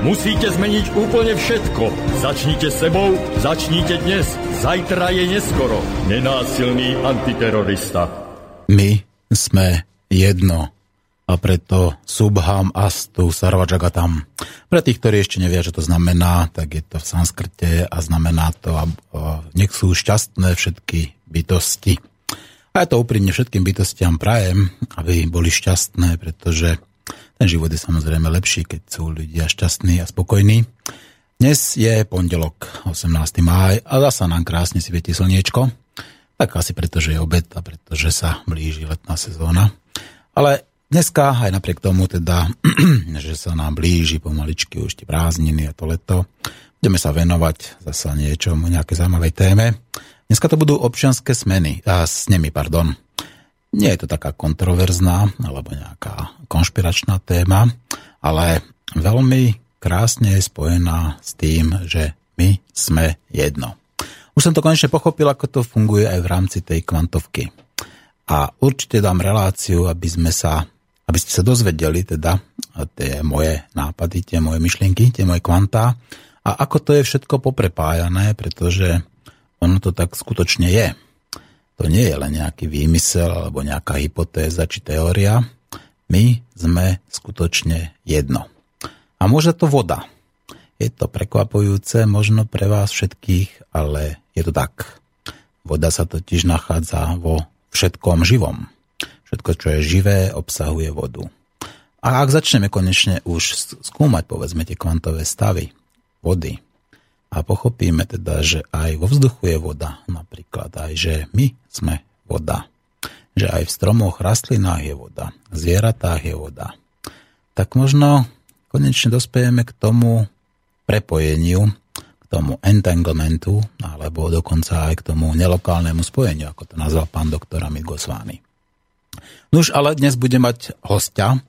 Musíte zmeniť úplne všetko. Začnite sebou, začnite dnes. Zajtra je neskoro. Nenásilný antiterorista. My sme jedno a preto Subham Astu Sarvajagatam. Pre tých, ktorí ešte nevia, čo to znamená, tak je to v sanskrte a znamená to, a nech sú šťastné všetky bytosti. A ja to úprimne všetkým bytostiam prajem, aby boli šťastné, pretože ten život je samozrejme lepší, keď sú ľudia šťastní a spokojní. Dnes je pondelok, 18. máj a zasa nám krásne svieti slniečko. Tak asi preto, že je obed a pretože sa blíži letná sezóna. Ale dneska, aj napriek tomu teda, že sa nám blíži pomaličky už tie prázdniny a to leto, budeme sa venovať zasa niečomu, nejaké zaujímavej téme. Dneska to budú občianské smeny, a s nimi, pardon. Nie je to taká kontroverzná alebo nejaká konšpiračná téma, ale veľmi krásne je spojená s tým, že my sme jedno. Už som to konečne pochopil, ako to funguje aj v rámci tej kvantovky. A určite dám reláciu, aby sme sa, aby ste sa dozvedeli teda tie moje nápady, tie moje myšlienky, tie moje kvantá a ako to je všetko poprepájané, pretože ono to tak skutočne je. To nie je len nejaký výmysel alebo nejaká hypotéza či teória. My sme skutočne jedno. A môže to voda. Je to prekvapujúce možno pre vás všetkých, ale je to tak. Voda sa totiž nachádza vo všetkom živom. Všetko, čo je živé, obsahuje vodu. A ak začneme konečne už skúmať, povedzme, tie kvantové stavy vody, a pochopíme teda, že aj vo vzduchu je voda, napríklad aj, že my sme voda, že aj v stromoch, rastlinách je voda, v zvieratách je voda, tak možno konečne dospejeme k tomu prepojeniu, k tomu entanglementu, alebo dokonca aj k tomu nelokálnemu spojeniu, ako to nazval pán doktor Amit Gosvány. Nuž, ale dnes bude mať hostia,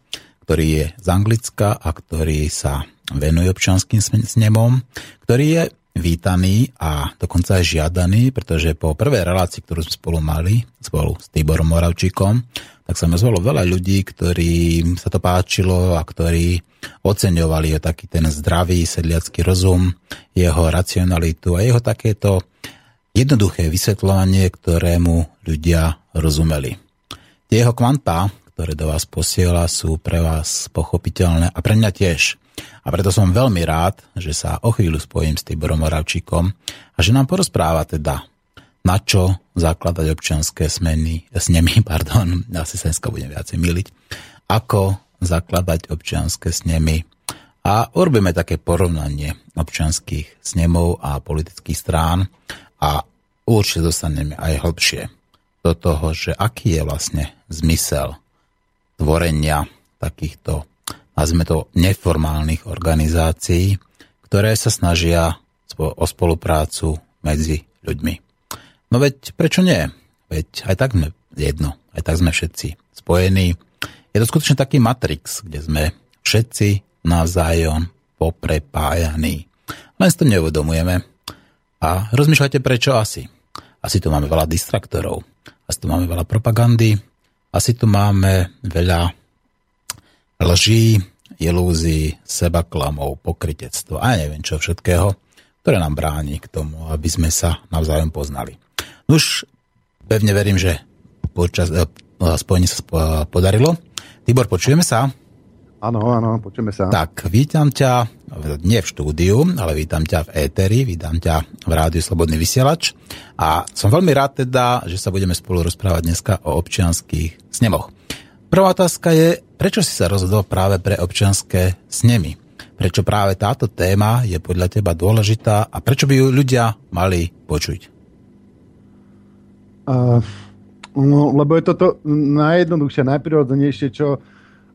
ktorý je z Anglicka a ktorý sa venuje občanským snemom, ktorý je vítaný a dokonca aj žiadaný, pretože po prvej relácii, ktorú sme spolu mali, spolu s Tiborom Moravčíkom, tak sa ozvalo veľa ľudí, ktorí sa to páčilo a ktorí oceňovali ho taký ten zdravý sedliacký rozum, jeho racionalitu a jeho takéto jednoduché vysvetľovanie, ktorému ľudia rozumeli. Tie jeho kvantá, ktoré do vás posiela, sú pre vás pochopiteľné a pre mňa tiež. A preto som veľmi rád, že sa o chvíľu spojím s Tiborom Moravčíkom a že nám porozpráva teda, na čo zakladať občianské smeny, snemy, pardon, asi sa dneska budem viacej miliť, ako zakladať občianské snemy. A urobíme také porovnanie občianských snemov a politických strán a určite dostaneme aj hlbšie do toho, že aký je vlastne zmysel tvorenia takýchto nazvime to, neformálnych organizácií, ktoré sa snažia o spoluprácu medzi ľuďmi. No veď prečo nie? Veď aj tak sme jedno, aj tak sme všetci spojení. Je to skutočne taký matrix, kde sme všetci navzájom poprepájaní. Len si to neuvedomujeme. A rozmýšľajte prečo asi. Asi tu máme veľa distraktorov, asi tu máme veľa propagandy, asi tu máme veľa lží, ilúzií, sebaklamov, pokritectvo a neviem čo všetkého, ktoré nám bráni k tomu, aby sme sa navzájom poznali. Už pevne verím, že počas eh, spojení sa podarilo. Tibor, počujeme sa? Áno, áno, počujeme sa. Tak, vítam ťa, nie v štúdiu, ale vítam ťa v éteri, vítam ťa v rádiu Slobodný vysielač a som veľmi rád teda, že sa budeme spolu rozprávať dneska o občianských snemoch. Prvá otázka je, prečo si sa rozhodol práve pre občianské snemy? Prečo práve táto téma je podľa teba dôležitá a prečo by ju ľudia mali počuť? Uh, no, lebo je to to najjednoduchšie, najprirodzenejšie, čo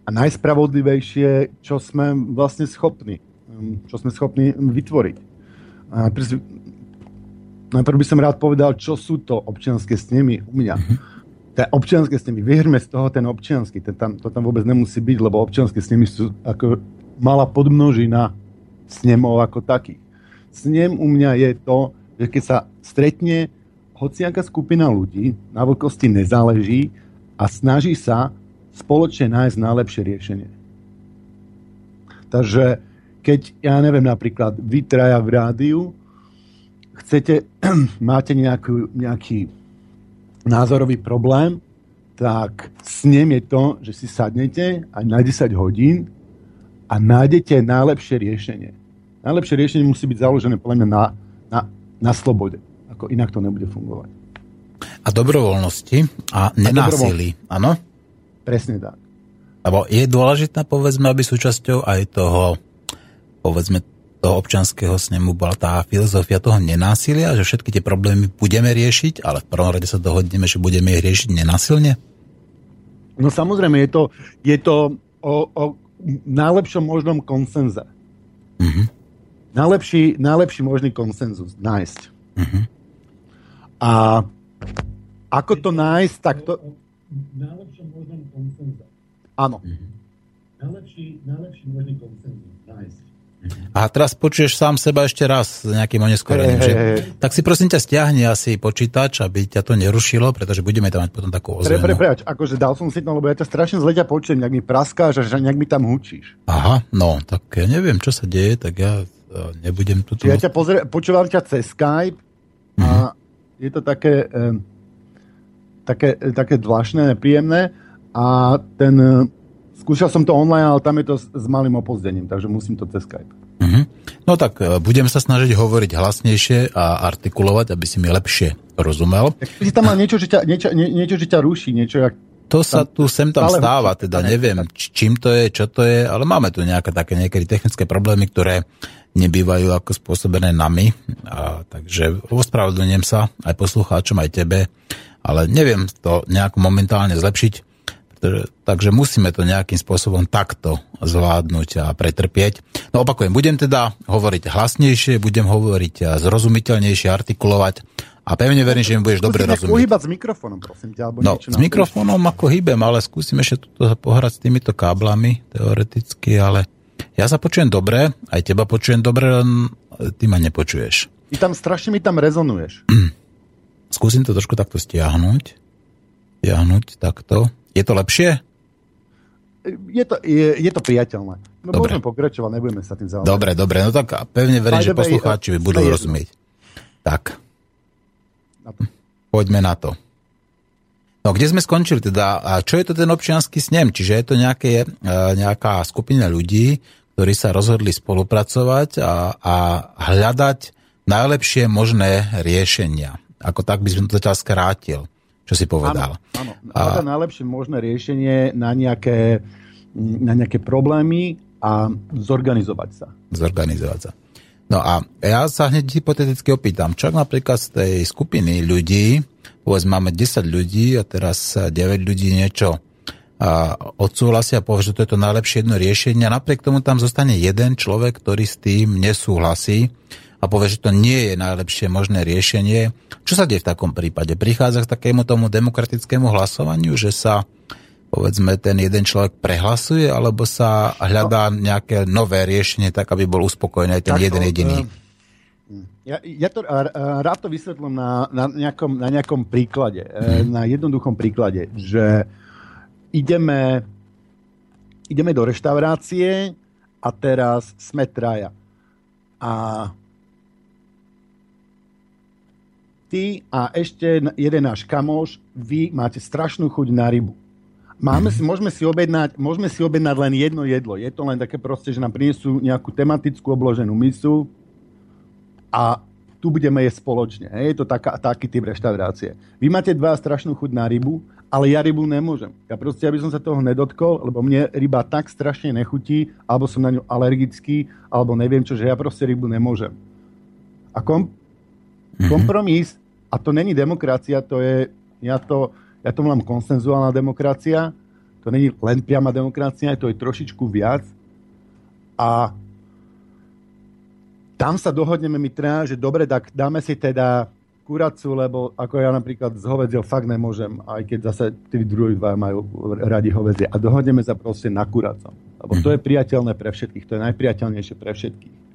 a najspravodlivejšie, čo sme vlastne schopní, čo sme schopní vytvoriť. A najprv by som rád povedal, čo sú to občianské snemy u mňa. Mm-hmm. Ten občianské snemy, vyhrme z toho ten občiansky, ten tam, to tam vôbec nemusí byť, lebo občianské snemy sú ako malá podmnožina snemov ako takých. Snem u mňa je to, že keď sa stretne hociaká skupina ľudí, na veľkosti nezáleží a snaží sa spoločne nájsť najlepšie riešenie. Takže keď, ja neviem, napríklad vy traja v rádiu chcete, máte nejakú, nejaký názorový problém, tak snem je to, že si sadnete aj na 10 hodín a nájdete najlepšie riešenie. Najlepšie riešenie musí byť založené podľa mňa na, na, na slobode. Ako inak to nebude fungovať. A dobrovoľnosti a nenásilí, áno? Presne tak. Lebo je dôležité, povedzme, aby súčasťou aj toho, povedzme, toho občanského snemu bola tá filozofia toho nenásilia, že všetky tie problémy budeme riešiť, ale v prvom rade sa dohodneme, že budeme ich riešiť nenásilne? No samozrejme, je to, je to o, o najlepšom možnom konsenze. Mm-hmm. Najlepší, najlepší možný konsenzus nájsť. Mm-hmm. A ako to nájsť, tak to... Najlepšom možnom konsenze. Áno. Mm-hmm. Najlepší, najlepší možný konsenzus. A teraz počuješ sám seba ešte raz s nejakým oneskorením. Hey, hey, hey. Tak si prosím ťa stiahni asi počítač, aby ťa to nerušilo, pretože budeme tam mať potom takú ozvenu. Pre, pre, akože dal som si to, lebo ja ťa strašne zle ťa počujem, nejak mi praskáš, že nejak mi tam hučíš. Aha, no, tak ja neviem, čo sa deje, tak ja e, nebudem tu... Ja ťa pozrie, počúvam ťa cez Skype a mm-hmm. je to také, eh, také, také zvláštne, nepríjemné a ten, e, skúšal som to online, ale tam je to s, s malým opozdením, takže musím to cez Skype. Mm-hmm. No tak e, budem sa snažiť hovoriť hlasnejšie a artikulovať, aby si mi lepšie rozumel. Tak si tam mal niečo, že ťa, niečo, nie, niečo, že ťa ruší, niečo jak to sa tu sem tam stáva, teda neviem, čím to je, čo to je, ale máme tu nejaké také niekedy technické problémy, ktoré nebývajú ako spôsobené nami, a, takže ospravedlňujem sa aj poslucháčom, aj tebe, ale neviem to nejako momentálne zlepšiť. Takže musíme to nejakým spôsobom takto zvládnuť a pretrpieť. No opakujem, budem teda hovoriť hlasnejšie, budem hovoriť zrozumiteľnejšie, artikulovať a pevne verím, že mi budeš dobre rozumieť. Uhýbať s mikrofónom, prosím ťa. Alebo no, s mikrofónom ako hýbem, ale skúsim ešte tuto pohrať s týmito káblami, teoreticky, ale ja sa počujem dobre, aj teba počujem dobre, len ty ma nepočuješ. Ty tam strašne mi tam rezonuješ. Skúsim to trošku takto stiahnuť. Stiahnuť takto. Je to lepšie? Je to, je, je to priateľné. No dobre. môžeme pokračovať, nebudeme sa tým zaoberať. Dobre, dobre, no tak pevne verím, že poslucháči budú jedno. rozumieť. Tak. Na to. Poďme na to. No, kde sme skončili teda? A čo je to ten občianský snem? Čiže je to nejaké, e, nejaká skupina ľudí, ktorí sa rozhodli spolupracovať a, a hľadať najlepšie možné riešenia. Ako tak by som to zatiaľ skrátil čo si povedal. Áno, áno. A... najlepšie možné riešenie na nejaké, na nejaké problémy a zorganizovať sa. Zorganizovať sa. No a ja sa hneď hypoteticky opýtam, čo napríklad z tej skupiny ľudí, povedz, máme 10 ľudí a teraz 9 ľudí niečo a odsúhlasia a povie, že to je to najlepšie jedno riešenie a napriek tomu tam zostane jeden človek, ktorý s tým nesúhlasí a povie, že to nie je najlepšie možné riešenie. Čo sa deje v takom prípade? Prichádza k takému tomu demokratickému hlasovaniu, že sa povedzme ten jeden človek prehlasuje, alebo sa hľadá no. nejaké nové riešenie, tak aby bol uspokojený aj ten tak, jeden jediný? Ja, ja to rád to vysvetlím na, na, nejakom, na nejakom príklade, hmm. na jednoduchom príklade, že ideme, ideme do reštaurácie a teraz sme traja. A ty a ešte jeden náš kamoš, vy máte strašnú chuť na rybu. Máme si, môžeme, si objednať, môžeme si objednať len jedno jedlo. Je to len také proste, že nám prinesú nejakú tematickú obloženú misu a tu budeme jesť spoločne. Je to taká, taký typ reštaurácie. Vy máte dva strašnú chuť na rybu, ale ja rybu nemôžem. Ja proste, aby som sa toho nedotkol, lebo mne ryba tak strašne nechutí, alebo som na ňu alergický, alebo neviem čo, že ja proste rybu nemôžem. A kom, Mm-hmm. Kompromis, a to není demokracia, to je, ja to, ja to volám konsenzuálna demokracia, to není len priama demokracia, to je trošičku viac. A tam sa dohodneme my teda, že dobre, tak dáme si teda kuracu, lebo ako ja napríklad z hovedzieho fakt nemôžem, aj keď zase tí druhí dva majú radi hovedzie. A dohodneme sa proste na kuracom. Lebo to je priateľné pre všetkých, to je najpriateľnejšie pre všetkých.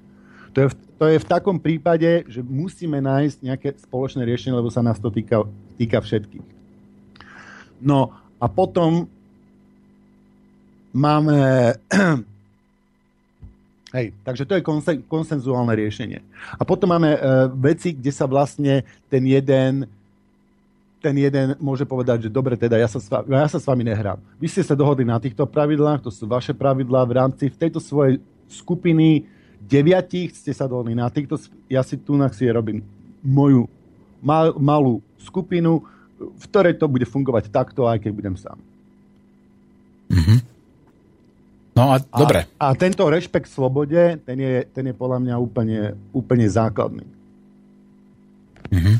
To je, v, to je v takom prípade, že musíme nájsť nejaké spoločné riešenie, lebo sa nás to týka, týka všetkých. No a potom máme Hej, takže to je konsen, konsenzuálne riešenie. A potom máme e, veci, kde sa vlastne ten jeden ten jeden môže povedať, že dobre, teda ja sa, s vami, ja sa s vami nehrám. Vy ste sa dohodli na týchto pravidlách, to sú vaše pravidlá v rámci v tejto svojej skupiny deviatich ste sa dohodli na týchto, ja si tu si robím moju mal, malú skupinu, v ktorej to bude fungovať takto, aj keď budem sám. Mm-hmm. No a, a dobre. A tento rešpekt slobode, ten je, ten je podľa mňa úplne, úplne základný. Mm-hmm.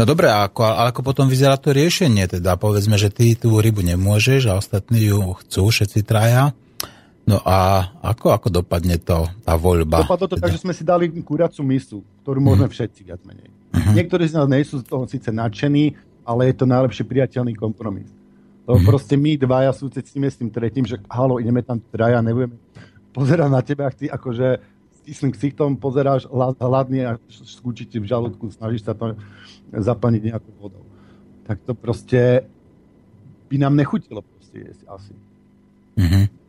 No dobre, a ako, ale ako potom vyzerá to riešenie? Teda povedzme, že ty tú rybu nemôžeš a ostatní ju chcú, všetci traja. No a ako, ako dopadne to, tá voľba? Dopadlo to teda? tak, že sme si dali kuracu misu, ktorú môžeme mm. všetci viac menej. Mm-hmm. Niektorí z nás nie sú z toho síce nadšení, ale je to najlepší priateľný kompromis. To mm-hmm. proste my dvaja súcitíme s tým tretím, že halo, ideme tam traja, nebudeme pozerať na teba, ty akože stisným ksichtom pozeráš hladný a skúči ti v žalúdku, snažíš sa to zaplniť nejakou vodou. Tak to proste by nám nechutilo proste jesť asi. Mm-hmm.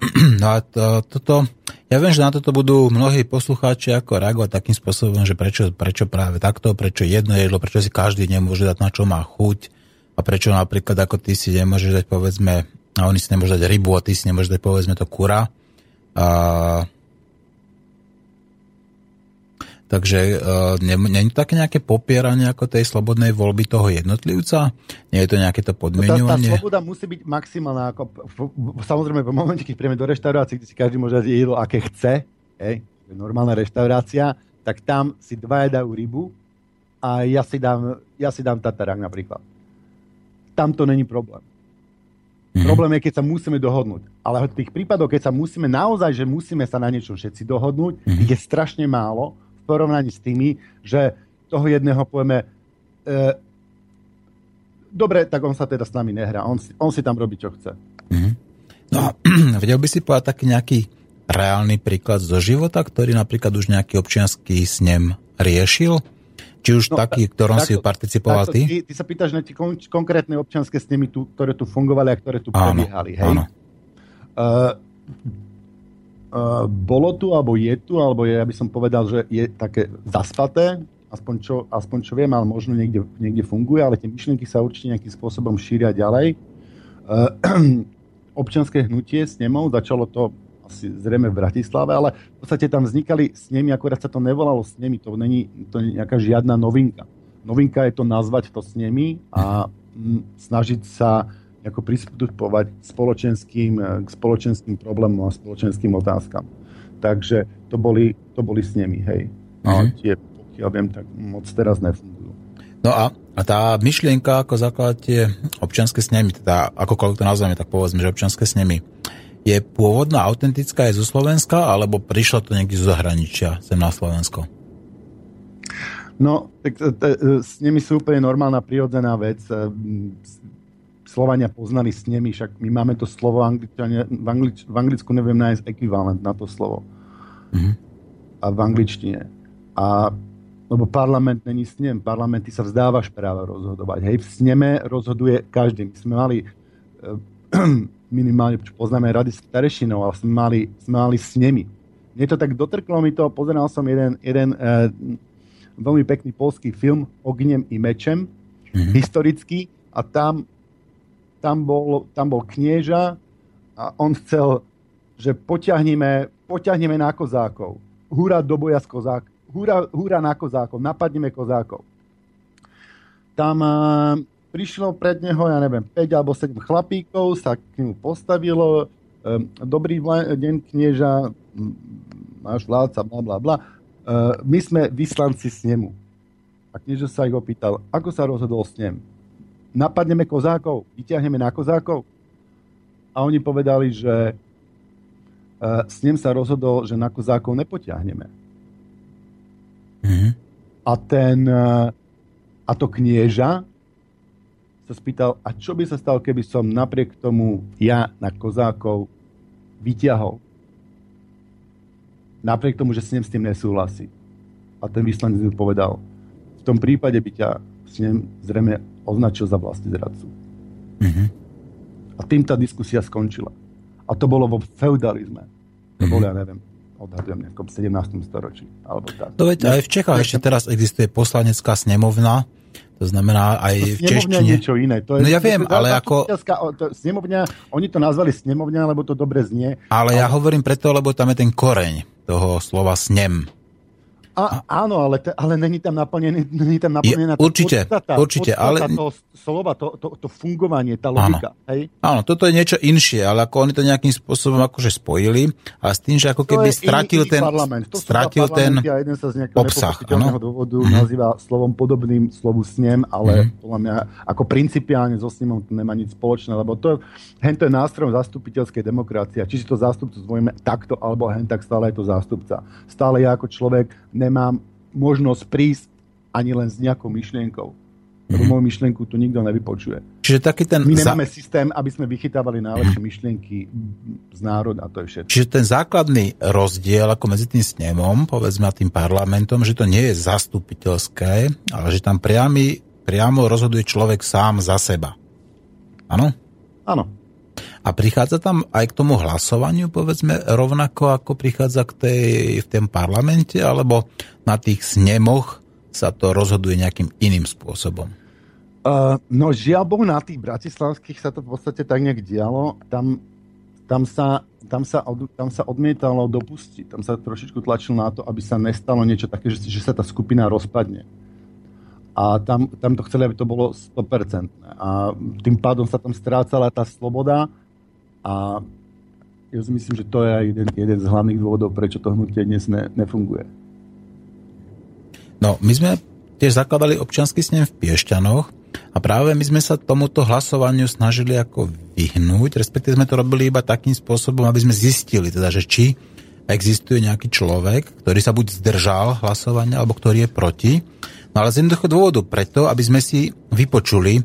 No a to, toto, ja viem, že na toto budú mnohí poslucháči ako reagovať takým spôsobom, že prečo, prečo práve takto, prečo jedno jedlo, prečo si každý nemôže dať na čo má chuť, a prečo napríklad ako ty si nemôžeš dať povedzme, a oni si nemôžu dať rybu a ty si nemôžeš dať povedzme to kura. A, takže uh, nie je také nejaké popieranie ako tej slobodnej voľby toho jednotlivca? Nie je to nejaké to podmienovanie? No tá, tá sloboda musí byť maximálna. Ako, samozrejme, v momente, keď príjeme do reštaurácie, kde si každý môže dať jedlo, aké chce, hej, normálna reštaurácia, tak tam si dva dajú rybu a ja si dám, ja si dám tatarák napríklad tam to není problém. Mm-hmm. Problém je, keď sa musíme dohodnúť. Ale v tých prípadoch, keď sa musíme naozaj, že musíme sa na niečo všetci dohodnúť, mm-hmm. je strašne málo porovnaní s tými, že toho jedného povieme, e, dobre, tak on sa teda s nami nehrá. On si, on si tam robí, čo chce. Mm-hmm. No a vedel by si povedať taký nejaký reálny príklad zo života, ktorý napríklad už nejaký občianský snem riešil? Či už no, taký, ktorom takto, si participoval takto, ty? ty? Ty sa pýtaš na tie kon- konkrétne občianske snemy, tu, ktoré tu fungovali a ktoré tu áno, prebiehali. Hej? Áno. Uh, bolo tu, alebo je tu, alebo je, ja by som povedal, že je také zaspaté, aspoň čo, aspoň čo viem, ale možno niekde, niekde funguje, ale tie myšlienky sa určite nejakým spôsobom šíria ďalej. Uh, občianské hnutie s nemou, začalo to asi zrejme v Bratislave, ale v podstate tam vznikali s nimi, akorát sa to nevolalo s nimi, to není to nie nejaká žiadna novinka. Novinka je to nazvať to s nimi a m, snažiť sa ako pristupovať spoločenským, e, k spoločenským problémom a spoločenským otázkam. Takže to boli, to boli s nimi, hej. A mm-hmm. tie, pokiaľ viem, tak moc teraz nefungujú. No a, a tá myšlienka, ako zakladať tie občianske snemy, teda akokoľvek to nazveme, tak povedzme, že občianske snemy, je pôvodná, autentická aj zo Slovenska, alebo prišlo to niekde zo zahraničia sem na Slovensko? No, tak s nimi sú úplne normálna, prirodzená vec. E, Slovania poznali s nimi, však my máme to slovo, v, Anglič, v Anglicku neviem nájsť ekvivalent na to slovo. Mm-hmm. A v angličtine. A lebo parlament není snem. Parlamenty sa vzdávaš práva rozhodovať. Hej, v sneme rozhoduje každý. My sme mali e, minimálne, čo poznáme rady starešinov, ale sme mali, sme mali s nimi. Mne to tak dotrklo mi to, pozeral som jeden, jeden uh, veľmi pekný polský film Ogniem i mečem, mm-hmm. historický, a tam, tam, bol, tam bol knieža a on chcel, že potiahneme, potiahneme na kozákov. Húra do boja s kozák. Húra, húra na kozákov. Napadneme kozákov. Tam uh, prišlo pred neho, ja neviem, 5 alebo 7 chlapíkov, sa k nemu postavilo, um, dobrý deň knieža, máš vládca, bla bla bla. Uh, my sme vyslanci s nemu. A knieža sa ich opýtal, ako sa rozhodol s ním. Napadneme kozákov, vyťahneme na kozákov. A oni povedali, že uh, s ním sa rozhodol, že na kozákov nepotiahneme. Mm-hmm. A ten uh, A to knieža sa spýtal, a čo by sa stalo, keby som napriek tomu ja na kozákov vyťahol. Napriek tomu, že ním s tým nesúhlasí. A ten vyslanec mi povedal, v tom prípade by ťa ním zrejme označil za vlastný zradcu. Mm-hmm. A tým tá diskusia skončila. A to bolo vo feudalizme. To mm-hmm. bolo, ja neviem, odhadujem nejakom 17. storočí. Alebo tak. To veď aj v Čechách ešte teraz existuje poslanecká snemovna, to znamená aj to v češtine. niečo iné. To je, no ja viem, ale ako... To, snemovňa, oni to nazvali snemovňa, lebo to dobre znie. Ale, ale ja hovorím preto, lebo tam je ten koreň toho slova snem. A, áno, ale, ale není tam naplnený, není tam naplnená je, určite, podstata, určite, podstata ale... toho slova, to, to, to fungovanie, tá logika. Áno. Hej? áno, toto je niečo inšie, ale ako oni to nejakým spôsobom akože spojili a s tým, že ako keby stratil iný, ten, parlament. To stratil ten a jeden sa z obsah. Áno? dôvodu mm-hmm. nazýva slovom podobným slovu snem, ale mm-hmm. podľa mňa ako principiálne so snemom to nemá nič spoločné, lebo to, hen to je nástrojom zastupiteľskej demokracie. Či si to zástupcu zvojíme takto, alebo hen tak stále je to zástupca. Stále ja ako človek nemám možnosť prísť ani len s nejakou myšlienkou. Mm-hmm. moju myšlienku tu nikto nevypočuje. Čiže taký ten... My nemáme za... systém, aby sme vychytávali najlepšie mm-hmm. myšlienky z národa, a to je všetko. Čiže ten základný rozdiel ako medzi tým snemom, povedzme a tým parlamentom, že to nie je zastupiteľské, ale že tam priamy, priamo rozhoduje človek sám za seba. Áno? Áno. A prichádza tam aj k tomu hlasovaniu, povedzme, rovnako ako prichádza k tej, v tom parlamente, alebo na tých snemoch sa to rozhoduje nejakým iným spôsobom? Uh, no žiaľ Bohu, na tých bratislavských sa to v podstate tak nejak dialo. Tam, tam, sa, tam, sa, od, tam sa odmietalo dopustiť. Tam sa trošičku tlačilo na to, aby sa nestalo niečo také, že, že sa tá skupina rozpadne. A tam, tam to chceli, aby to bolo 100%. A tým pádom sa tam strácala tá sloboda a ja si myslím, že to je jeden, jeden z hlavných dôvodov, prečo to hnutie dnes ne, nefunguje. No, my sme tiež zakladali občanský snem v Piešťanoch a práve my sme sa tomuto hlasovaniu snažili ako vyhnúť, respektíve sme to robili iba takým spôsobom, aby sme zistili, teda, že či existuje nejaký človek, ktorý sa buď zdržal hlasovania, alebo ktorý je proti. No ale z jednoduchého dôvodu preto, aby sme si vypočuli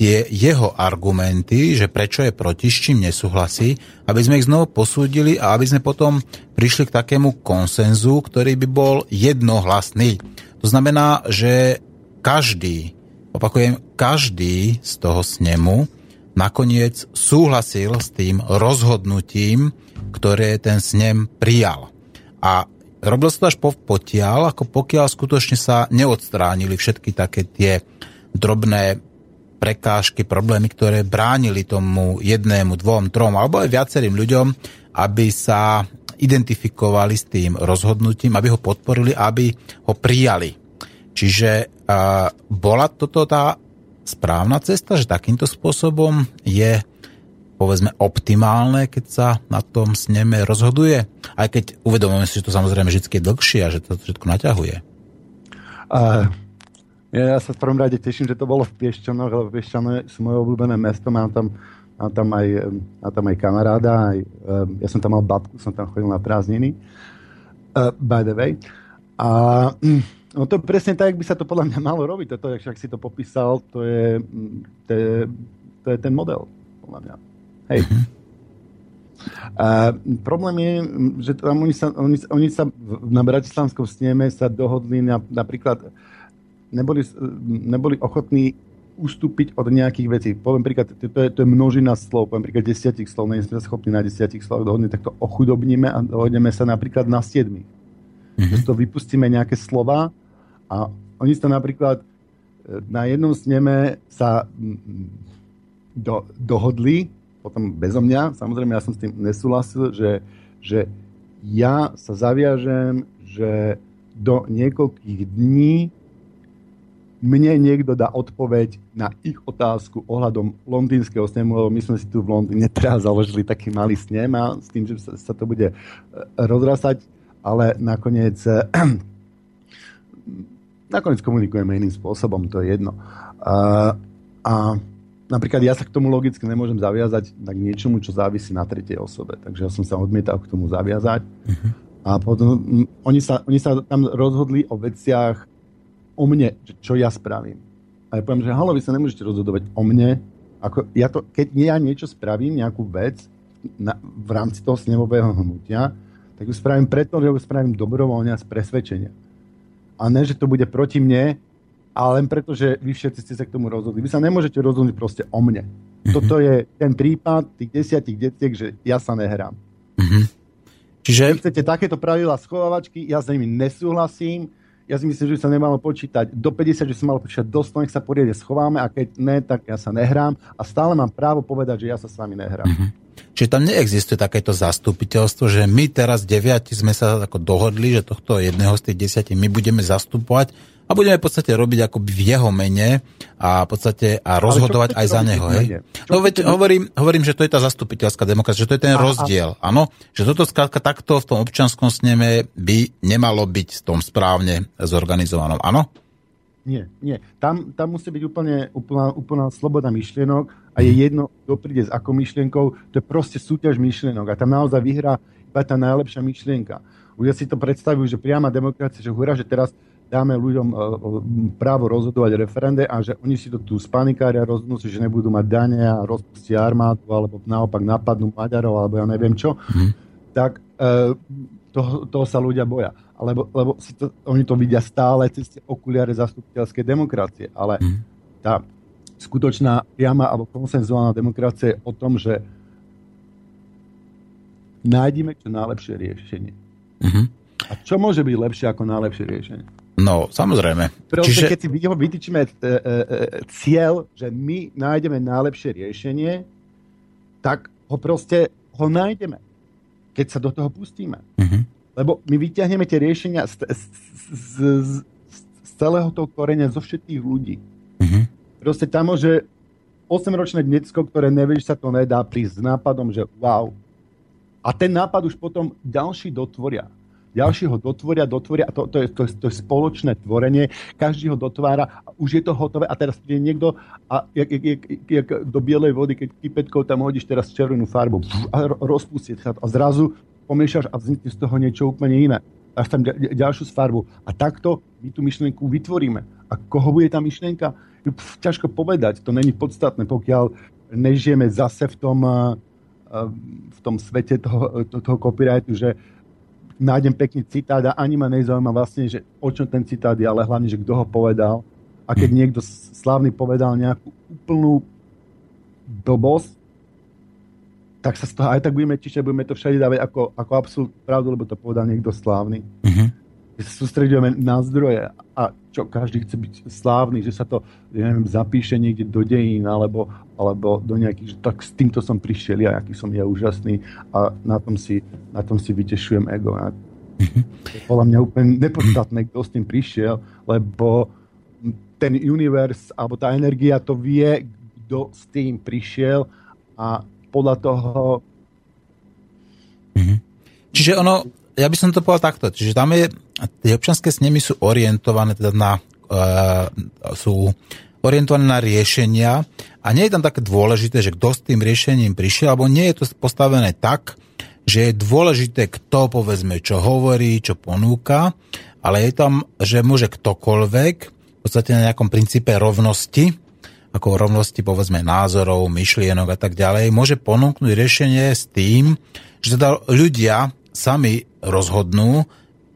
tie jeho argumenty, že prečo je proti, s čím nesúhlasí, aby sme ich znovu posúdili a aby sme potom prišli k takému konsenzu, ktorý by bol jednohlasný. To znamená, že každý, opakujem, každý z toho snemu nakoniec súhlasil s tým rozhodnutím, ktoré ten snem prijal. A robil sa to až potiaľ, ako pokiaľ skutočne sa neodstránili všetky také tie drobné prekážky, problémy, ktoré bránili tomu jednému, dvom, trom alebo aj viacerým ľuďom, aby sa identifikovali s tým rozhodnutím, aby ho podporili, aby ho prijali. Čiže bola toto tá správna cesta, že takýmto spôsobom je povedzme optimálne, keď sa na tom sneme rozhoduje? Aj keď uvedomujeme si, že to samozrejme vždy je dlhšie a že to všetko naťahuje. Uh, ja, ja sa v prvom rade teším, že to bolo v Piešťanoch, lebo Piešťano sú moje obľúbené mesto, mám tam, mám tam, aj, mám tam aj kamaráda, aj, ja som tam mal babku, som tam chodil na prázdniny, uh, by the way. A um, no to presne tak, by sa to podľa mňa malo robiť, toto, ak si to popísal, to je, to je, to je ten model, podľa mňa. Hej. A problém je, že tam oni sa, oni, oni sa na Bratislavskom sneme sa dohodli na, napríklad neboli, neboli ochotní ustúpiť od nejakých vecí. Poviem príklad, to je, to je množina slov, poviem príklad desiatich slov, nie sme schopní na desiatich slov dohodnúť, tak to ochudobníme a dohodneme sa napríklad na siedmi. Mm-hmm. To vypustíme nejaké slova a oni sa napríklad e, na jednom sneme sa do, dohodli, potom bezo mňa, samozrejme ja som s tým nesúhlasil, že, že ja sa zaviažem, že do niekoľkých dní mne niekto dá odpoveď na ich otázku ohľadom londýnskeho snemu, lebo my sme si tu v Londýne teraz založili taký malý snem a s tým, že sa, sa to bude e, rozrasať, ale nakoniec e, nakoniec komunikujeme iným spôsobom, to je jedno. A, a napríklad ja sa k tomu logicky nemôžem zaviazať na niečomu, čo závisí na tretej osobe. Takže ja som sa odmietal k tomu zaviazať. Uh-huh. A potom oni sa, oni sa tam rozhodli o veciach, o mne, čo ja spravím. A ja poviem, že halo, vy sa nemôžete rozhodovať o mne. Ako, ja to, keď ja niečo spravím, nejakú vec na, v rámci toho snemového hnutia, tak ju spravím preto, že ju spravím dobrovoľne a z presvedčenia. A ne, že to bude proti mne, ale len preto, že vy všetci ste sa k tomu rozhodli. Vy sa nemôžete rozhodnúť proste o mne. Mm-hmm. Toto je ten prípad tých desiatich detiek, že ja sa nehrám. Mm-hmm. Čiže... Vy chcete takéto pravidla schovávačky, ja s nimi nesúhlasím, ja si myslím, že by sa nemalo počítať do 50, že sa malo počítať do 100, nech sa poriadne schováme a keď ne, tak ja sa nehrám a stále mám právo povedať, že ja sa s vami nehrám. Mm-hmm. Čiže tam neexistuje takéto zastupiteľstvo, že my teraz deviati sme sa ako dohodli, že tohto jedného z tých desiatich my budeme zastupovať a budeme v podstate robiť akoby v jeho mene a v podstate a rozhodovať aj za neho. Hej? No veď hovorím, hovorím, že to je tá zastupiteľská demokracia, že to je ten a, rozdiel. Áno, že toto skrátka takto v tom občanskom sneme by nemalo byť v tom správne zorganizovanom. Áno? Nie, nie. Tam, tam musí byť úplne, úplná, úplná sloboda myšlienok a je jedno, kto príde s akou myšlienkou. To je proste súťaž myšlienok a tam naozaj vyhrá iba tá najlepšia myšlienka. Ľudia si to predstavujú, že priama demokracia, že hurá, že teraz dáme ľuďom e, právo rozhodovať referende a že oni si to tu spanikária rozhodnú si, že nebudú mať dane a rozpustia armádu alebo naopak napadnú Maďarov alebo ja neviem čo, mm. tak e, toho, toho sa ľudia boja. Lebo, lebo si to, oni to vidia stále cez tie okuliare zastupiteľskej demokracie. Ale mm. tá skutočná priama alebo konsenzuálna demokracia je o tom, že nájdeme čo najlepšie riešenie. Mm-hmm. A čo môže byť lepšie ako najlepšie riešenie? No, samozrejme. Proste, Čiže... keď si vytýčime e, e, e, cieľ, že my nájdeme najlepšie riešenie, tak ho proste ho nájdeme, keď sa do toho pustíme. Uh-huh. Lebo my vyťahneme tie riešenia z, z, z, z celého toho korenia, zo všetkých ľudí. Uh-huh. Proste tam môže 8-ročné detsko, ktoré nevie, že sa to nedá, prísť s nápadom, že wow. A ten nápad už potom ďalší dotvoria ďalší ho dotvoria, dotvoria a to, to, je, to, to je spoločné tvorenie, každý ho dotvára a už je to hotové a teraz príde niekto a jak, jak, jak, jak do bielej vody, keď pipetkou tam hodíš teraz červenú farbu a rozpustie a zrazu pomiešaš a vznikne z toho niečo úplne iné. Až tam ďalšiu farbu. A takto my tú myšlienku vytvoríme. A koho bude tá myšlienka? Pff, ťažko povedať. To není podstatné, pokiaľ nežijeme zase v tom, v tom svete toho, toho copyrightu, že nájdem pekný citát a ani ma nezaujíma vlastne, že o čom ten citát je, ale hlavne, že kto ho povedal. A keď hm. niekto slávny povedal nejakú úplnú blbosť, tak sa z toho aj tak budeme čiže budeme to všade dávať ako, ako absolút pravdu, lebo to povedal niekto slávny. Sa sústredujeme na zdroje a čo každý chce byť slávny, že sa to ja neviem, zapíše niekde do dejín alebo, alebo do nejakých, že tak s týmto som prišiel ja, aký som ja úžasný a na tom si, na tom si vytešujem ego. A podľa mňa úplne nepodstatné, kto s tým prišiel, lebo ten univerz alebo tá energia to vie, kto s tým prišiel a podľa toho mhm. Čiže ono, ja by som to povedal takto, čiže tam je, tie občanské snemy sú orientované teda na, uh, sú orientované na riešenia a nie je tam také dôležité, že kto s tým riešením prišiel, alebo nie je to postavené tak, že je dôležité, kto povedzme, čo hovorí, čo ponúka, ale je tam, že môže ktokoľvek, v podstate na nejakom princípe rovnosti, ako rovnosti povedzme názorov, myšlienok a tak ďalej, môže ponúknuť riešenie s tým, že teda ľudia sami rozhodnú, e,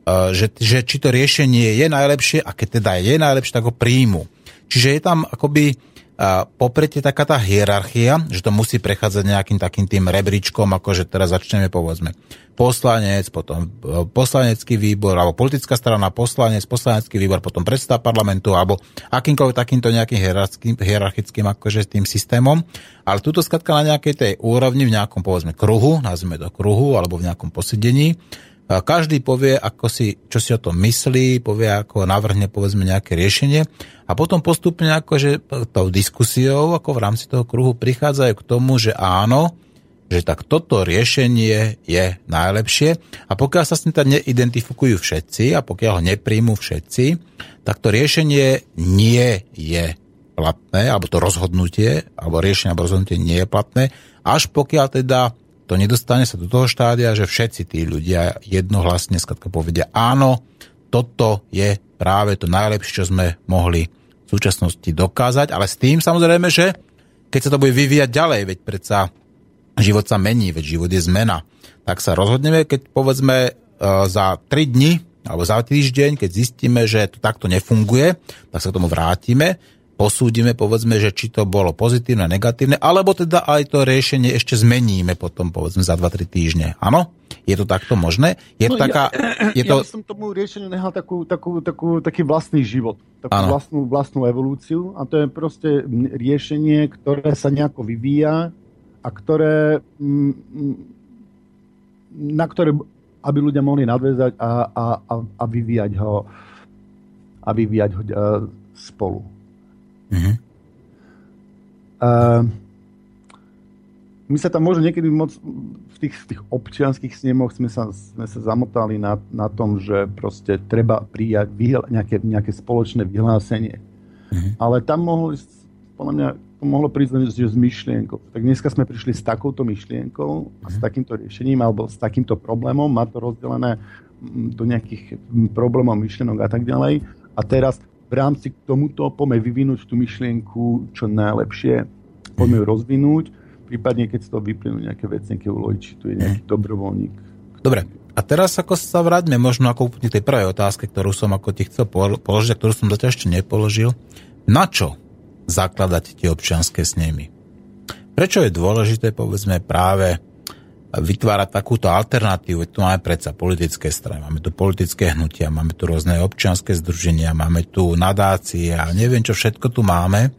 že, že či to riešenie je najlepšie a keď teda je najlepšie, tak ho príjmu. Čiže je tam akoby a e, popretie taká tá hierarchia, že to musí prechádzať nejakým takým tým rebríčkom, ako že teraz začneme povedzme poslanec, potom e, poslanecký výbor, alebo politická strana, poslanec, poslanecký výbor, potom predstav parlamentu, alebo akýmkoľvek takýmto nejakým hierarchickým, hierarchickým akože tým systémom. Ale túto skratka na nejakej tej úrovni, v nejakom povedzme kruhu, nazvime to kruhu, alebo v nejakom posedení, každý povie, ako si, čo si o tom myslí, povie, ako navrhne povedzme nejaké riešenie. A potom postupne akože tou diskusiou, ako v rámci toho kruhu prichádzajú k tomu, že áno, že tak toto riešenie je najlepšie. A pokiaľ sa s tým teda neidentifikujú všetci a pokiaľ ho nepríjmú všetci, tak to riešenie nie je platné, alebo to rozhodnutie, alebo riešenie alebo rozhodnutie nie je platné, až pokiaľ teda to nedostane sa do toho štádia, že všetci tí ľudia jednohlasne skratka povedia áno, toto je práve to najlepšie, čo sme mohli v súčasnosti dokázať, ale s tým samozrejme, že keď sa to bude vyvíjať ďalej, veď predsa život sa mení, veď život je zmena, tak sa rozhodneme, keď povedzme e, za 3 dni alebo za týždeň, keď zistíme, že to takto nefunguje, tak sa k tomu vrátime posúdime, povedzme, že či to bolo pozitívne, negatívne, alebo teda aj to riešenie ešte zmeníme potom, povedzme, za 2-3 týždne. Áno? Je to takto možné? Je to no, taká... Ja, je to... ja by som tomu riešeniu nehal takú, takú, takú, taký vlastný život, takú vlastnú, vlastnú evolúciu a to je proste riešenie, ktoré sa nejako vyvíja a ktoré na ktoré aby ľudia mohli nadväzať a, a, a, a vyvíjať ho a vyvíjať ho spolu. Mm-hmm. Uh, my sa tam možno niekedy moc v tých, v tých občianských snemoch sme sa, sme sa zamotali na, na tom, že proste treba prijať vyhla, nejaké, nejaké spoločné vyhlásenie. Mm-hmm. Ale tam mohlo, podľa mňa, to mohlo prísť že s myšlienkou. Tak dneska sme prišli s takouto myšlienkou a s mhm. takýmto riešením alebo s takýmto problémom, má to rozdelené do nejakých problémov, myšlienok a tak ďalej. A teraz v rámci k tomuto poďme vyvinúť tú myšlienku čo najlepšie, poďme ju rozvinúť, prípadne keď z toho vyplynú nejaké veci, nejaké uložiť, či tu je nejaký mhm. dobrovoľník. Dobre, a teraz ako sa vráťme možno ako úplne tej prvej otázke, ktorú som ako ti chcel položiť, a ktorú som zatiaľ ešte nepoložil. Na čo zakladať tie občianské snemy? Prečo je dôležité, povedzme, práve vytvárať takúto alternatívu. Tu máme predsa politické strany, máme tu politické hnutia, máme tu rôzne občianské združenia, máme tu nadácie a neviem, čo všetko tu máme.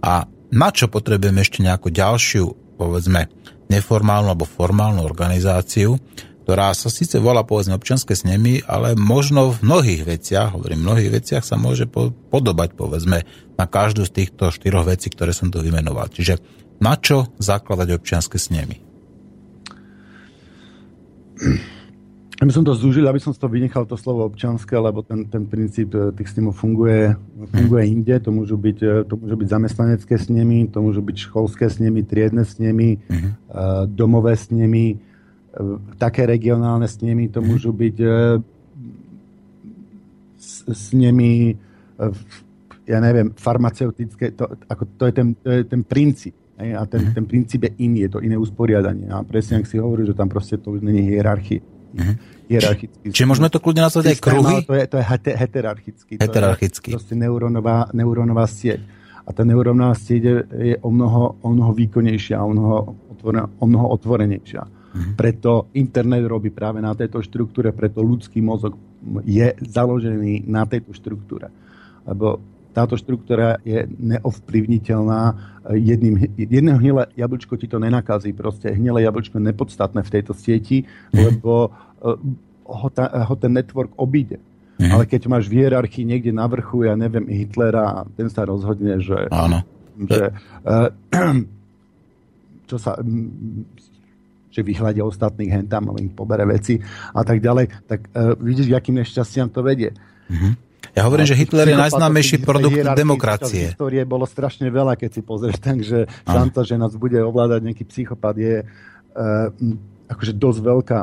A na čo potrebujeme ešte nejakú ďalšiu, povedzme, neformálnu alebo formálnu organizáciu, ktorá sa síce volá povedzme občianske snemy, ale možno v mnohých veciach, hovorím, v mnohých veciach sa môže podobať povedzme na každú z týchto štyroch vecí, ktoré som tu vymenoval. Čiže na čo zakladať občianske snemy? Aby som to zúžil, aby som z toho vynechal to slovo občanské, lebo ten, ten princíp eh, tých snemov funguje, funguje mhm. inde. To môžu, byť, eh, to môžu byť zamestnanecké snemy, to môžu byť školské snemy, triedne snemy, uh-huh. domové snemy, také regionálne snemy, to uh-huh. môžu byť snemy, ja neviem, farmaceutické, to, ako, to, je ten, to je ten princíp. A ten, ten princíp je iný, je to iné usporiadanie. A presne, ak si hovorí, že tam proste to už není hierarchie. Hierarchický. Čiže môžeme to kľudne nazvať aj kruhy? To je, to je heterarchický. Heterarchický. To je proste neurónová, neurónová sieť. A tá neurónová sieť je, je o, mnoho, o mnoho výkonnejšia, o mnoho, otvoren, o mnoho otvorenejšia. Uh-huh. Preto internet robí práve na tejto štruktúre, preto ľudský mozog je založený na tejto štruktúre. Lebo táto štruktúra je neovplyvniteľná. Jedným, jedného hnilé jablčko ti to nenakazí. Proste hnilé jablčko je nepodstatné v tejto sieti, mm. lebo eh, ho, ta, ho ten network obíde. Mm. Ale keď máš v hierarchii niekde na vrchu, ja neviem, Hitlera, ten sa rozhodne, že... Áno. Že, uh, čo sa že vyhľadia ostatných hentam, ale im pobere veci a tak ďalej, tak uh, vidíš, akým nešťastiam to vedie. Mm-hmm. Ja hovorím, že Hitler je najznámejší produkt demokracie. Histórie bolo strašne veľa, keď si pozrieš, takže šanca, že nás bude ovládať nejaký psychopat je uh, akože dosť veľká.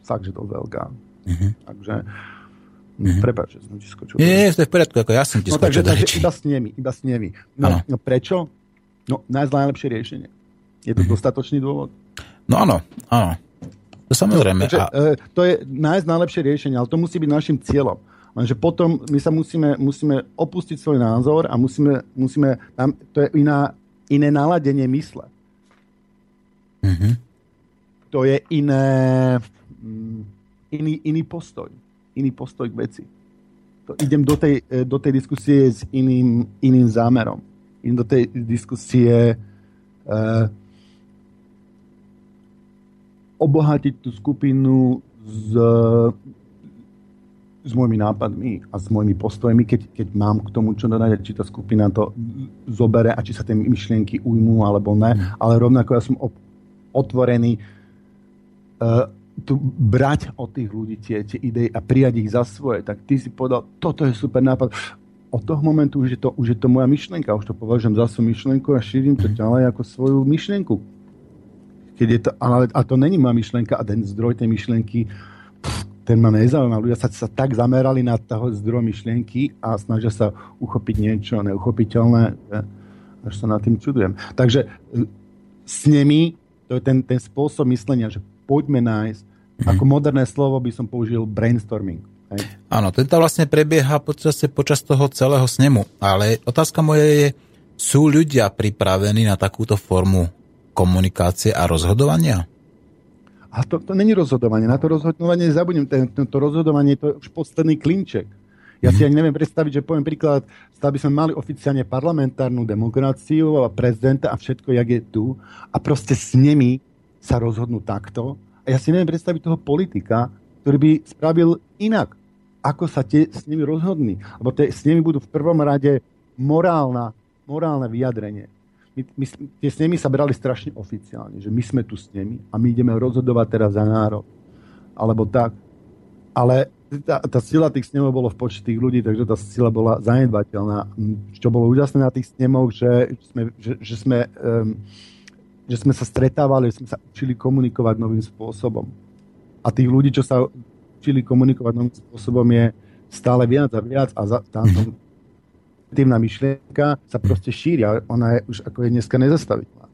Fakt, že dosť veľká. Uh-huh. Takže uh-huh. prepáč, že som ti skočil. Nie, nie, to je v poriadku, ako ja som ti no, skočil takže, takže iba s nimi, iba s nimi. No, no prečo? No, najlepšie riešenie. Je to uh-huh. dostatočný dôvod? No áno, áno. To samozrejme. No, takže, a... uh, to je nájsť najlepšie riešenie, ale to musí byť našim cieľom. Lenže potom my sa musíme, musíme opustiť svoj názor a musíme, musíme tam, to je iná, iné naladenie mysle. Mm-hmm. To je iné, mm, iný, iný postoj. Iný postoj k veci. To idem do tej, e, do tej diskusie s iným, iným zámerom. Idem do tej diskusie uh, obohatiť tú skupinu z s mojimi nápadmi a s mojimi postojmi, keď, keď mám k tomu čo dodať, či tá skupina to zobere a či sa tie myšlienky ujmú alebo ne. Mm. Ale rovnako ja som otvorený uh, tu brať od tých ľudí tie, tie idei a prijať ich za svoje. Tak ty si povedal, toto je super nápad. Od toho momentu už je to, už je to moja myšlienka. Už to považujem za svoju myšlienku a šírim to ďalej ako svoju myšlienku. Keď je to, ale, a to není moja myšlienka a ten zdroj tej myšlienky pff, ten ma nezaujíma. Ľudia sa, sa tak zamerali na toho zdroj myšlienky a snažia sa uchopiť niečo neuchopiteľné, že až sa nad tým čudujem. Takže e, s nimi, to je ten, ten spôsob myslenia, že poďme nájsť, mm. ako moderné slovo by som použil brainstorming. Hej. Áno, tento vlastne prebieha počas, počas toho celého snemu, ale otázka moja je, sú ľudia pripravení na takúto formu komunikácie a rozhodovania? A to, to není rozhodovanie. Na to rozhodovanie zabudnem. To rozhodovanie to je už posledný klinček. Ja si mhm. ani neviem predstaviť, že poviem príklad, stále by sme mali oficiálne parlamentárnu demokraciu a prezidenta a všetko, jak je tu a proste s nimi sa rozhodnú takto. A ja si neviem predstaviť toho politika, ktorý by spravil inak, ako sa tie s nimi rozhodní. Lebo tie, s nimi budú v prvom rade morálna, morálne vyjadrenie my, my, tie snemy sa brali strašne oficiálne, že my sme tu s nimi a my ideme rozhodovať teraz za národ. Alebo tak. Ale tá, tá sila tých snemov bolo v počte tých ľudí, takže tá sila bola zanedbateľná. Čo bolo úžasné na tých snemoch, že sme, že, že sme, um, že sme sa stretávali, že sme sa učili komunikovať novým spôsobom. A tých ľudí, čo sa učili komunikovať novým spôsobom, je stále viac a viac a za, tam, negatívna myšlienka sa proste šíri a ona je už ako je dneska nezastaviteľná.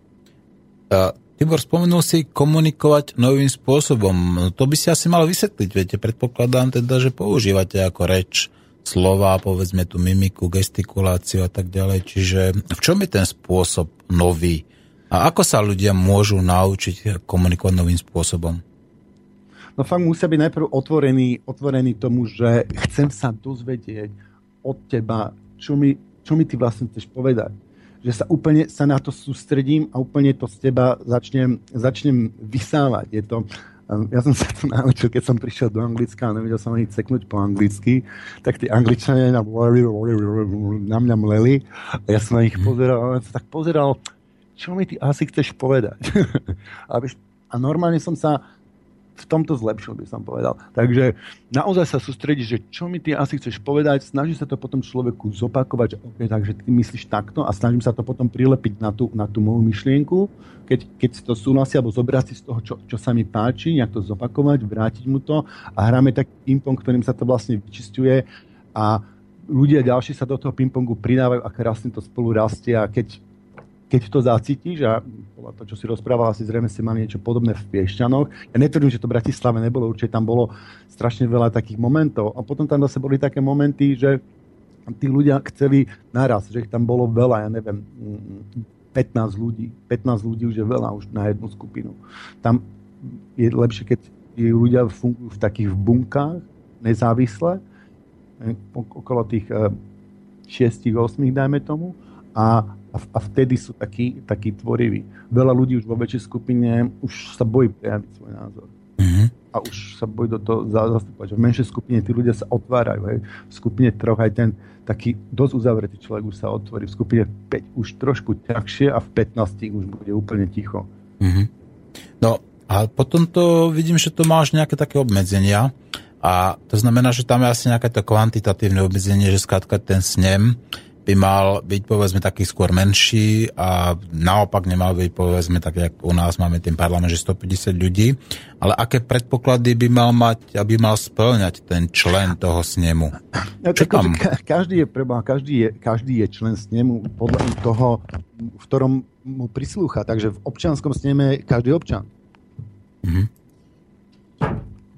Uh, Tibor, spomenul si komunikovať novým spôsobom. To by si asi mal vysvetliť, viete, predpokladám teda, že používate ako reč slova, povedzme tú mimiku, gestikuláciu a tak ďalej. Čiže v čom je ten spôsob nový? A ako sa ľudia môžu naučiť komunikovať novým spôsobom? No fakt musia byť najprv otvorení, otvorení tomu, že chcem sa dozvedieť od teba čo mi, čo mi ty vlastne chceš povedať. Že sa úplne sa na to sústredím a úplne to z teba začnem, začnem vysávať. Je to, um, ja som sa to naučil, keď som prišiel do Anglicka a nevedel som ani ceknúť po anglicky, tak tí angličania na, na mňa mleli a ja som na nich pozeral a som tak pozeral, čo mi ty asi chceš povedať. a normálne som sa v tomto zlepšil, by som povedal. Takže naozaj sa sústredí, že čo mi ty asi chceš povedať, snaží sa to potom človeku zopakovať, že okay, takže ty myslíš takto a snažím sa to potom prilepiť na tú, na tú moju myšlienku, keď, keď si to súhlasí, alebo zobrať si z toho, čo, čo sa mi páči, nejak to zopakovať, vrátiť mu to a hráme taký ping-pong, ktorým sa to vlastne vyčistuje a ľudia ďalší sa do toho ping-pongu pridávajú a krásne to spolu rastie a keď keď to zacítiš a podľa čo si rozprával, asi zrejme ste mali niečo podobné v Piešťanoch. Ja netvrdím, že to v Bratislave nebolo, určite tam bolo strašne veľa takých momentov. A potom tam zase boli také momenty, že tí ľudia chceli naraz, že ich tam bolo veľa, ja neviem, 15 ľudí. 15 ľudí už je veľa už na jednu skupinu. Tam je lepšie, keď ľudia fungujú v takých bunkách, nezávisle, eh, okolo tých 6-8, eh, dajme tomu, a a, a vtedy sú takí, takí tvoriví. Veľa ľudí už vo väčšej skupine už sa bojí prejaviť svoj názor. Mm-hmm. A už sa bojí do toho zastupovať. V menšej skupine tí ľudia sa otvárajú. Hej. V skupine troch aj ten taký dosť uzavretý človek už sa otvorí. V skupine 5 už trošku ťažšie a v 15 už bude úplne ticho. Mm-hmm. No a potom to vidím, že to máš nejaké také obmedzenia. A to znamená, že tam je asi nejaké to kvantitatívne obmedzenie, že skrátka ten snem by mal byť povedzme taký skôr menší a naopak nemal byť povedzme tak, jak u nás máme ten parlament, že 150 ľudí. Ale aké predpoklady by mal mať, aby mal splňať ten člen toho snemu? No, Čo tam? Každý je, preba, každý, je, každý je člen snemu podľa toho, v ktorom mu prislúcha. Takže v občianskom sneme je každý občan. Mm-hmm.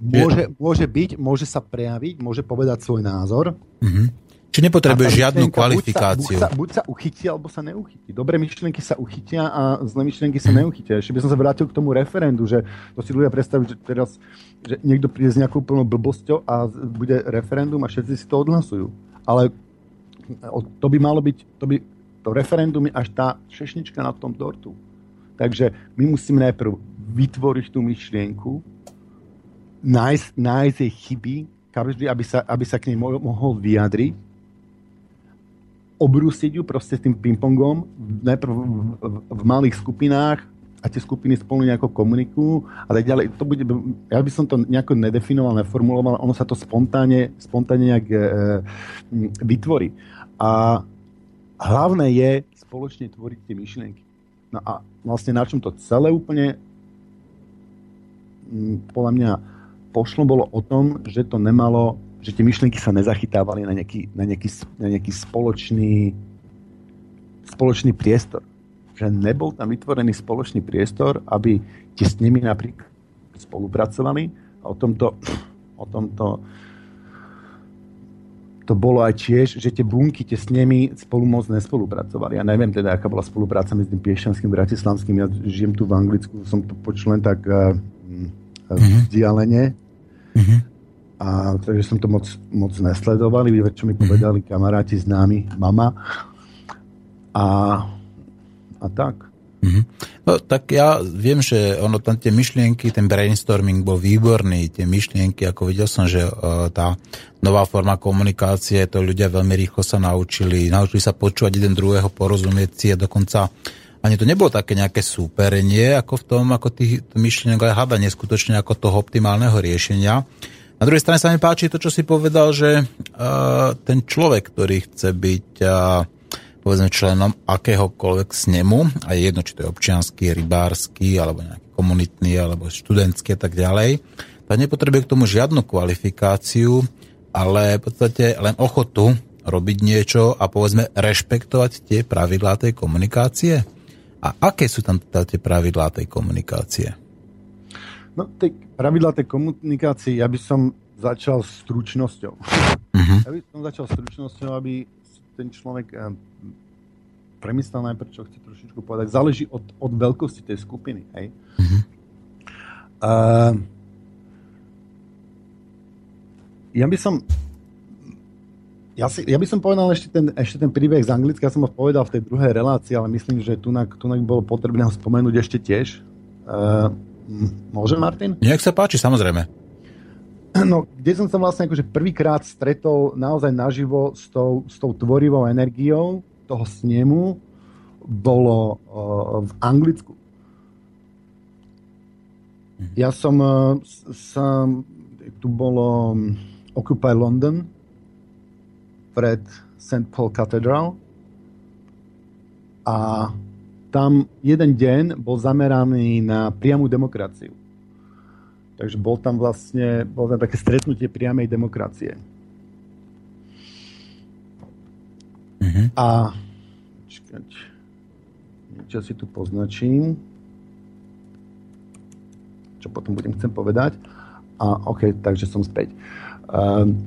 Môže, môže byť, môže sa prejaviť, môže povedať svoj názor. Mm-hmm či nepotrebuje žiadnu kvalifikáciu. Buď sa, buď, sa, buď sa uchytí, alebo sa neuchytí. Dobré myšlienky sa uchytia a zlé myšlienky sa neuchytia. Ešte by som sa vrátil k tomu referendu, že to si ľudia predstavujú, že teraz že niekto príde s nejakou plnou blbosťou a bude referendum a všetci si to odhlasujú. Ale to by malo byť, to, by, to referendum je až tá šešnička na tom dortu. Takže my musíme najprv vytvoriť tú myšlienku, nájsť, nájsť jej chyby, každý, aby sa, aby sa k nej mohol vyjadriť obrúsiť ju proste tým pingpongom, najprv v, v, v malých skupinách a tie skupiny spolu nejako komunikujú a tak ďalej. To bude, ja by som to nejako nedefinoval, neformuloval, ono sa to spontánne, spontánne nejak e, vytvorí. A hlavné je spoločne tvoriť tie myšlienky. No a vlastne na čom to celé úplne podľa mňa pošlo, bolo o tom, že to nemalo, že tie myšlienky sa nezachytávali na nejaký, na nejaký, na nejaký spoločný, spoločný priestor. Že nebol tam vytvorený spoločný priestor, aby tie s nimi napríklad spolupracovali a o tomto, o tomto to bolo aj tiež, že tie bunky, tie s nimi spolu moc nespolupracovali. Ja neviem teda, aká bola spolupráca medzi tým Piešťanským, Bratislavským. Ja žijem tu v Anglicku, som to počul len tak uh, uh-huh. vzdialene. Uh-huh. A takže som to moc, moc nesledoval. Čo mi povedali kamaráti, známi, mama. A, a tak. Mm-hmm. No tak ja viem, že ono tam tie myšlienky, ten brainstorming bol výborný, tie myšlienky, ako videl som, že uh, tá nová forma komunikácie, to ľudia veľmi rýchlo sa naučili, naučili sa počúvať jeden druhého, porozumieť si a dokonca ani to nebolo také nejaké súperenie, ako v tom, ako tých myšlienok, ale hádanie skutočne ako toho optimálneho riešenia. Na druhej strane sa mi páči to, čo si povedal, že uh, ten človek, ktorý chce byť uh, povedzme členom akéhokoľvek snemu, a je jedno, či to je občianský, rybársky, alebo nejaký komunitný, alebo študentský a tak ďalej, tak nepotrebuje k tomu žiadnu kvalifikáciu, ale v podstate len ochotu robiť niečo a povedzme rešpektovať tie pravidlá tej komunikácie. A aké sú tam teda tie pravidlá tej komunikácie? No, tie pravidlá tej komunikácie, ja by som začal stručnosťou. Uh-huh. Ja by som začal stručnosťou, aby ten človek eh, premyslel najprv, čo chce trošičku povedať. Záleží od, od veľkosti tej skupiny. Hej? Mm-hmm. Uh, ja by som ja, si, ja by som povedal ešte ten, ešte ten príbeh z Anglicka, ja som ho povedal v tej druhej relácii, ale myslím, že tu tunak bolo potrebné ho spomenúť ešte tiež. Uh, môže, Martin? Nech sa páči, samozrejme. No, kde som sa vlastne akože prvýkrát stretol naozaj naživo s tou, s tou tvorivou energiou toho snemu, bolo uh, v Anglicku. Mhm. Ja som, uh, som tu bolo Occupy London pred St. Paul Cathedral a tam jeden deň bol zameraný na priamu demokraciu. Takže bol tam vlastne bol tam také stretnutie priamej demokracie. Mm-hmm. A čakať, niečo si tu poznačím, čo potom budem chcem povedať. A OK, takže som späť. Um,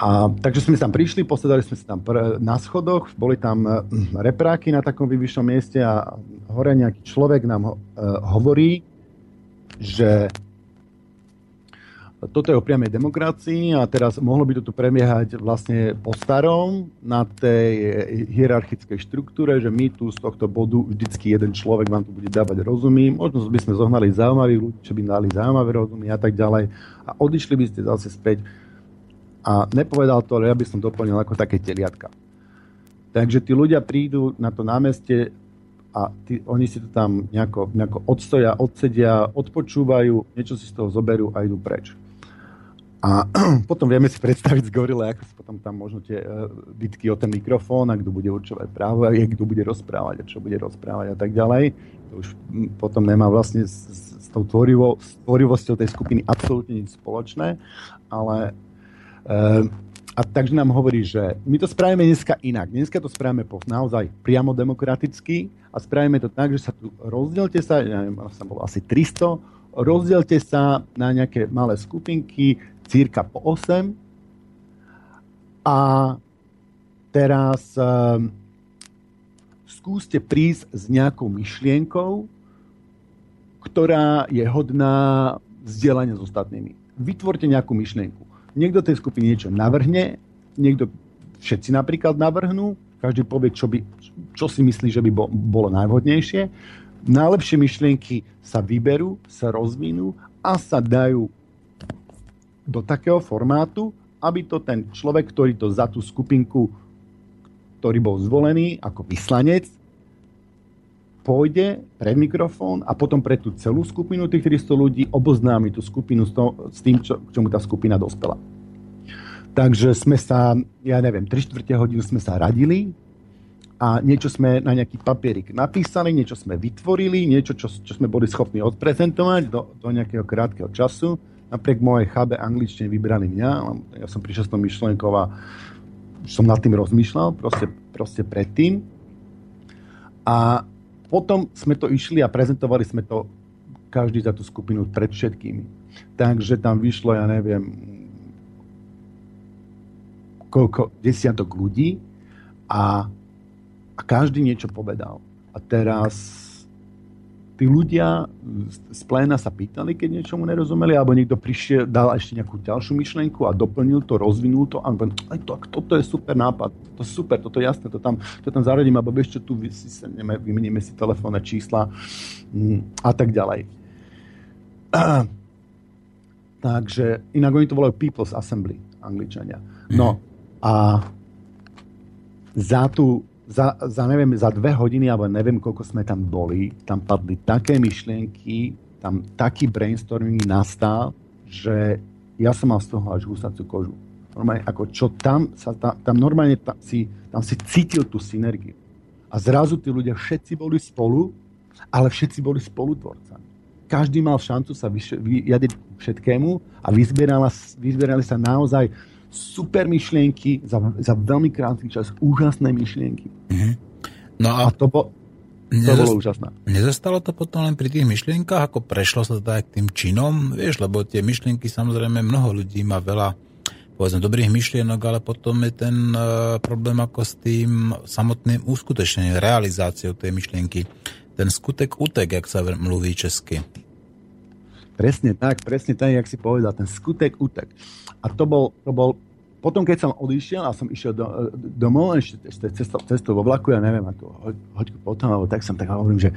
a, takže sme tam prišli, posedali sme sa tam pr- na schodoch, boli tam uh, repráky na takom vyššom mieste a hore nejaký človek nám ho, uh, hovorí, že toto je o priamej demokracii a teraz mohlo by to tu premiehať vlastne po starom na tej hierarchickej štruktúre, že my tu z tohto bodu vždycky jeden človek vám tu bude dávať rozumy, možno by sme zohnali zaujímavých ľudí, čo by dali zaujímavé rozumy a tak ďalej. A odišli by ste zase späť a nepovedal to, ale ja by som doplnil ako také teliatka. Takže tí ľudia prídu na to námestie a tí, oni si to tam nejako, nejako odstoja, odsedia, odpočúvajú, niečo si z toho zoberú a idú preč. A potom vieme si predstaviť z Gorille, ako sú potom tam možno tie bitky o ten mikrofón a kto bude určovať právo a kto bude rozprávať a čo bude rozprávať a tak ďalej. To už potom nemá vlastne s, s, tou tvorivo, tvorivosťou tej skupiny absolútne nič spoločné, ale a takže nám hovorí, že my to spravíme dneska inak. Dneska to spravíme po, naozaj priamo demokraticky a spravíme to tak, že sa tu rozdielte sa, ja neviem, sa bolo asi 300, rozdielte sa na nejaké malé skupinky, círka po 8 a teraz um, skúste prísť s nejakou myšlienkou, ktorá je hodná vzdielania s ostatnými. Vytvorte nejakú myšlienku. Niekto tej skupiny niečo navrhne, niekto, všetci napríklad navrhnú, každý povie, čo, by, čo si myslí, že by bolo najvhodnejšie. Najlepšie myšlienky sa vyberú, sa rozvinú a sa dajú do takého formátu, aby to ten človek, ktorý to za tú skupinku, ktorý bol zvolený ako vyslanec, pôjde pred mikrofón a potom pre tú celú skupinu tých 300 ľudí oboznámi tú skupinu s, to, s tým, čo, k čomu tá skupina dospela. Takže sme sa, ja neviem, 3 čtvrte hodinu sme sa radili a niečo sme na nejaký papierik napísali, niečo sme vytvorili, niečo, čo, čo sme boli schopní odprezentovať do, do nejakého krátkeho času napriek mojej chábe angličtine vybrali mňa. Ja som prišiel s tou myšlienkou a som nad tým rozmýšľal proste, proste predtým. A potom sme to išli a prezentovali sme to každý za tú skupinu pred všetkými. Takže tam vyšlo, ja neviem, koľko, desiatok ľudí a, a každý niečo povedal. A teraz tí ľudia z pléna sa pýtali, keď niečomu nerozumeli, alebo niekto prišiel, dal ešte nejakú ďalšiu myšlienku a doplnil to, rozvinul to a povedal, to, toto je super nápad, to je super, toto je jasné, to tam, to tam zaradím, alebo ešte tu vymeníme, vymeníme si telefónne čísla mm, a tak ďalej. Takže, inak oni to volajú People's Assembly, angličania. No a za tú za, za, neviem, za dve hodiny, alebo neviem, koľko sme tam boli, tam padli také myšlienky, tam taký brainstorming nastal, že ja som mal z toho až husacú kožu. Normálne, ako čo tam, sa, tam, tam normálne tam si, tam si cítil tú synergiu. A zrazu tí ľudia všetci boli spolu, ale všetci boli spolutvorcami. Každý mal šancu sa vyjadriť všetkému a vyzbierali sa naozaj super myšlienky za, za veľmi krátky čas, úžasné myšlienky. Mm-hmm. No a, a to, bo, to Nezast... bolo úžasné. Nezostalo to potom len pri tých myšlienkach, ako prešlo sa tak k tým činom, vieš, lebo tie myšlienky samozrejme mnoho ľudí má veľa povedzme dobrých myšlienok, ale potom je ten uh, problém ako s tým samotným uskutečnením, realizáciou tej myšlienky. Ten skutek utek, jak sa mluví česky. Presne tak, presne tak, jak si povedal, ten skutek utek. A to bol, to bol potom, keď som odišiel a som išiel do, domov, ešte, ešte cestou, cestou vo vlaku, ja neviem, ako hoď, hoďku potom, alebo tak som tak hovorím, že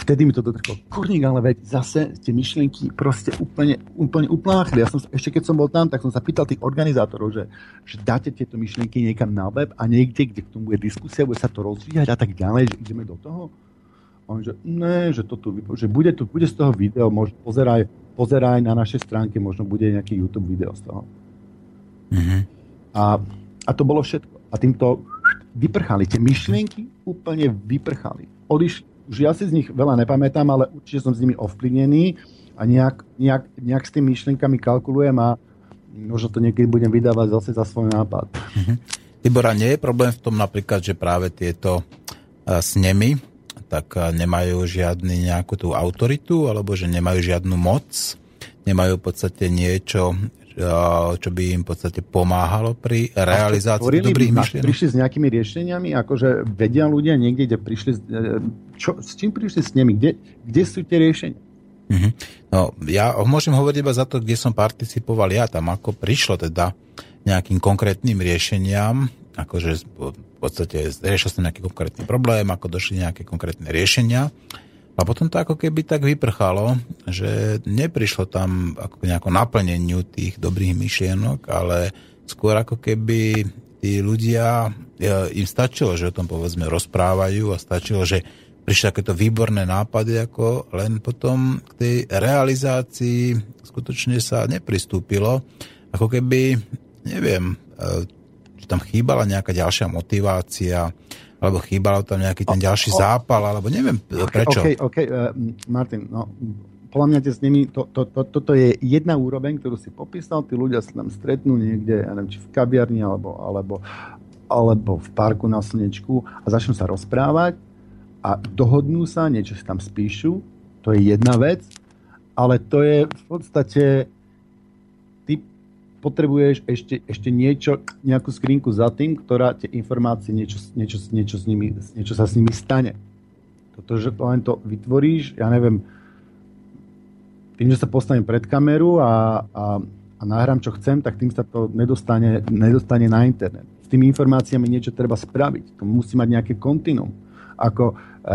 vtedy mi to dotrklo, kurník, ale veď zase tie myšlienky proste úplne, úplne upláchli. Ja som, ešte keď som bol tam, tak som sa pýtal tých organizátorov, že, že dáte tieto myšlienky niekam na web a niekde, kde k tomu bude diskusia, bude sa to rozvíjať a tak ďalej, že ideme do toho. On že ne, že to tu, že bude, tu, bude z toho video, možno pozeraj, pozeraj na našej stránke, možno bude nejaký YouTube video z toho. Mm-hmm. A, a to bolo všetko. A týmto vyprchali. Tie myšlienky úplne vyprchali. Odišli. Už ja si z nich veľa nepamätám, ale určite som s nimi ovplyvnený a nejak, nejak, nejak s tými myšlienkami kalkulujem a možno to niekedy budem vydávať zase za svoj nápad. Mm-hmm. Tibora, nie je problém v tom napríklad, že práve tieto uh, snemy, tak nemajú žiadny nejakú tú autoritu, alebo že nemajú žiadnu moc, nemajú v podstate niečo, čo by im v podstate pomáhalo pri realizácii Tvorili dobrých myšlienok. Prišli s nejakými riešeniami, akože vedia ľudia niekde, kde prišli, e, čo, s čím prišli s nimi, kde, kde sú tie riešenia? Mm-hmm. No, ja môžem hovoriť iba za to, kde som participoval ja, tam ako prišlo teda nejakým konkrétnym riešeniam, akože v podstate riešil som nejaký konkrétny problém, ako došli nejaké konkrétne riešenia. A potom to ako keby tak vyprchalo, že neprišlo tam ako nejako naplneniu tých dobrých myšlienok, ale skôr ako keby tí ľudia, im stačilo, že o tom povedzme rozprávajú a stačilo, že prišli takéto výborné nápady, ako len potom k tej realizácii skutočne sa nepristúpilo. Ako keby, neviem, tam chýbala nejaká ďalšia motivácia, alebo chýbalo tam nejaký ten ďalší zápal, alebo neviem prečo. OK, OK, uh, Martin, no, podľa mňa s nimi, to, to, to, toto je jedna úroveň, ktorú si popísal, tí ľudia sa tam stretnú niekde, ja neviem, či v kaviarni, alebo, alebo, alebo v parku na slnečku a začnú sa rozprávať a dohodnú sa, niečo si tam spíšu, to je jedna vec, ale to je v podstate potrebuješ ešte, ešte niečo, nejakú skrinku za tým, ktorá tie informácie, niečo, niečo, niečo, s nimi, niečo sa s nimi stane. Toto, že len to vytvoríš, ja neviem, tým, že sa postavím pred kameru a, a, a nahrám, čo chcem, tak tým sa to nedostane, nedostane na internet. S tými informáciami niečo treba spraviť. To musí mať nejaké kontinuum. Ako, e,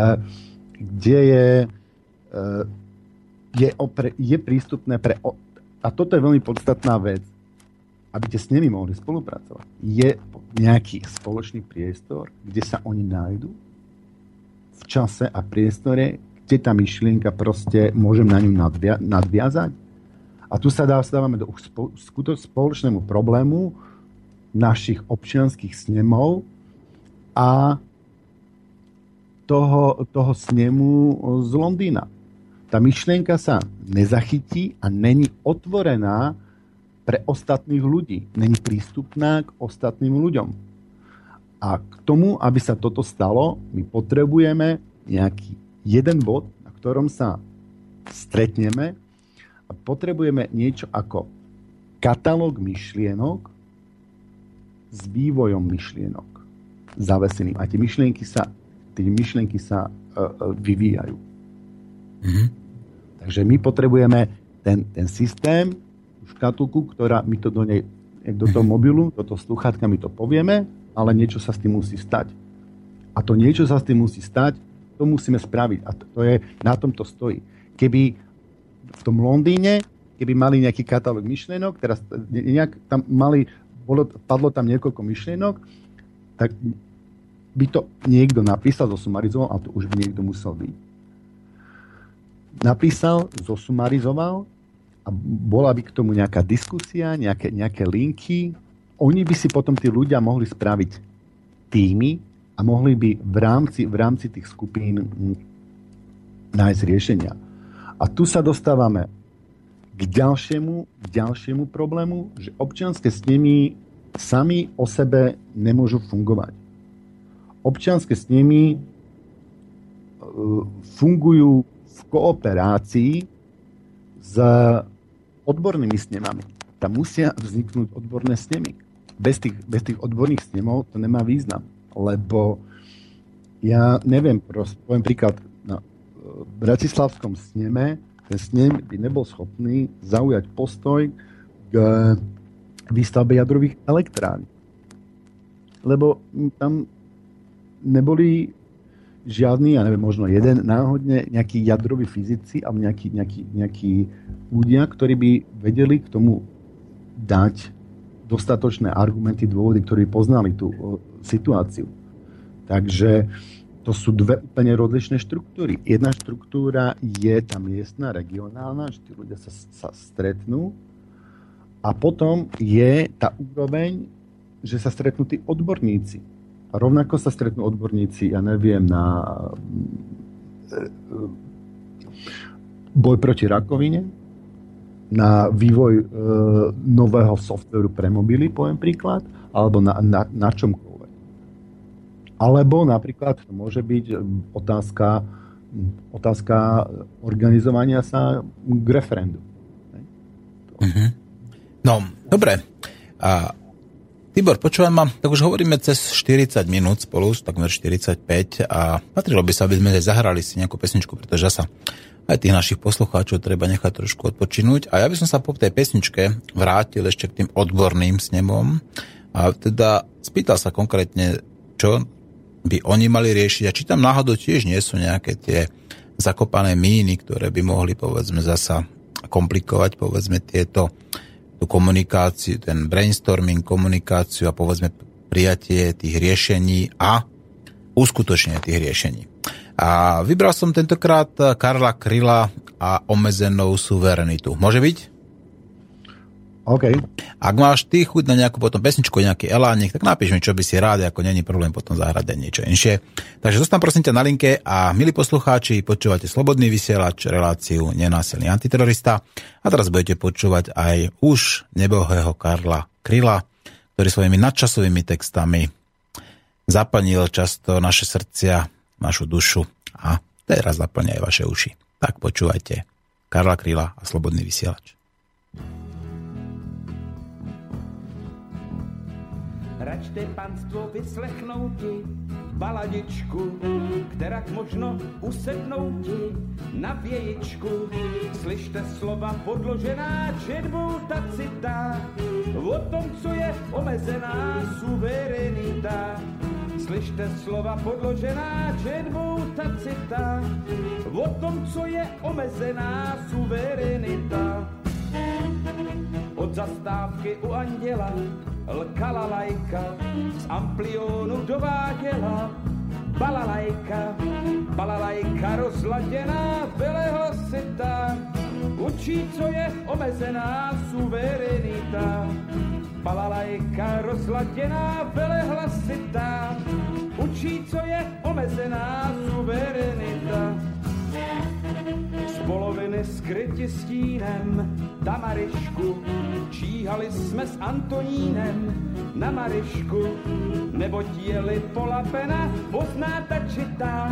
kde je, e, je, opre, je prístupné pre... A toto je veľmi podstatná vec aby ste s nimi mohli spolupracovať, je nejaký spoločný priestor, kde sa oni nájdu v čase a priestore, kde tá myšlienka proste môžem na ňu nadvia- nadviazať. A tu sa dávame do spoločnému problému našich občianských snemov a toho, toho snemu z Londýna. tá myšlienka sa nezachytí a není otvorená pre ostatných ľudí. Není prístupná k ostatným ľuďom. A k tomu, aby sa toto stalo, my potrebujeme nejaký jeden bod, na ktorom sa stretneme a potrebujeme niečo ako katalóg myšlienok s vývojom myšlienok zaveseným. A tie myšlienky sa, tie myšlienky sa uh, uh, vyvíjajú. Mm-hmm. Takže my potrebujeme ten, ten systém, škatulku, ktorá my to do nej, do toho mobilu, do toho sluchátka my to povieme, ale niečo sa s tým musí stať. A to niečo sa s tým musí stať, to musíme spraviť. A to, to je, na tom to stojí. Keby v tom Londýne, keby mali nejaký katalóg myšlienok, teraz nejak tam mali, bolo, padlo tam niekoľko myšlienok, tak by to niekto napísal, zosumarizoval, a to už by niekto musel byť. Napísal, zosumarizoval a bola by k tomu nejaká diskusia, nejaké, nejaké linky. Oni by si potom tí ľudia mohli spraviť týmy a mohli by v rámci, v rámci tých skupín nájsť riešenia. A tu sa dostávame k ďalšiemu, k ďalšiemu problému, že občianske snemy sami o sebe nemôžu fungovať. Občianske snemy e, fungujú v kooperácii s odbornými snemami. Tam musia vzniknúť odborné snemy. Bez tých, bez tých odborných snemov to nemá význam, lebo ja neviem, prost, poviem príklad, na Bratislavskom sneme ten snem by nebol schopný zaujať postoj k výstavbe jadrových elektrární. Lebo tam neboli žiadny, ja neviem, možno jeden náhodne nejaký jadroví fyzici alebo nejaký, nejaký, nejaký ľudia, ktorí by vedeli k tomu dať dostatočné argumenty, dôvody, ktorí poznali tú o, situáciu. Takže to sú dve úplne rozličné štruktúry. Jedna štruktúra je tá miestna, regionálna, že tí ľudia sa, sa stretnú a potom je tá úroveň, že sa stretnú tí odborníci a rovnako sa stretnú odborníci, ja neviem, na e, e, boj proti rakovine, na vývoj e, nového softveru pre mobily, poviem príklad, alebo na, na, na čomkoľvek. Alebo napríklad to môže byť otázka, otázka organizovania sa k referendu. Mm-hmm. No, dobre. A Tibor, počúvam ma, tak už hovoríme cez 40 minút spolu, takmer 45 a patrilo by sa, aby sme zahrali si nejakú pesničku, pretože sa aj tých našich poslucháčov treba nechať trošku odpočinúť. A ja by som sa po tej pesničke vrátil ešte k tým odborným snemom a teda spýtal sa konkrétne, čo by oni mali riešiť a či tam náhodou tiež nie sú nejaké tie zakopané míny, ktoré by mohli povedzme zasa komplikovať povedzme tieto tú komunikáciu, ten brainstorming, komunikáciu a povedzme prijatie tých riešení a uskutočnenie tých riešení. A vybral som tentokrát Karla Kryla a omezenú suverenitu. Môže byť? OK. Ak máš ty chuť na nejakú potom pesničku, nejaký elánik, tak napíš mi, čo by si rád, ako není problém potom zahrať aj niečo inšie. Takže zostan prosím ťa na linke a milí poslucháči, počúvate Slobodný vysielač, reláciu Nenásilný antiterorista a teraz budete počúvať aj už nebohého Karla Kryla, ktorý svojimi nadčasovými textami zaplnil často naše srdcia, našu dušu a teraz zaplňa aj vaše uši. Tak počúvajte Karla Kryla a Slobodný vysielač. Račte panstvo ti baladičku, kterak možno usednouti na vějičku. Slyšte slova podložená četbou tacita, o tom, co je omezená suverenita. Slyšte slova podložená četbou tacita, o tom, co je omezená suverenita. Od zastávky u anděla lkala lajka, z amplionu dováděla balalajka, balalajka rozladěná, velehlasitá, učí, co je omezená suverenita. Balalajka rozladěná, velehlasitá, učí, co je omezená suverenita. Spolo skryti stínem Tamarišku, číhali jsme s Antonínem na Marišku, neboť jeli polapena, pozná ta čitá,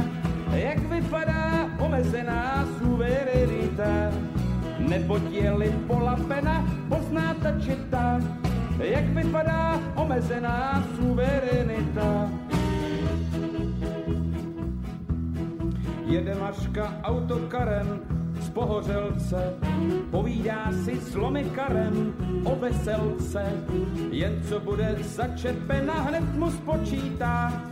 jak vypadá omezená suverenita. Neboť jeli polapena, pozná ta čitá, jak vypadá omezená suverenita. Jede Maška autokarem Pohořelce, povídá si s lomikarem o veselce, jen co bude začepena, hned mu spočítá,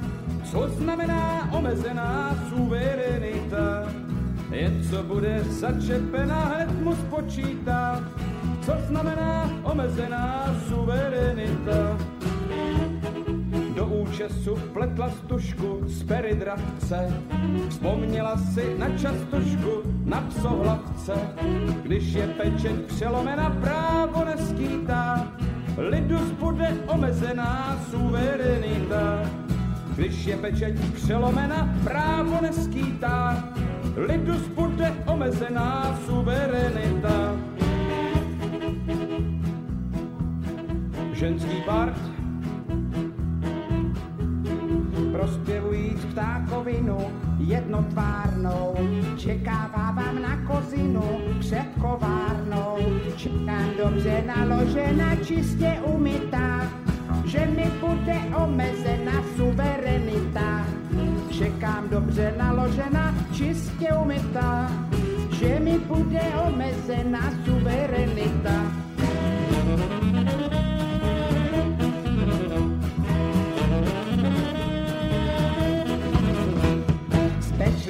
co znamená omezená suverenita. Jen co bude začepena, hned mu spočítá, co znamená omezená suverenita. Účesu pletla stužku z peridravce, vzpomněla si na častušku na psohlavce, když je pečeť přelomena, právo neskýtá, lidus bude omezená suverenita. Když je pečeť přelomena, právo neskýtá, lidus bude omezená suverenita. Ženský part prospěvujíc ptákovinu jednotvárnou, čekává vám na kozinu před kovárnou. Čekám dobře naložena, čistě umytá, že mi bude omezena suverenita. Čekám dobře naložena, čistě umytá, že mi bude omezena suverenita.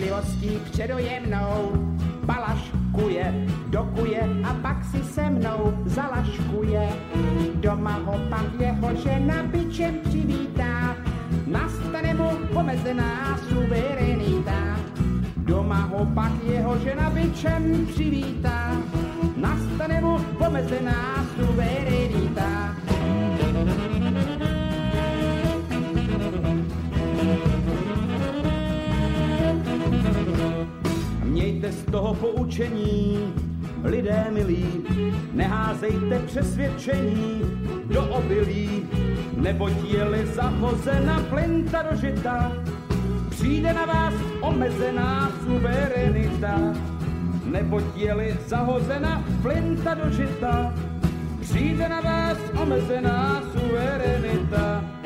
S pečlivostí předojemnou balaškuje, dokuje a pak si se mnou zalaškuje. Doma ho pak jeho žena bičem přivítá, nastane mu omezená suverenita. Doma ho pak jeho žena bičem přivítá, nastane mu omezená suverenita. Mějte z toho poučení, lidé milí, neházejte přesvědčení do obilí, neboť je-li zahozena plinta do žita, přijde na vás omezená suverenita. Neboť je-li zahozena plinta do žita, přijde na vás omezená suverenita.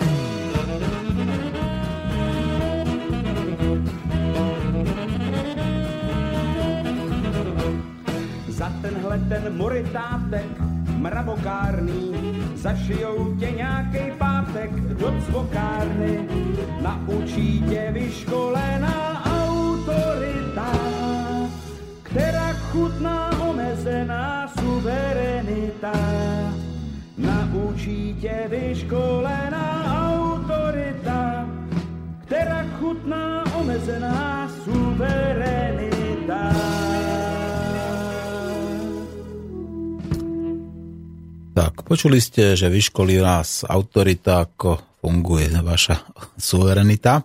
Moritátek mravokárný zašijou tě nějakej pátek do cvokárny. Naučí tě vyškolená autorita, která chutná omezená suverenita. Naučí tě vyškolená autorita, která chutná omezená suverenita. Počuli ste, že vyškolí nás autorita, ako funguje vaša suverenita.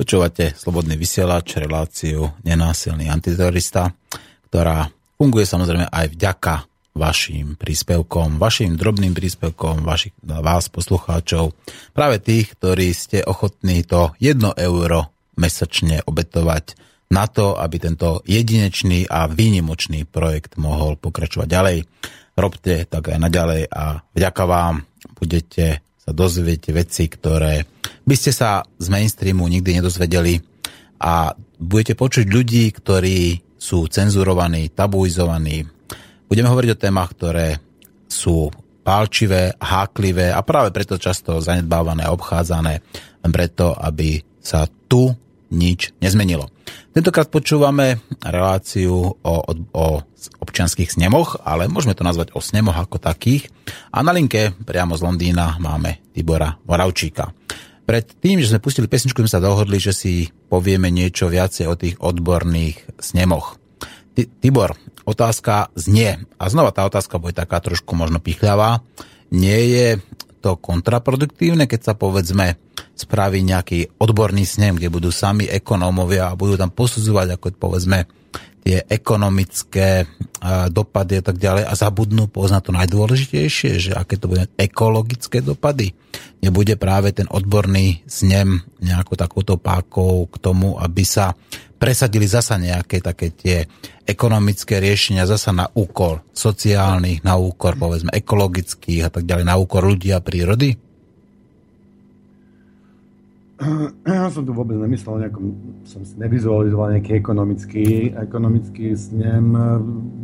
Počúvate Slobodný vysielač, reláciu Nenásilný antiterorista, ktorá funguje samozrejme aj vďaka vašim príspevkom, vašim drobným príspevkom, vašich, vás poslucháčov, práve tých, ktorí ste ochotní to 1 euro mesačne obetovať na to, aby tento jedinečný a výnimočný projekt mohol pokračovať ďalej robte tak aj naďalej a vďaka vám budete sa dozvedieť veci, ktoré by ste sa z mainstreamu nikdy nedozvedeli a budete počuť ľudí, ktorí sú cenzurovaní, tabuizovaní. Budeme hovoriť o témach, ktoré sú pálčivé, háklivé a práve preto často zanedbávané obchádzané, len preto, aby sa tu nič nezmenilo. Tentokrát počúvame reláciu o, o, o občianských snemoch, ale môžeme to nazvať o snemoch ako takých. A na linke priamo z Londýna máme Tibora Moravčíka. Pred tým, že sme pustili pesničku, sme sa dohodli, že si povieme niečo viacej o tých odborných snemoch. Tibor, otázka znie, a znova tá otázka bude taká trošku možno pichľavá, nie je to kontraproduktívne, keď sa povedzme spraví nejaký odborný snem, kde budú sami ekonómovia a budú tam posudzovať, ako povedzme, tie ekonomické dopady a tak ďalej a zabudnú poznať to najdôležitejšie, že aké to bude ekologické dopady. Nebude práve ten odborný snem nejakou takouto pákou k tomu, aby sa presadili zasa nejaké také tie ekonomické riešenia zasa na úkor sociálnych, na úkor povedzme ekologických a tak ďalej, na úkor ľudí a prírody? Som tu vôbec nemyslel nejakom, som si nevizualizoval nejaký ekonomický, ekonomický snem.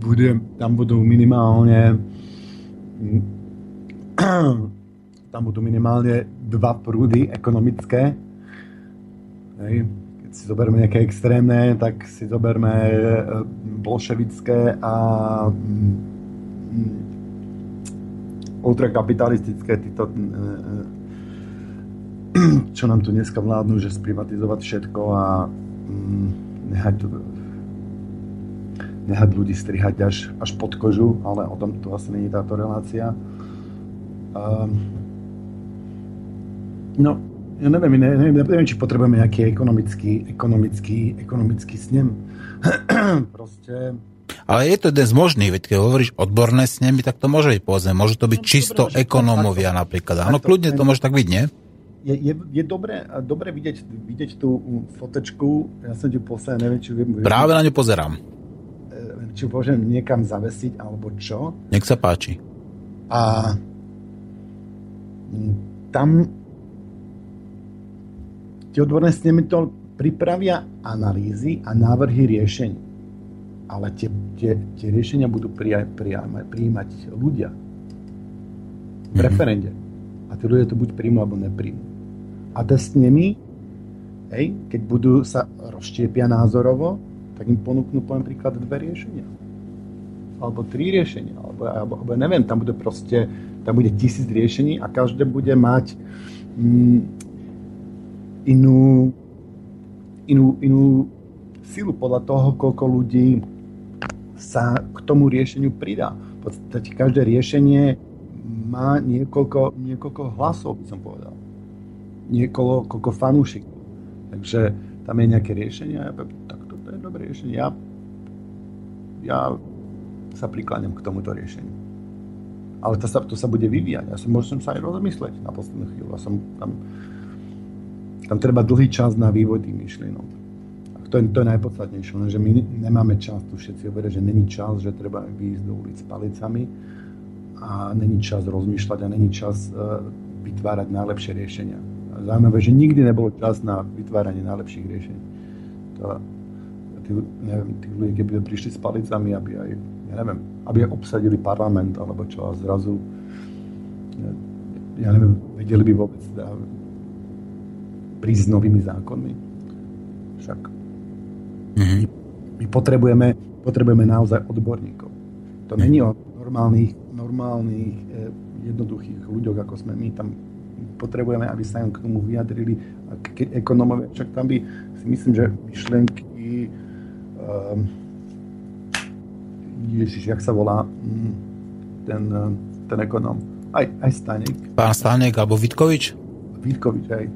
Bude, tam budú minimálne tam budú minimálne dva prúdy ekonomické. Hej. Keď si zoberme nejaké extrémne, tak si zoberme e, bolševické a mm, ultrakapitalistické títo e, e, čo nám tu dneska vládnu, že sprivatizovať všetko a mm, nehať, nehať ľudí strihať až, až pod kožu, ale o tom tu asi není táto relácia. Um, no, ja neviem, ne, neviem, neviem, či potrebujeme nejaký ekonomický, ekonomický, ekonomický snem. Proste... Ale je to jeden z možných, veď keď hovoríš odborné snemy, tak to môže byť povedzme, môže to byť no, čisto dobre, ekonómovia napríklad. Áno, kľudne to môže tak byť, nie? Je, je, je dobré, dobré vidieť, vidieť tú fotečku, ja som ti poslal, neviem, či viem... Práve na ňu pozerám. E, či môžem niekam zavesiť, alebo čo. Nech sa páči. A tam tie odborné snemy to pripravia analýzy a návrhy riešení. Ale tie, tie, tie riešenia budú prijímať ľudia v mm-hmm. referende. A tí ľudia to buď príjmu, alebo nepríjmu a nimi, hej, keď budú sa rozštiepia názorovo, tak im ponúknú poviem príklad dve riešenia. Alebo tri riešenia. Alebo, alebo, alebo neviem, tam bude proste, tam bude tisíc riešení a každé bude mať mm, inú, inú, inú silu podľa toho, koľko ľudí sa k tomu riešeniu pridá. V podstate každé riešenie má niekoľko, niekoľko hlasov, by som povedal koľko fanúšikov. Takže tam je nejaké riešenie a ja tak toto je dobré riešenie. Ja, ja sa prikláňam k tomuto riešeniu. Ale to sa, to sa bude vyvíjať. Ja som môžem sa aj rozmysleť na poslednú chvíľu. Ja som, tam, tam treba dlhý čas na vývoj tých myšlienok. A to je, to je najpodstatnejšie, že my nemáme čas, tu všetci hovoria, že není čas, že treba výjsť do ulic s palicami a není čas rozmýšľať a není čas uh, vytvárať najlepšie riešenia zaujímavé, že nikdy nebol čas na vytváranie najlepších riešení. To, tí, neviem, tí ľudia, keby prišli s palicami, aby aj, ja neviem, aby aj obsadili parlament, alebo čo, a zrazu, ja, ja neviem, vedeli by vôbec da, prísť s novými zákonmi. Však mm-hmm. my, my potrebujeme, potrebujeme naozaj odborníkov. To není o normálnych, normálnych, eh, jednoduchých ľuďoch, ako sme my. Tam potrebujeme, aby sa k tomu vyjadrili ekonomové. Však tam by si myslím, že myšlenky um, Ježiš, jak sa volá mm, ten, eh, ten ekonom? Aj, aj Stanek. Pán Stanek alebo Vitkovič? Vitkovič, aj.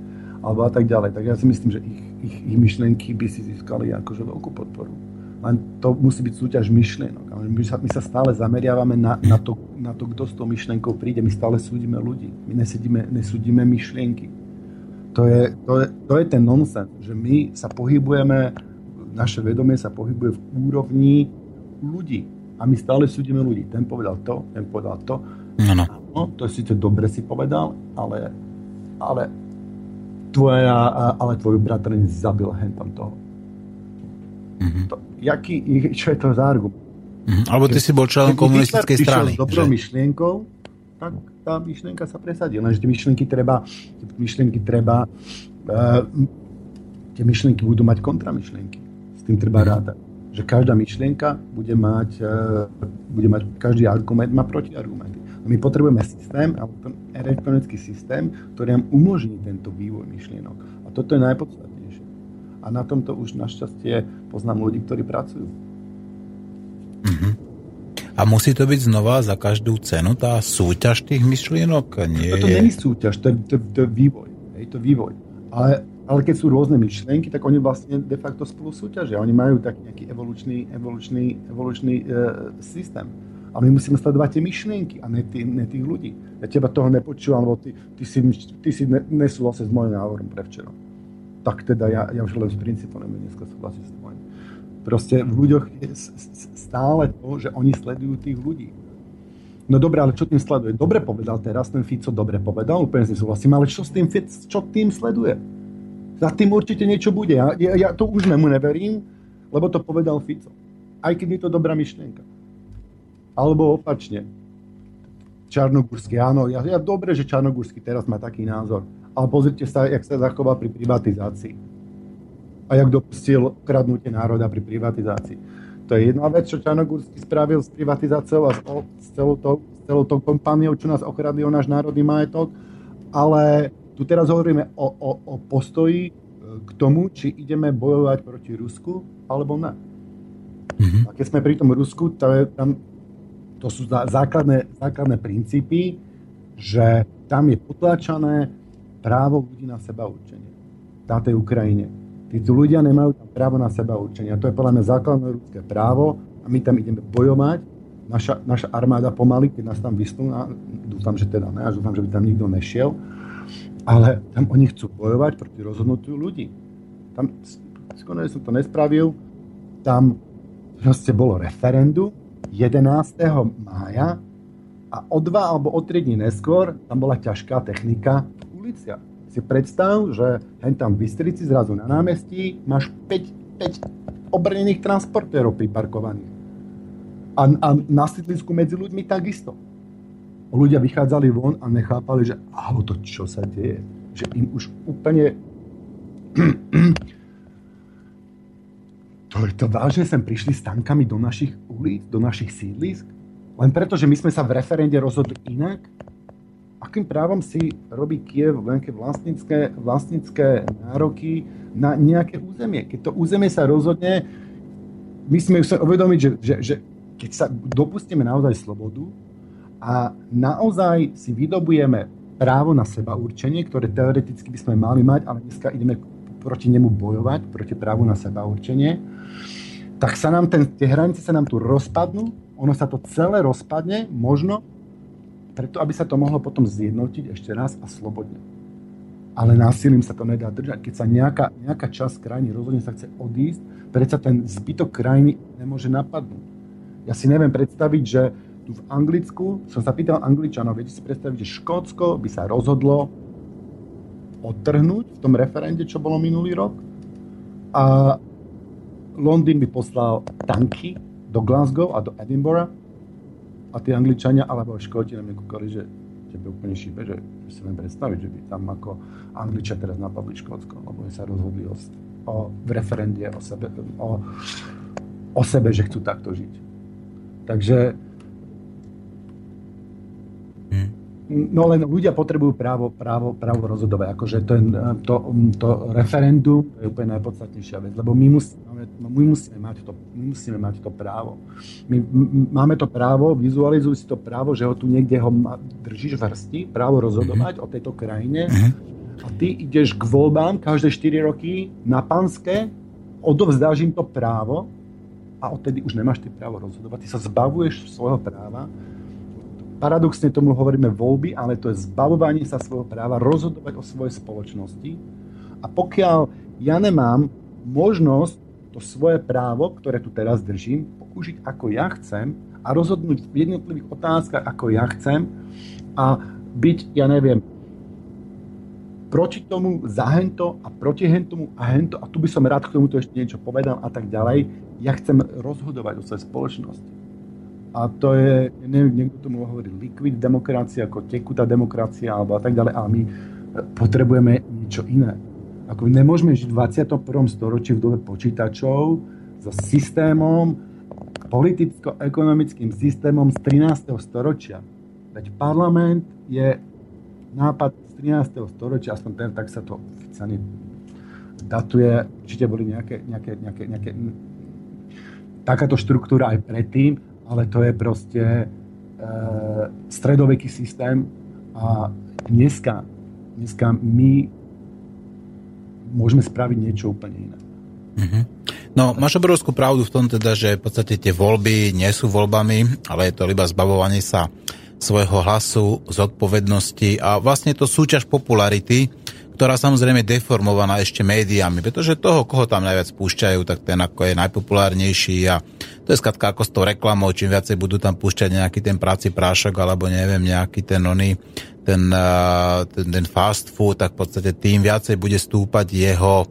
Alebo a tak ďalej. Tak ja si myslím, že ich, ich, ich myšlenky by si získali akože veľkú podporu. Len to musí byť súťaž myšlienok. My sa, my sa stále zameriavame na, na, to, na to, kto s tou myšlienkou príde. My stále súdime ľudí. My nesedíme, nesúdime myšlienky. To je, to, je, to je ten nonsens, že my sa pohybujeme, naše vedomie sa pohybuje v úrovni ľudí. A my stále súdime ľudí. Ten povedal to, ten povedal to. No, no to je síce dobre si povedal, ale, ale, tvoja, ale tvoj bratranec zabil hen tam toho. Mm-hmm. To, jaký, čo je to za argument? Mm-hmm. Alebo ty si bol členom komunistickej strany. s dobrou že? myšlienkou, tak tá myšlienka sa presadí. Lenže tie myšlienky treba, myšlienky treba uh, tie myšlienky budú mať kontramyšlienky. S tým treba mm-hmm. rátať. Že každá myšlienka bude mať, uh, bude mať, každý argument má protiargumenty. A my potrebujeme systém, elektronický systém, ktorý nám umožní tento vývoj myšlienok. A toto je najpodstatnejšie. A na tomto už našťastie poznám ľudí, ktorí pracujú. Mm-hmm. A musí to byť znova za každú cenu tá súťaž tých myšlienok? Nie to, to není súťaž, to je, to, to je vývoj. Je to vývoj. Ale, ale keď sú rôzne myšlienky, tak oni vlastne de facto spolu súťažia. Oni majú taký nejaký evolučný, evolučný, evolučný e, systém. A my musíme sledovať tie myšlienky a ne, tý, ne tých ľudí. Ja teba toho nepočúvam, lebo ty, ty si, ty si ne, nesúhlasil s môjim návorom pre včera. Tak teda ja, ja už len z princípu nebudem dneska súhlasiť s tvojim. Proste v ľuďoch je stále to, že oni sledujú tých ľudí. No dobre, ale čo tým sleduje? Dobre povedal teraz, ten Fico dobre povedal, úplne s súhlasím, ale čo s tým, čo tým sleduje? Za tým určite niečo bude. Ja, ja, ja to už nemu neverím, lebo to povedal Fico. Aj keď je to dobrá myšlienka. Alebo opačne. Čarnogórsky, áno, ja, ja dobre, že Čarnogórsky teraz má taký názor. Ale pozrite sa, jak sa zachoval pri privatizácii. A jak dopustil kradnutie národa pri privatizácii. To je jedna vec, čo Čarnogórsky spravil s privatizáciou a s celou tou, celou tou kompániou, čo nás okradli o náš národný majetok. Ale tu teraz hovoríme o, o, o postoji e, k tomu, či ideme bojovať proti Rusku, alebo ne. Mm-hmm. A keď sme pri tom Rusku, to, je, tam, to sú základné, základné princípy, že tam je potláčané právo ľudí na seba určenie. Na tej Ukrajine. Títo ľudia nemajú tam právo na seba určenie. A to je podľa mňa základné ľudské právo a my tam ideme bojovať. Naša, naša armáda pomaly, keď nás tam vyslú, dúfam, že teda ne, až dúfam, že by tam nikto nešiel, ale tam oni chcú bojovať proti rozhodnutiu ľudí. Tam, skoro som to nespravil, tam proste bolo referendum 11. mája a o dva alebo o tri dní neskôr tam bola ťažká technika v ulicia. Si predstav, že hen tam v Bystrici zrazu na námestí máš 5, 5 obrnených transportérov priparkovaných. A, a na sídlisku medzi ľuďmi takisto ľudia vychádzali von a nechápali, že aho, to čo sa deje. Že im už úplne... to je to vážne, sem prišli s tankami do našich ulic, do našich sídlisk? Len preto, že my sme sa v referende rozhodli inak? Akým právom si robí Kiev nejaké vlastnícke, vlastnícke nároky na nejaké územie? Keď to územie sa rozhodne, my sme sa uvedomiť, že, že, že keď sa dopustíme naozaj slobodu, a naozaj si vydobujeme právo na seba určenie, ktoré teoreticky by sme mali mať, ale dneska ideme proti nemu bojovať, proti právu na seba určenie, tak sa nám ten, tie hranice sa nám tu rozpadnú, ono sa to celé rozpadne, možno preto, aby sa to mohlo potom zjednotiť ešte raz a slobodne. Ale násilím sa to nedá držať. Keď sa nejaká, nejaká časť krajiny rozhodne sa chce odísť, predsa ten zbytok krajiny nemôže napadnúť. Ja si neviem predstaviť, že tu v Anglicku, som sa pýtal Angličanov, viete si predstaviť, že Škótsko by sa rozhodlo odtrhnúť v tom referende, čo bolo minulý rok a Londýn by poslal tanky do Glasgow a do Edinburgh a tí Angličania alebo Škóti nám kúkali, že tebe úplne šíbe, že, že si len predstaviť, že by tam ako Angličia teraz napadli Škótsko, lebo sa rozhodli o, o, v referende o sebe, o, o sebe, že chcú takto žiť. Takže No len ľudia potrebujú právo, právo, právo rozhodovať. Akože to, je, to, to referendum je úplne najpodstatnejšia vec, lebo my musíme, my musíme, mať, to, my musíme mať to právo. My máme to právo, vizualizuj si to právo, že ho tu niekde ho držíš v hrsti, právo rozhodovať mm-hmm. o tejto krajine mm-hmm. a ty ideš k voľbám každé 4 roky na panské, odovzdáš im to právo a odtedy už nemáš ty právo rozhodovať. Ty sa zbavuješ svojho práva paradoxne tomu hovoríme voľby, ale to je zbavovanie sa svojho práva rozhodovať o svojej spoločnosti. A pokiaľ ja nemám možnosť to svoje právo, ktoré tu teraz držím, použiť ako ja chcem a rozhodnúť v jednotlivých otázkach ako ja chcem a byť, ja neviem, proti tomu, za hento a proti hentomu a hento a tu by som rád k tomuto ešte niečo povedal a tak ďalej. Ja chcem rozhodovať o svojej spoločnosti. A to je, neviem, niekto tomu hovorí liquid demokracia, ako tekutá demokracia, alebo a tak ďalej, ale my potrebujeme niečo iné. Ako my nemôžeme žiť v 21. storočí v dobe počítačov so systémom, politicko-ekonomickým systémom z 13. storočia. Veď parlament je nápad z 13. storočia, aspoň ten, tak sa to oficiálne datuje. Určite boli nejaké, nejaké, nejaké, nejaké takáto štruktúra aj predtým, ale to je proste e, stredoveký systém a dneska, dneska my môžeme spraviť niečo úplne iné. Mm-hmm. No, máš obrovskú pravdu v tom teda, že v podstate tie voľby nie sú voľbami, ale je to iba zbavovanie sa svojho hlasu, zodpovednosti a vlastne to súťaž popularity, ktorá samozrejme deformovaná ešte médiami, pretože toho, koho tam najviac púšťajú, tak ten ako je najpopulárnejší a to je skratka ako s tou reklamou, čím viacej budú tam púšťať nejaký ten práci prášok alebo neviem, nejaký ten oný, ten, ten, ten fast food, tak v podstate tým viacej bude stúpať jeho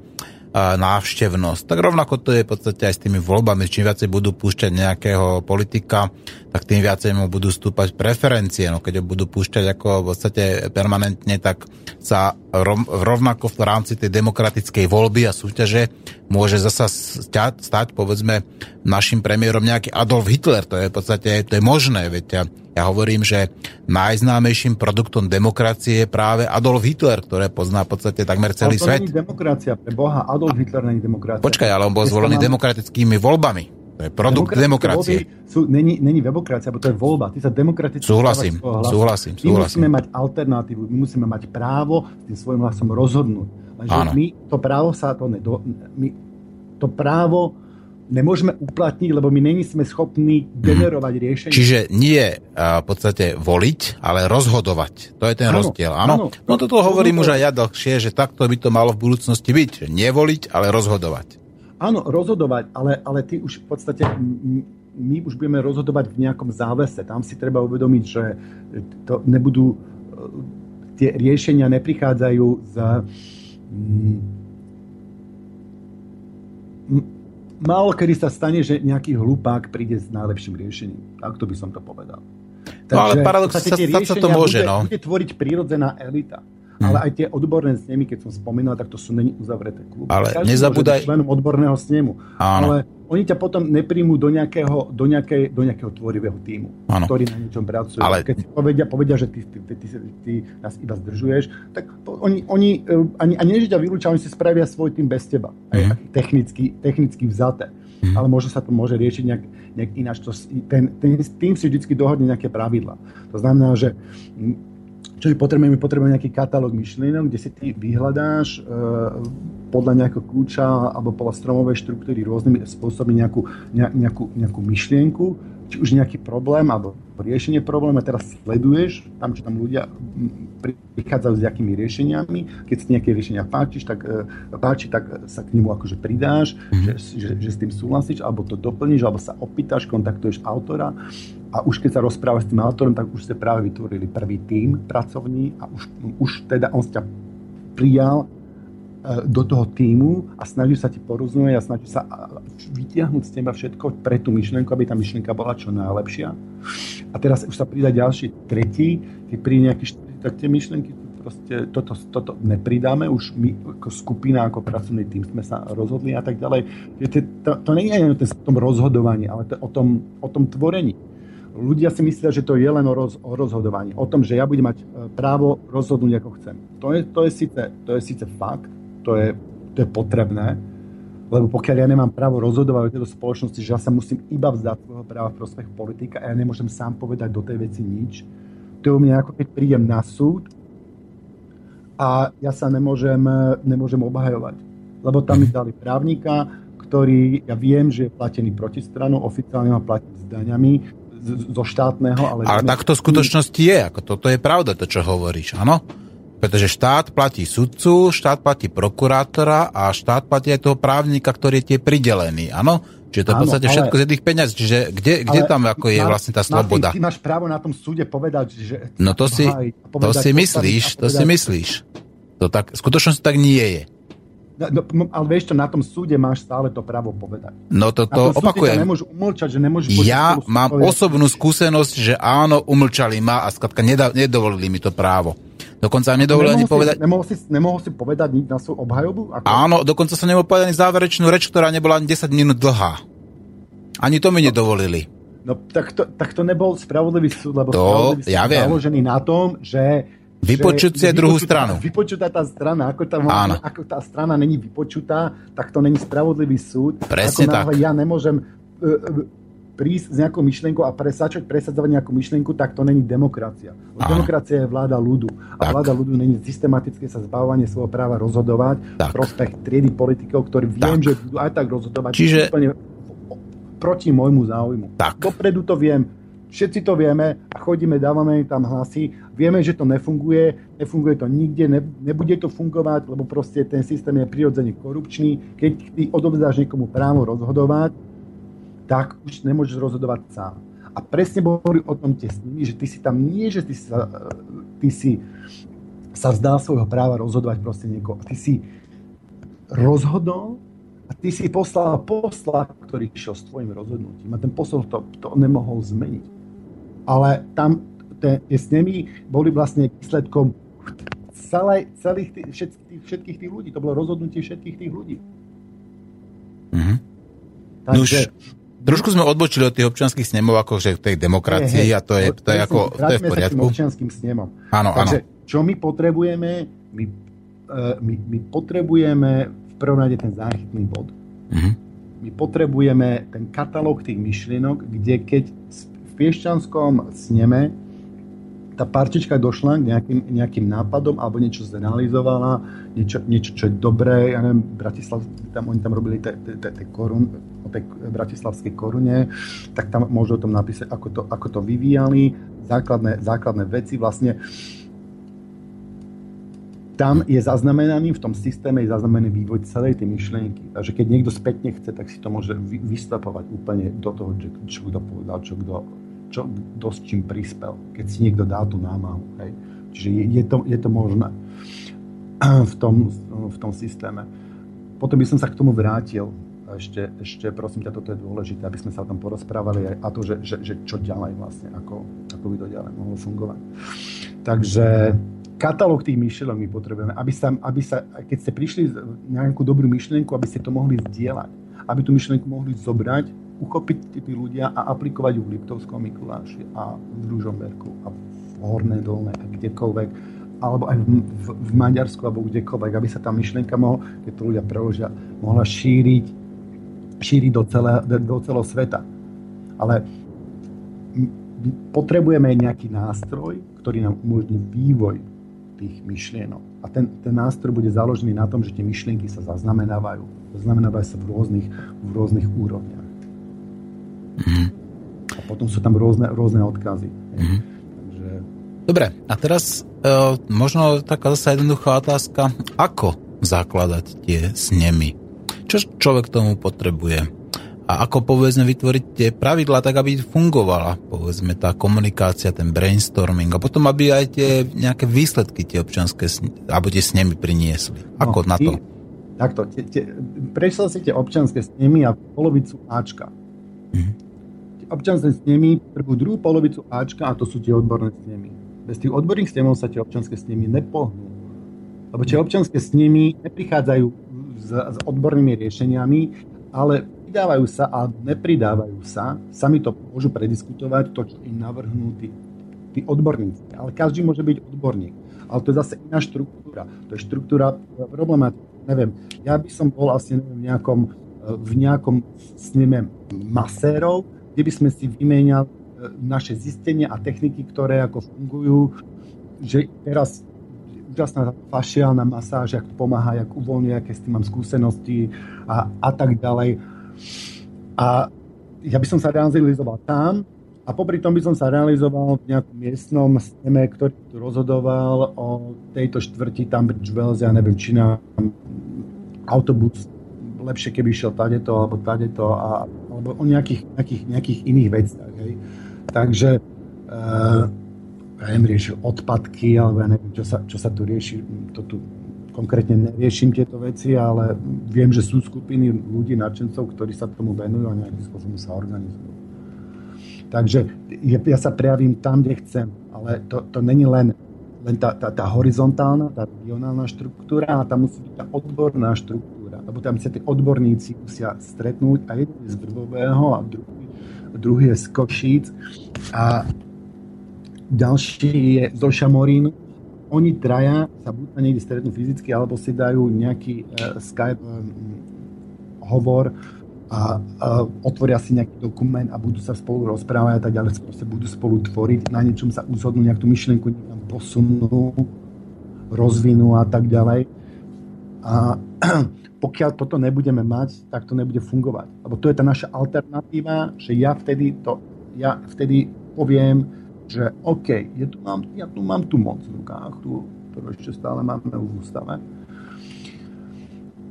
návštevnosť. Tak rovnako to je v podstate aj s tými voľbami. Čím viacej budú púšťať nejakého politika, tak tým viacej mu budú stúpať preferencie. No keď ho budú púšťať ako v podstate permanentne, tak sa rovnako v rámci tej demokratickej voľby a súťaže môže zasa stať, stať povedzme našim premiérom nejaký Adolf Hitler. To je v podstate to je možné. Veď ja hovorím, že najznámejším produktom demokracie je práve Adolf Hitler, ktoré pozná v podstate takmer celý ale to svet. není demokracia, pre Boha, Adolf Hitler není demokracia. Počkaj, ale on bol zvolený demokratickými voľbami. To je produkt demokracie. Sú, není, není demokracia, bo to je voľba. Ty sa demokraticky súhlasím, súhlasím, súhlasím. My musíme mať alternatívu, my musíme mať právo s tým svojim hlasom rozhodnúť. Lenže my to právo sa to nedo, my, to právo nemôžeme uplatniť, lebo my není sme schopní generovať hmm. riešenie. Čiže nie v podstate voliť, ale rozhodovať. To je ten áno, rozdiel. Áno? No toto hovorím už aj ja dlhšie, že takto by to malo v budúcnosti byť. Nevoliť, ale rozhodovať. Áno, rozhodovať, ale, ale ty už v podstate my už budeme rozhodovať v nejakom závese. Tam si treba uvedomiť, že to nebudú e, tie riešenia neprichádzajú z málo kedy sa stane, že nejaký hlupák príde s najlepším riešením. to by som to povedal. Takže, no ale paradox sa, sa to môže, bude, no. Bude tvoriť prírodzená elita. Hmm. Ale aj tie odborné snemy, keď som spomínal, tak to sú není uzavreté kluby. Ale Každý nezabúdaj... členom odborného snemu. Áno. Ale oni ťa potom nepríjmú do nejakého, do nejakej, do nejakého tvorivého týmu, Áno. ktorý na niečom pracuje. Ale... Keď si povedia, povedia že ty, ty, ty, ty, ty nás iba zdržuješ, tak oni, oni eh, ani, ani než ťa vylúčia, oni si spravia svoj tým bez teba. Mm. Technicky, technicky vzaté. Mm. Ale možno sa to môže riešiť nejak, nejak ináč. To, ten, ten tým si vždy dohodne nejaké pravidla. To znamená, že čo my potrebujeme, my potrebujeme nejaký katalóg myšlienok, kde si ty vyhľadáš e, podľa nejakého kľúča alebo podľa stromovej štruktúry rôznymi spôsobmi nejakú, ne, nejakú, nejakú myšlienku, či už nejaký problém alebo riešenie problému a teraz sleduješ tam, čo tam ľudia prichádzajú s nejakými riešeniami. Keď si nejaké riešenia páčiš, tak, e, páči, tak sa k nemu akože pridáš, mm-hmm. že, že, že s tým súhlasíš, alebo to doplníš, alebo sa opýtaš, kontaktuješ autora a už keď sa rozprávaš s tým autorom, tak už ste práve vytvorili prvý tím pracovní a už, už teda on ťa prijal E, do toho týmu a snaží sa ti porozumieť a snaží sa vytiahnuť z teba všetko pre tú myšlienku, aby tá myšlienka bola čo najlepšia. A teraz už sa pridá ďalší, tretí, keď príde nejaký štvrtý, tak tie myšlienky proste toto, toto nepridáme, už my ako skupina, ako pracovný tým sme sa rozhodli a tak ďalej. To, to nie je o tom rozhodovaní, ale to o tom, o tom tvorení. Ľudia si myslia, že to je len o, roz, o rozhodovaní. O tom, že ja budem mať e, právo rozhodnúť, ako chcem. To je, to je, síce, to je síce fakt, to je, to je potrebné, lebo pokiaľ ja nemám právo rozhodovať o tejto spoločnosti, že ja sa musím iba vzdať svojho práva v prospech politika a ja nemôžem sám povedať do tej veci nič, to je u mňa ako keď prídem na súd a ja sa nemôžem, nemôžem obhajovať. Lebo tam mi dali právnika, ktorý, ja viem, že je platený protistranou, oficiálne ma platí s daňami, zo štátneho, ale... Ale tak to v skutočnosti je, ako toto je pravda, to, čo hovoríš, áno? Pretože štát platí sudcu, štát platí prokurátora a štát platí aj toho právnika, ktorý je tie pridelený, áno? Čiže to je v podstate ale, všetko z jedných peňazí. Čiže kde, kde tam ako je vlastne tá sloboda? Ty máš právo na tom súde povedať, že... No to si, to si myslíš, to si myslíš. To tak, v skutočnosti tak nie je. No, no, ale vieš to, na tom súde máš stále to právo povedať. No to, to opakujem. Nemôžu umlčať, že nemôžu ja mám povedať. osobnú skúsenosť, že áno, umlčali ma a skratka nedovolili mi to právo. Dokonca nedovolil ani povedať... Nemohol si, nemohol si povedať nič na svoju obhajobu? Ako... Áno, dokonca som nemohol povedať ani záverečnú reč, ktorá nebola ani 10 minút dlhá. Ani to mi no, nedovolili. No tak to, tak to nebol spravodlivý súd, lebo to, spravodlivý ja súd viem. založený na tom, že Vypočuť si druhú stranu. Vypočutá tá strana, ako tá, Áno. ako tá strana není vypočutá, tak to není spravodlivý súd. Presne ako tak. Ja nemôžem uh, prísť s nejakou myšlienkou a presadzovať, presadzovať nejakú myšlienku, tak to není demokracia. Áno. Demokracia je vláda ľudu. A tak. vláda ľudu není systematické sa zbavovanie svojho práva rozhodovať tak. v prospech triedy politikov, ktorí viem, tak. že budú aj tak rozhodovať Čiže... úplne proti môjmu záujmu. Tak. Dopredu to viem, všetci to vieme a chodíme, dávame tam hlasy. Vieme, že to nefunguje, nefunguje to nikde, ne, nebude to fungovať, lebo proste ten systém je prirodzene korupčný. Keď ty odovzdáš niekomu právo rozhodovať, tak už nemôžeš rozhodovať sám. A presne boli o tom tie nimi, že ty si tam nie, že ty, sa, ty si sa vzdal svojho práva rozhodovať proste niekoho. Ty si rozhodol a ty si poslal posla, ktorý išiel s tvojim rozhodnutím. A ten posol to, to nemohol zmeniť. Ale tam tie, tie snemy boli vlastne výsledkom celej, celých tých, všetkých, všetkých tých ľudí. To bolo rozhodnutie všetkých tých ľudí. Mm-hmm. Takže, Nož, Trošku sme odbočili od tých občianských snemov, akože tej demokracii hey, hey, a to je, to je, ako, to je v poriadku. Sa občianským snemom. Áno, Takže, áno. čo my potrebujeme? My, uh, my, my potrebujeme v prvom rade ten záchytný bod. Uh-huh. My potrebujeme ten katalóg tých myšlienok, kde keď piešťanskom sneme tá partička došla k nejakým, nejakým nápadom alebo niečo zrealizovala, niečo, niečo čo je dobré, ja neviem, Bratislav, tam, oni tam robili tie korun, o tej bratislavskej korune, tak tam môžu o tom napísať, ako to, ako to vyvíjali, základné, základné veci vlastne. Tam je zaznamenaný, v tom systéme je zaznamenaný vývoj celej tej myšlienky. Takže keď niekto spätne chce, tak si to môže vystapovať úplne do toho, čo kto povedal, čo kto čo, s čím prispel, keď si niekto dá tú námahu. Hej. Čiže je, je, to, je to možné v tom, v tom systéme. Potom by som sa k tomu vrátil. Ešte, ešte prosím ťa, toto je dôležité, aby sme sa o tom porozprávali a to, že, že, že čo ďalej vlastne, ako, ako by to ďalej mohlo fungovať. Takže katalóg tých myšlienok my potrebujeme, aby sa, aby sa, keď ste prišli nejakú dobrú myšlienku, aby ste to mohli zdieľať, aby tú myšlienku mohli zobrať uchopiť tí ľudia a aplikovať ju v Liptovskom Mikuláši a v Ružomberku a v Hornej Dolnej a kdekoľvek alebo aj v, v, v Maďarsku alebo kdekoľvek, aby sa tá myšlienka mohla, keď to ľudia preložia, mohla šíriť, šíriť do, celé, do celého sveta. Ale potrebujeme nejaký nástroj, ktorý nám umožní vývoj tých myšlienok. A ten, ten nástroj bude založený na tom, že tie myšlienky sa zaznamenávajú. Zaznamenávajú sa v rôznych, v rôznych úrovniach. Mm-hmm. A potom sú tam rôzne, rôzne odkazy. Mm-hmm. Takže... Dobre, a teraz e, možno taká zase jednoduchá otázka, ako zakladať tie snemy? Čo človek tomu potrebuje? A ako povedzme vytvoriť tie pravidlá tak, aby fungovala povedzme tá komunikácia, ten brainstorming a potom aby aj tie nejaké výsledky tie občanské alebo tie snemy priniesli. Ako no, na to? Takto, tie, tie, prešiel si tie občanské snemy a polovicu Ačka. Mm-hmm občanské snemy prvú druhú polovicu Ačka a to sú tie odborné snemy. Bez tých odborných snemov sa tie občanské snemy nepohnú. Lebo tie občanské snemy neprichádzajú s, s odbornými riešeniami, ale pridávajú sa a nepridávajú sa. Sami to môžu prediskutovať, to, čo im navrhnú tí, tí odborníci. Ale každý môže byť odborník. Ale to je zase iná štruktúra. To je štruktúra problematiky. Neviem, ja by som bol asi neviem, v nejakom, v nejakom sneme masérov, kde by sme si vymeniali e, naše zistenia a techniky, ktoré ako fungujú, že teraz úžasná fašiálna masáž, jak pomáha, jak uvoľňuje, aké s tým mám skúsenosti a, a tak ďalej. A ja by som sa realizoval tam a popri tom by som sa realizoval v nejakom miestnom steme, ktorý tu rozhodoval o tejto štvrti Tunbridge Wells, ja neviem, či na autobus lepšie, keby išiel tadeto alebo tadeto a alebo o nejakých, nejakých, nejakých iných veciach. Hej. Takže uh, ja riešil odpadky, alebo ja neviem, čo sa, čo sa tu rieši. To tu konkrétne neriešim tieto veci, ale viem, že sú skupiny ľudí, nadšencov, ktorí sa tomu venujú a nejakým spôsobom sa organizujú. Takže ja sa prejavím tam, kde chcem, ale to, to není len, len tá, tá, tá horizontálna, tá regionálna štruktúra, ale tam musí byť tá odborná štruktúra lebo tam sa tí odborníci musia stretnúť a jeden je z Vrbového a druhý, druhý je z Košíc a ďalší je zo Šamorínu. Oni traja sa buď na niekde stretnú fyzicky, alebo si dajú nejaký uh, Skype um, hovor a, a otvoria si nejaký dokument a budú sa spolu rozprávať a tak ďalej, proste budú spolu tvoriť, na niečom sa uzhodnú, nejakú myšlienku niekam posunú, rozvinú a tak ďalej. A pokiaľ toto nebudeme mať, tak to nebude fungovať. Lebo to je tá naša alternatíva, že ja vtedy, to, ja vtedy poviem, že OK, je tu, mám, ja tu mám tú moc v rukách, tú, ktorú ešte stále máme v ústave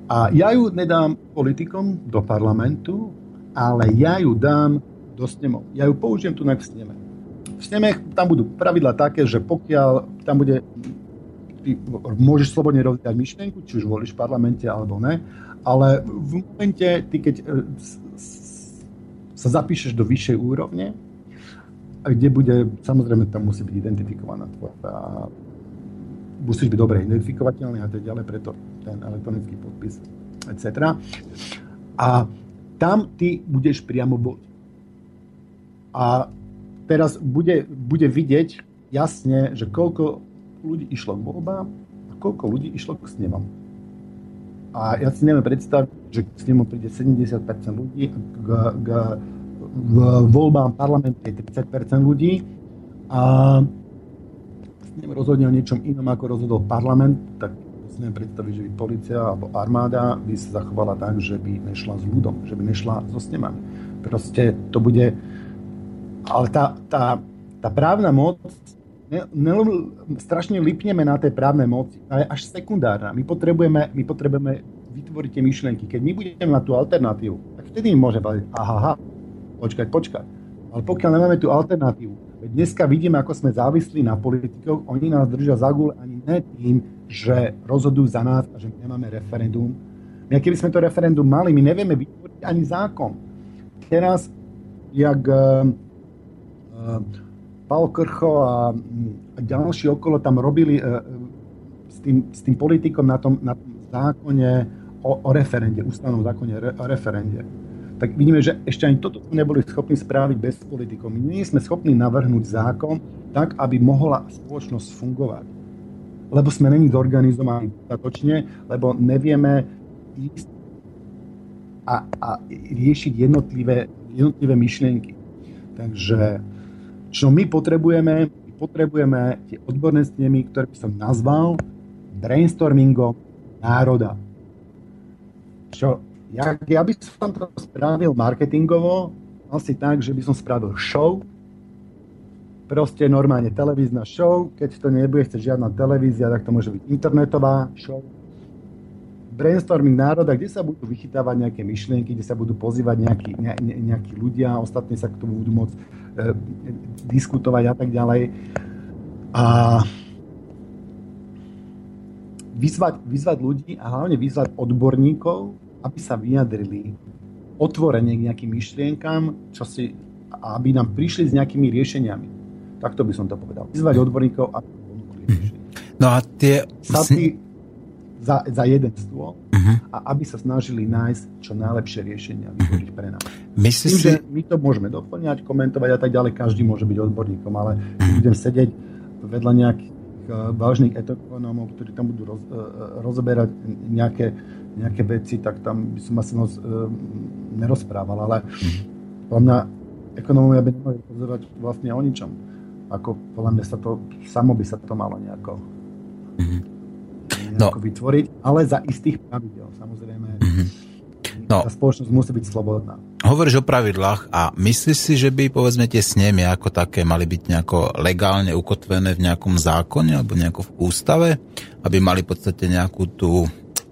a ja ju nedám politikom do parlamentu, ale ja ju dám do snemov. Ja ju použijem tu v sneme. V sneme tam budú pravidla také, že pokiaľ tam bude ty môžeš slobodne rozvíjať myšlienku, či už volíš v parlamente alebo ne, ale v momente, ty keď e, sa zapíšeš do vyššej úrovne, kde bude, samozrejme tam musí byť identifikovaná tvoja musíš byť dobre identifikovateľný a tak ďalej, preto ten elektronický podpis, etc. A tam ty budeš priamo voliť. A teraz bude, bude vidieť jasne, že koľko ľudí išlo k voľbám a koľko ľudí išlo k snemom. A ja si neviem predstaviť, že k snemom príde 70% ľudí, k, k, k voľbám parlamentu je 30% ľudí a rozhodne o niečom inom, ako rozhodol parlament, tak si neviem predstaviť, že by policia alebo armáda by sa zachovala tak, že by nešla s ľudom, že by nešla so snemami. Proste to bude... Ale tá, tá, tá právna moc ne, ne, strašne lipneme na tej právnej moci. A je až sekundárna. My potrebujeme, my potrebujeme vytvoriť tie myšlienky. Keď my budeme mať tú alternatívu, tak vtedy im môže povedať, aha, aha, počkať, počkať. Ale pokiaľ nemáme tú alternatívu, Veď dneska vidíme, ako sme závislí na politikov, oni nás držia za gule ani ne tým, že rozhodujú za nás a že nemáme referendum. My keby sme to referendum mali, my nevieme vytvoriť ani zákon. Teraz, jak uh, uh, Paul Krcho a, a ďalší okolo tam robili uh, s, tým, s tým politikom na tom, na tom zákone o, o referende, ústavnom zákone re, o referende tak vidíme, že ešte ani toto neboli schopní spraviť bez politikov. My nie sme schopní navrhnúť zákon tak, aby mohla spoločnosť fungovať. Lebo sme není zorganizovaní dostatočne, lebo nevieme ísť a, a riešiť jednotlivé, jednotlivé myšlienky. Takže čo my potrebujeme, my potrebujeme tie odborné snemy, ktoré by som nazval brainstormingom národa. Čo ja, ja by som to spravil marketingovo, asi tak, že by som spravil show, proste normálne televízna show, keď to nebude chcieť žiadna televízia, tak to môže byť internetová show. Brainstorming národa, kde sa budú vychytávať nejaké myšlienky, kde sa budú pozývať nejakí, ne, ne, nejakí ľudia, ostatní sa k tomu budú môcť diskutovať a tak ďalej. A vyzvať, vyzvať ľudí a hlavne vyzvať odborníkov, aby sa vyjadrili otvorene k nejakým myšlienkám, čo si, aby nám prišli s nejakými riešeniami. Takto by som to povedal. Vyzvať odborníkov, ponúkli riešenia. No a tie... Sady za, za jeden stôl uh-huh. a aby sa snažili nájsť čo najlepšie riešenia vytvoriť pre nás. Myslíš si... že my to môžeme doplňať, komentovať a tak ďalej, každý môže byť odborníkom, ale uh-huh. budem sedieť vedľa nejakých uh, vážnych etokonómov, ktorí tam budú roz, uh, rozoberať nejaké nejaké veci, tak tam by som asi moc e, nerozprával, ale podľa mňa ekonómovia by nemali pozorovať vlastne o ničom. Ako podľa mňa sa to, samo by sa to malo nejako, mm. No. vytvoriť, ale za istých pravidel, samozrejme. Mm. No. Tá spoločnosť musí byť slobodná. Hovoríš o pravidlách a myslíš si, že by povedzme tie snemy ako také mali byť nejako legálne ukotvené v nejakom zákone alebo nejako v ústave, aby mali v podstate nejakú tú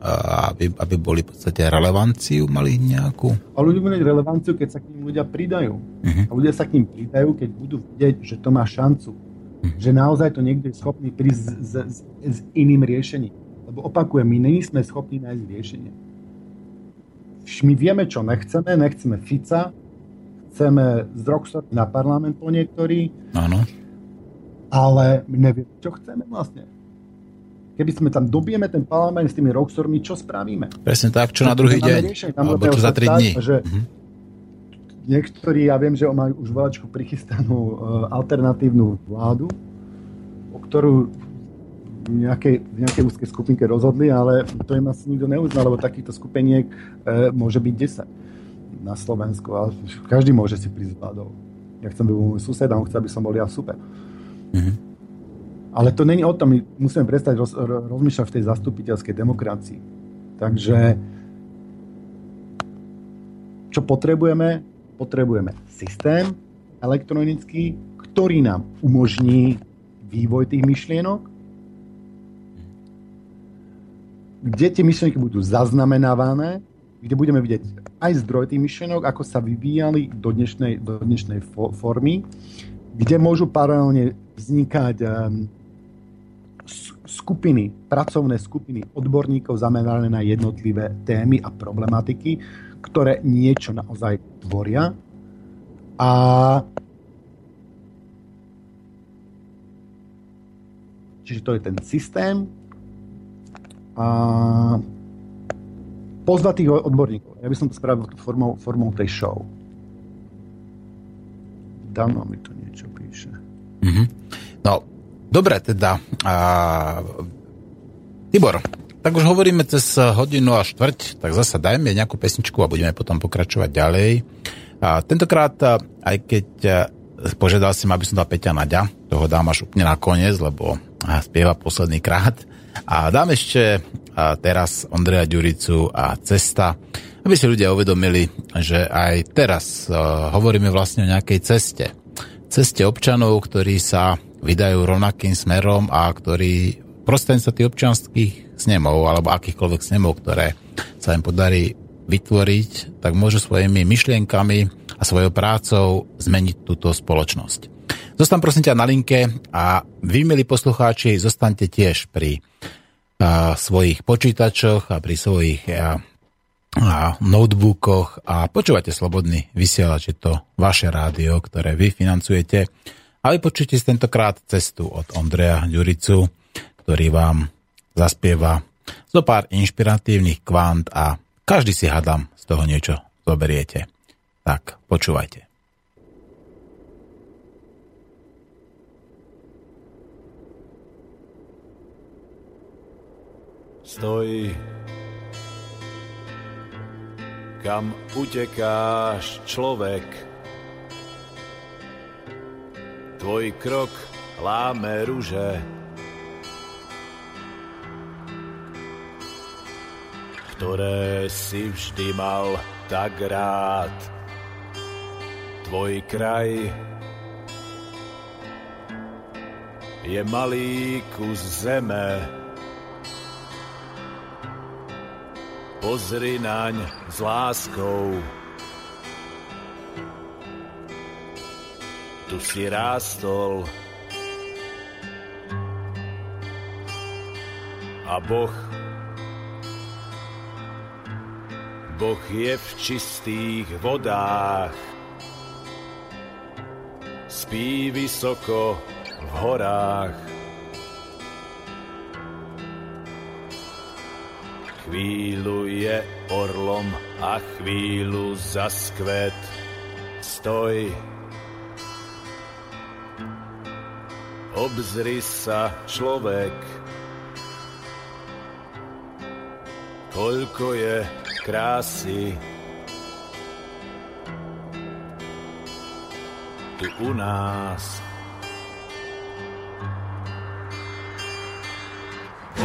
aby, aby boli v podstate relevanciu, mali nejakú? A ľudia budú mať relevanciu, keď sa k ním ľudia pridajú. Uh-huh. A ľudia sa k ním pridajú, keď budú vidieť, že to má šancu. Uh-huh. Že naozaj to niekto je schopný prísť s, s, s, s iným riešením. Lebo opakujem, my není sme schopní nájsť riešenie. My vieme, čo nechceme. Nechceme Fica, chceme z Roxor na parlament po niektorí. Áno. Ale my nevieme, čo chceme vlastne keby sme tam dobijeme ten parlament s tými roxormi, čo spravíme? Presne tak, čo na druhý deň, alebo čo za 3 dní. Že uh-huh. Niektorí, ja viem, že majú už volačku prichystanú uh, alternatívnu vládu, o ktorú nejakej, v nejakej úzkej skupinke rozhodli, ale to im asi nikto neuznal, lebo takýchto skupeniek uh, môže byť 10. na Slovensku a každý môže si prísť vládou. Ja chcem byť môj sused a on chce, aby som bol ja super. Mm-hmm. Ale to není o tom, my musíme prestať roz, rozmýšľať v tej zastupiteľskej demokracii. Takže čo potrebujeme? Potrebujeme systém elektronický, ktorý nám umožní vývoj tých myšlienok, kde tie myšlienky budú zaznamenávané, kde budeme vidieť aj zdroj tých myšlienok, ako sa vyvíjali do dnešnej, do dnešnej fo- formy, kde môžu paralelne vznikať um, skupiny, pracovné skupiny odborníkov zamerané na jednotlivé témy a problematiky, ktoré niečo naozaj tvoria. A Čiže to je ten systém. A pozvať tých odborníkov. Ja by som to spravil formou, formou tej show. Dávno mi to niečo píše. Mm-hmm. No, dobre teda. A... Tibor, tak už hovoríme cez hodinu a štvrť, tak zasa dajme nejakú pesničku a budeme potom pokračovať ďalej. A tentokrát, aj keď požiadal si ma, aby som dal Peťa Naďa, toho dám až úplne nakoniec, lebo spieva posledný krát. A dám ešte teraz Ondreja Ďuricu a Cesta, aby si ľudia uvedomili, že aj teraz hovoríme vlastne o nejakej ceste. Ceste občanov, ktorí sa vydajú rovnakým smerom a ktorí prostredníctvom tých občanských snemov alebo akýchkoľvek snemov, ktoré sa im podarí vytvoriť, tak môžu svojimi myšlienkami a svojou prácou zmeniť túto spoločnosť. Zostan prosím ťa na linke a vy, milí poslucháči, zostaňte tiež pri a, svojich počítačoch a pri svojich a, a notebookoch a počúvate Slobodný vysielač, je to vaše rádio, ktoré vy financujete. A vypočujte si tentokrát cestu od Ondreja Ďuricu, ktorý vám zaspieva zo pár inšpiratívnych kvant a každý si hadám z toho niečo zoberiete. Tak, počúvajte. Stoj, kam utekáš, človek? Tvoj krok láme ruže, ktoré si vždy mal tak rád. Tvoj kraj je malý kus zeme, pozri naň s láskou. Tu si rástol. A Boh Boh je v čistých vodách. Spí vysoko v horách Chvíľu je orlom a chvíľu za skvet. Stoj, obzri sa človek, koľko je krásy tu u nás.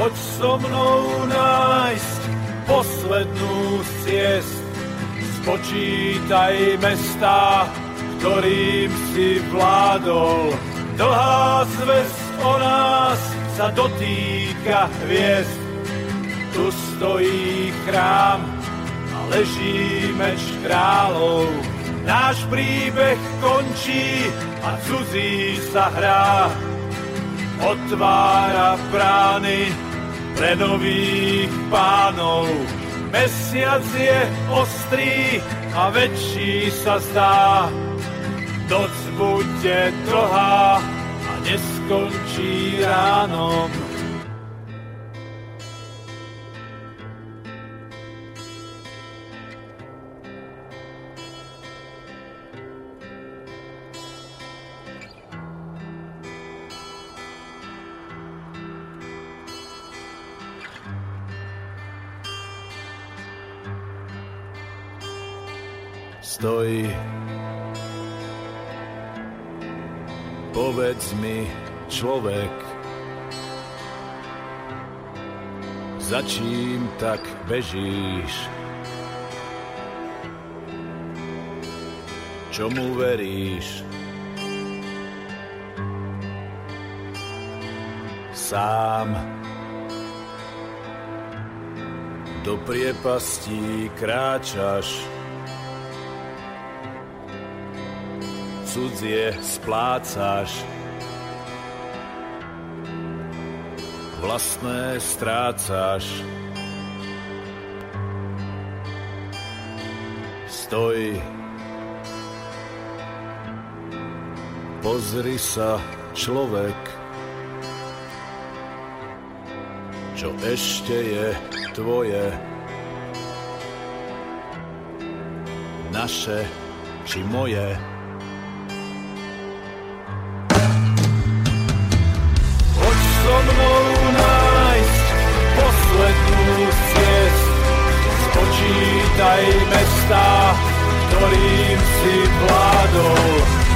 Poď so mnou nájsť poslednú ciest. Spočítaj mesta, ktorým si vládol. Dlhá zväz o nás sa dotýka hviezd. Tu stojí chrám a leží meč kráľov. Náš príbeh končí a cudzí sa hrá. Otvára brány pre nových pánov. Mesiac je ostrý a väčší sa zdá. Noc bude dlhá a neskončí ránom. Stoj, povedz mi, človek, za čím tak bežíš? Čomu veríš? Sám do priepastí kráčaš, cudzie splácaš, vlastné strácaš. Stoj, pozri sa, človek, čo ešte je tvoje, naše či moje. Si vládol.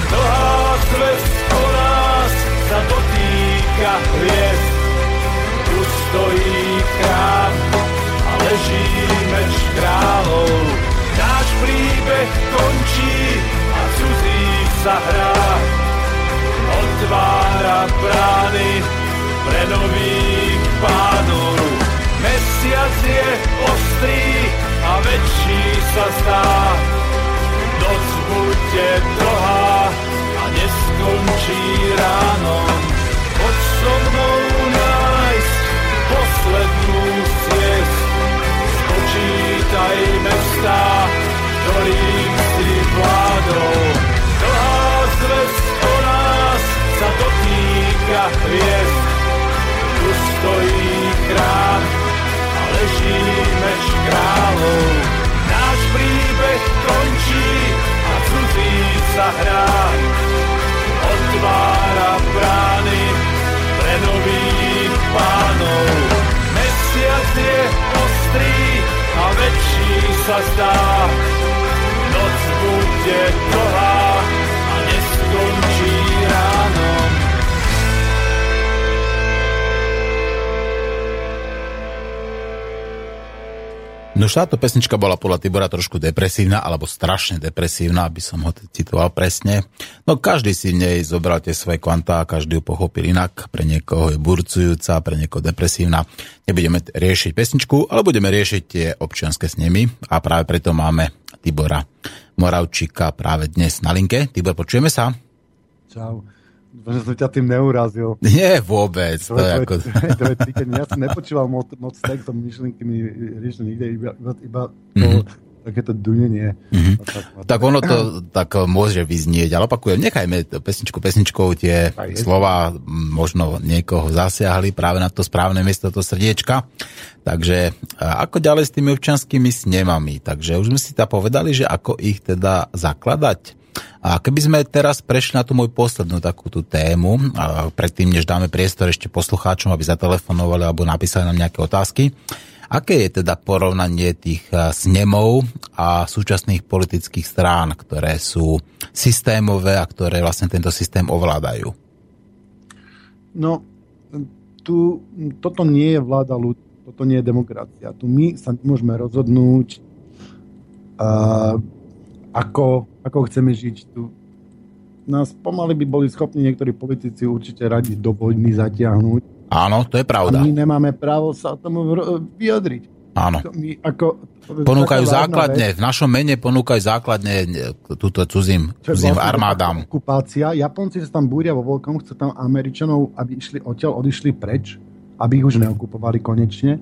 Dlhá cest po nás sa dotýka hviezd. Tu stojí chrám a leží meč kráľov. Náš príbeh končí a cudzí sa hrá otvára brány pre nových pánov. Mesiac je ostrý a väčší sa zdá. Bude dlhá a neskončí ráno. Poď so mnou nájsť poslednú ciest. Spočítaj mesta, ktorým si vládol. Dlhá zväzť o nás sa dotýka hviezd tu stojí chrám a leží meč kráľov. Náš príbeh končí sa. Otvára brány pre nových pánov. Mesiac je ostrý a väčší sa zdá. Noc bude dlhá No táto pesnička bola podľa Tibora trošku depresívna, alebo strašne depresívna, aby som ho citoval presne. No každý si v nej zobral tie svoje kvantá, každý ju pochopil inak. Pre niekoho je burcujúca, pre niekoho depresívna. Nebudeme riešiť pesničku, ale budeme riešiť tie občianske snemy a práve preto máme Tibora Moravčíka práve dnes na linke. Tibor, počujeme sa? Čau že som ťa tým neurazil. Nie, vôbec. To, to je ako... ja som nepočúval moc, moc textom, myšlienky mi riešil nikde, iba, iba, iba to, mm-hmm. takéto dunenie. Mm-hmm. Tak, tak ono to tak môže vyznieť, ale opakujem, nechajme pesničku pesničkou, tie slova možno niekoho zasiahli práve na to správne miesto, to srdiečka. Takže ako ďalej s tými občanskými snemami? Takže už sme si tam povedali, že ako ich teda zakladať. A keby sme teraz prešli na tú moju poslednú takú tú tému, a predtým, než dáme priestor ešte poslucháčom, aby zatelefonovali alebo napísali nám nejaké otázky, aké je teda porovnanie tých snemov a súčasných politických strán, ktoré sú systémové a ktoré vlastne tento systém ovládajú? No, tu, toto nie je vláda ľudí, toto nie je demokracia. Tu my sa môžeme rozhodnúť, uh, ako ako chceme žiť tu. Nás pomaly by boli schopní niektorí politici určite radi do vojny zatiahnuť. Áno, to je pravda. A my nemáme právo sa tomu vyjadriť. Áno. My ako, ponúkajú základne, vec, v našom mene ponúkajú základne túto cudzím, cudzím vlastne armádám. Okupácia, Japonci sa tam búria vo veľkom, chcú tam Američanov, aby išli odtiaľ, odišli preč, aby ich už neokupovali konečne.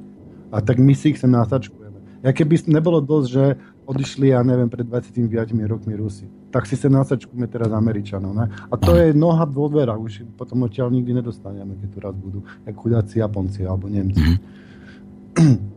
A tak my si ich sem nasačkujeme. Ja keby nebolo dosť, že odišli, ja neviem, pred 25 rokmi Rusi. Tak si sa nasačkujeme teraz Američanov. Ne? A to je noha vo dverách, už potom odtiaľ nikdy nedostaneme, keď tu raz budú, jak chudáci Japonci alebo Nemci. Mm.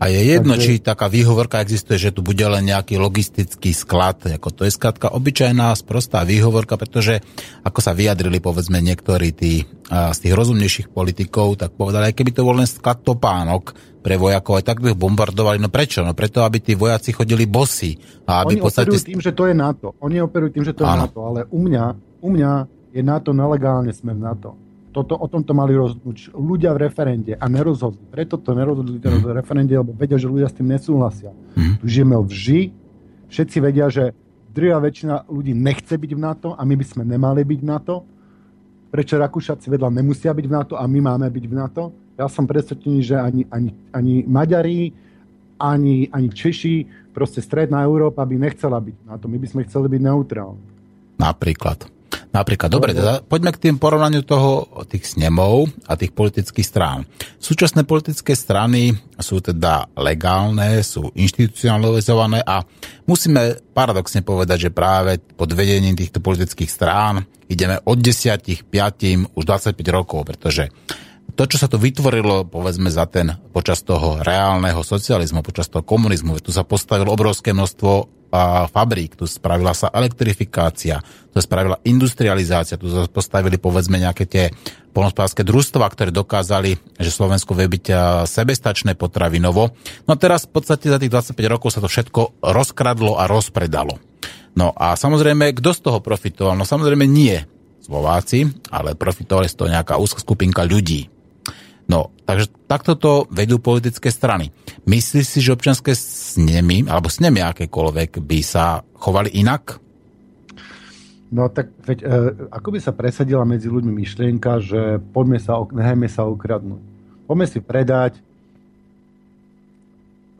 A je jedno, Takže... či taká výhovorka existuje, že tu bude len nejaký logistický sklad, ako to je skladka obyčajná, sprostá výhovorka, pretože ako sa vyjadrili povedzme niektorí tí z tých rozumnejších politikov, tak povedali, aj keby to bol len sklad topánok pre vojakov, aj tak by ich bombardovali. No prečo? No preto, aby tí vojaci chodili bosy. A aby Oni podstate... operujú tým, že to je NATO. Oni operujú tým, že to je Áno. NATO, ale u mňa, u mňa je NATO nelegálne smer NATO. Toto, o tomto mali rozhodnúť ľudia v referende a nerozhodli. Preto to nerozhodli mm. v referende, lebo vedia, že ľudia s tým nesúhlasia. Mm. Tu žijeme v vži, všetci vedia, že drvá väčšina ľudí nechce byť v NATO a my by sme nemali byť v NATO. Prečo Rakúšaci vedľa nemusia byť v NATO a my máme byť v NATO? Ja som presvedčený, že ani, ani, ani Maďari, ani, ani Češi, proste stredná Európa by nechcela byť na to. My by sme chceli byť neutrálni. Napríklad. Napríklad, dobre, teda poďme k tým porovnaniu toho, tých snemov a tých politických strán. Súčasné politické strany sú teda legálne, sú inštitucionalizované a musíme paradoxne povedať, že práve pod vedením týchto politických strán ideme od 10, 5, už 25 rokov, pretože to, čo sa tu vytvorilo, povedzme, za ten, počas toho reálneho socializmu, počas toho komunizmu, tu sa postavilo obrovské množstvo a fabrík, tu spravila sa elektrifikácia, tu sa spravila industrializácia, tu sa postavili povedzme nejaké tie polnospodárske družstva, ktoré dokázali, že Slovensko vie byť sebestačné potravinovo. No a teraz v podstate za tých 25 rokov sa to všetko rozkradlo a rozpredalo. No a samozrejme, kto z toho profitoval? No samozrejme nie Slováci, ale profitovali z toho nejaká úzka skupinka ľudí. No, takže takto to vedú politické strany. Myslíš si, že občanské snemy, alebo snemy akékoľvek, by sa chovali inak? No tak veď, e, ako by sa presadila medzi ľuďmi myšlienka, že poďme sa, nechajme sa ukradnúť. Poďme si predať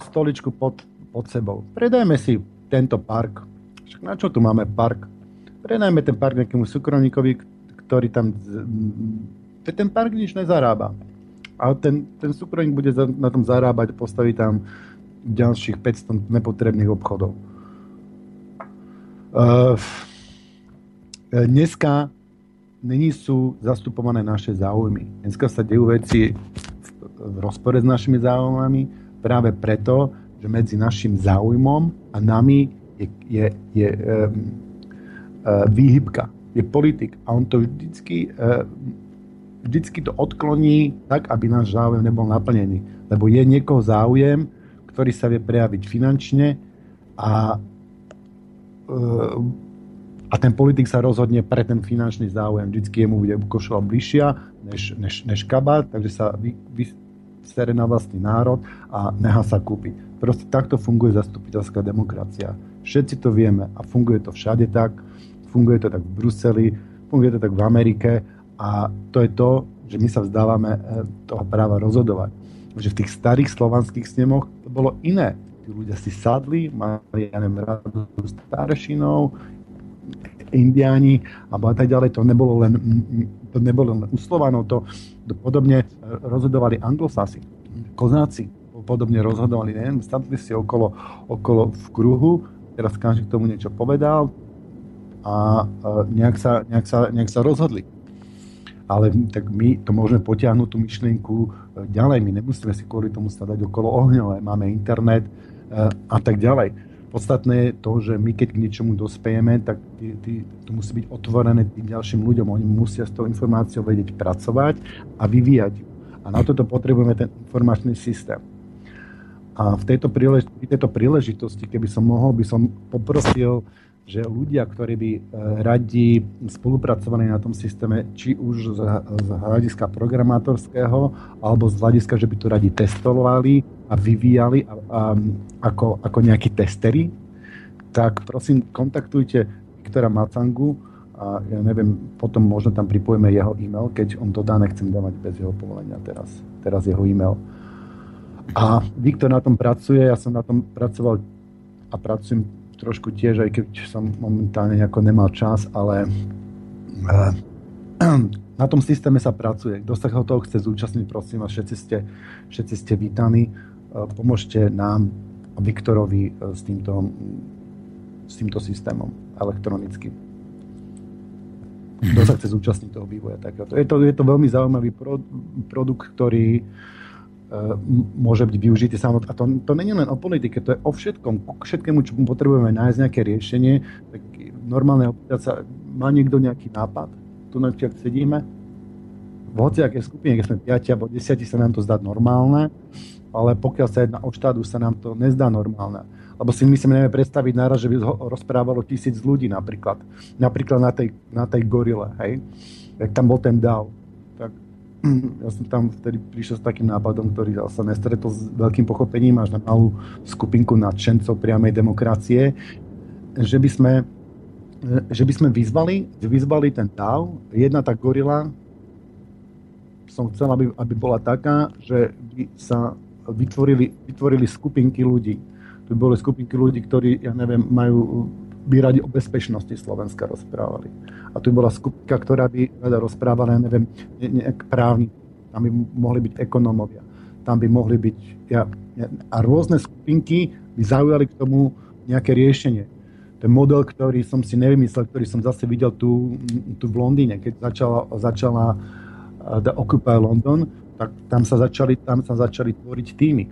stoličku pod, pod sebou. Predajme si tento park. Však na čo tu máme park? Predajme ten park nejakému súkromníkovi, ktorý tam... Ten park nič nezarába a ten, ten súkromník bude za, na tom zarábať, postaví tam ďalších 500 nepotrebných obchodov. Uh, dneska není sú zastupované naše záujmy. Dneska sa dejú veci v, v rozpore s našimi záujmami práve preto, že medzi našim záujmom a nami je, je, je um, uh, výhybka, je politik a on to vždycky uh, vždycky to odkloní tak, aby náš záujem nebol naplnený. Lebo je niekoho záujem, ktorý sa vie prejaviť finančne a, eh, a ten politik sa rozhodne pre ten finančný záujem. Vždycky jemu bude košova bližšia než, než, než kabát, takže sa vy, vy sere na vlastný národ a neha sa kúpiť. Proste takto funguje zastupiteľská demokracia. Všetci to vieme a funguje to všade tak. Funguje to tak v Bruseli, funguje to tak v Amerike a to je to, že my sa vzdávame eh, toho práva rozhodovať. Že v tých starých slovanských snemoch to bolo iné. Tí ľudia si sadli, mali, ja neviem, radu staršinov, indiáni a tak ďalej. To nebolo len, to nebolo len u to, to podobne eh, rozhodovali anglosasi, kozáci podobne rozhodovali, neviem, stali si okolo, okolo v kruhu, teraz každý k tomu niečo povedal a eh, nejak sa, nejak sa, nejak sa rozhodli ale tak my to môžeme potiahnuť tú myšlienku e, ďalej. My nemusíme si kvôli tomu stavať okolo ohňové. Máme internet e, a tak ďalej. Podstatné je to, že my keď k niečomu dospejeme, tak tý, tý, to musí byť otvorené tým ďalším ľuďom. Oni musia s tou informáciou vedieť pracovať a vyvíjať. A na toto potrebujeme ten informačný systém. A v tejto, prílež- tejto príležitosti, keby som mohol, by som poprosil že ľudia, ktorí by e, radi spolupracovali na tom systéme, či už z, z hľadiska programátorského, alebo z hľadiska, že by to radi testovali a vyvíjali a, a, ako, ako nejakí testery, tak prosím, kontaktujte Viktora Macangu a ja neviem, potom možno tam pripojíme jeho e-mail, keď on to dá, nechcem dávať bez jeho povolenia teraz, teraz jeho e-mail. A Viktor na tom pracuje, ja som na tom pracoval a pracujem trošku tiež, aj keď som momentálne nemal čas, ale eh, na tom systéme sa pracuje. Kto sa toho chce zúčastniť, prosím vás, všetci ste, všetci ste vítaní. Eh, pomôžte nám Viktorovi eh, s týmto, s týmto systémom elektronickým. Kto sa chce zúčastniť toho vývoja takéhoto. Je to, je to veľmi zaujímavý pro, produkt, ktorý môže byť využitý samot. A to, to je len o politike, to je o všetkom. K všetkému, čo potrebujeme nájsť nejaké riešenie, tak normálne sa má niekto nejaký nápad, tu na čo sedíme, v hociakej skupine, keď sme 5 alebo 10, sa nám to zdá normálne, ale pokiaľ sa jedná o štát, sa nám to nezdá normálne. Lebo si myslíme, nevieme predstaviť náraz, že by ho rozprávalo tisíc ľudí napríklad. Napríklad na tej, na tej gorile, hej. Jak tam bol ten DAO ja som tam vtedy prišiel s takým nápadom, ktorý sa nestretol s veľkým pochopením až na malú skupinku nadšencov priamej demokracie, že by sme, že by sme vyzvali, vyzvali ten DAO, jedna tá gorila, som chcel, aby, aby bola taká, že by sa vytvorili, vytvorili skupinky ľudí. To by boli skupinky ľudí, ktorí, ja neviem, majú by radi o bezpečnosti Slovenska rozprávali. A tu bola skupina, ktorá by rada rozprávala, ja neviem, nejak právni, tam by mohli byť ekonómovia, tam by mohli byť... Ja, a rôzne skupinky by zaujali k tomu nejaké riešenie. Ten model, ktorý som si nevymyslel, ktorý som zase videl tu, tu v Londýne, keď začala, začala uh, The Occupy London, tak tam sa začali, tam sa začali tvoriť týmy.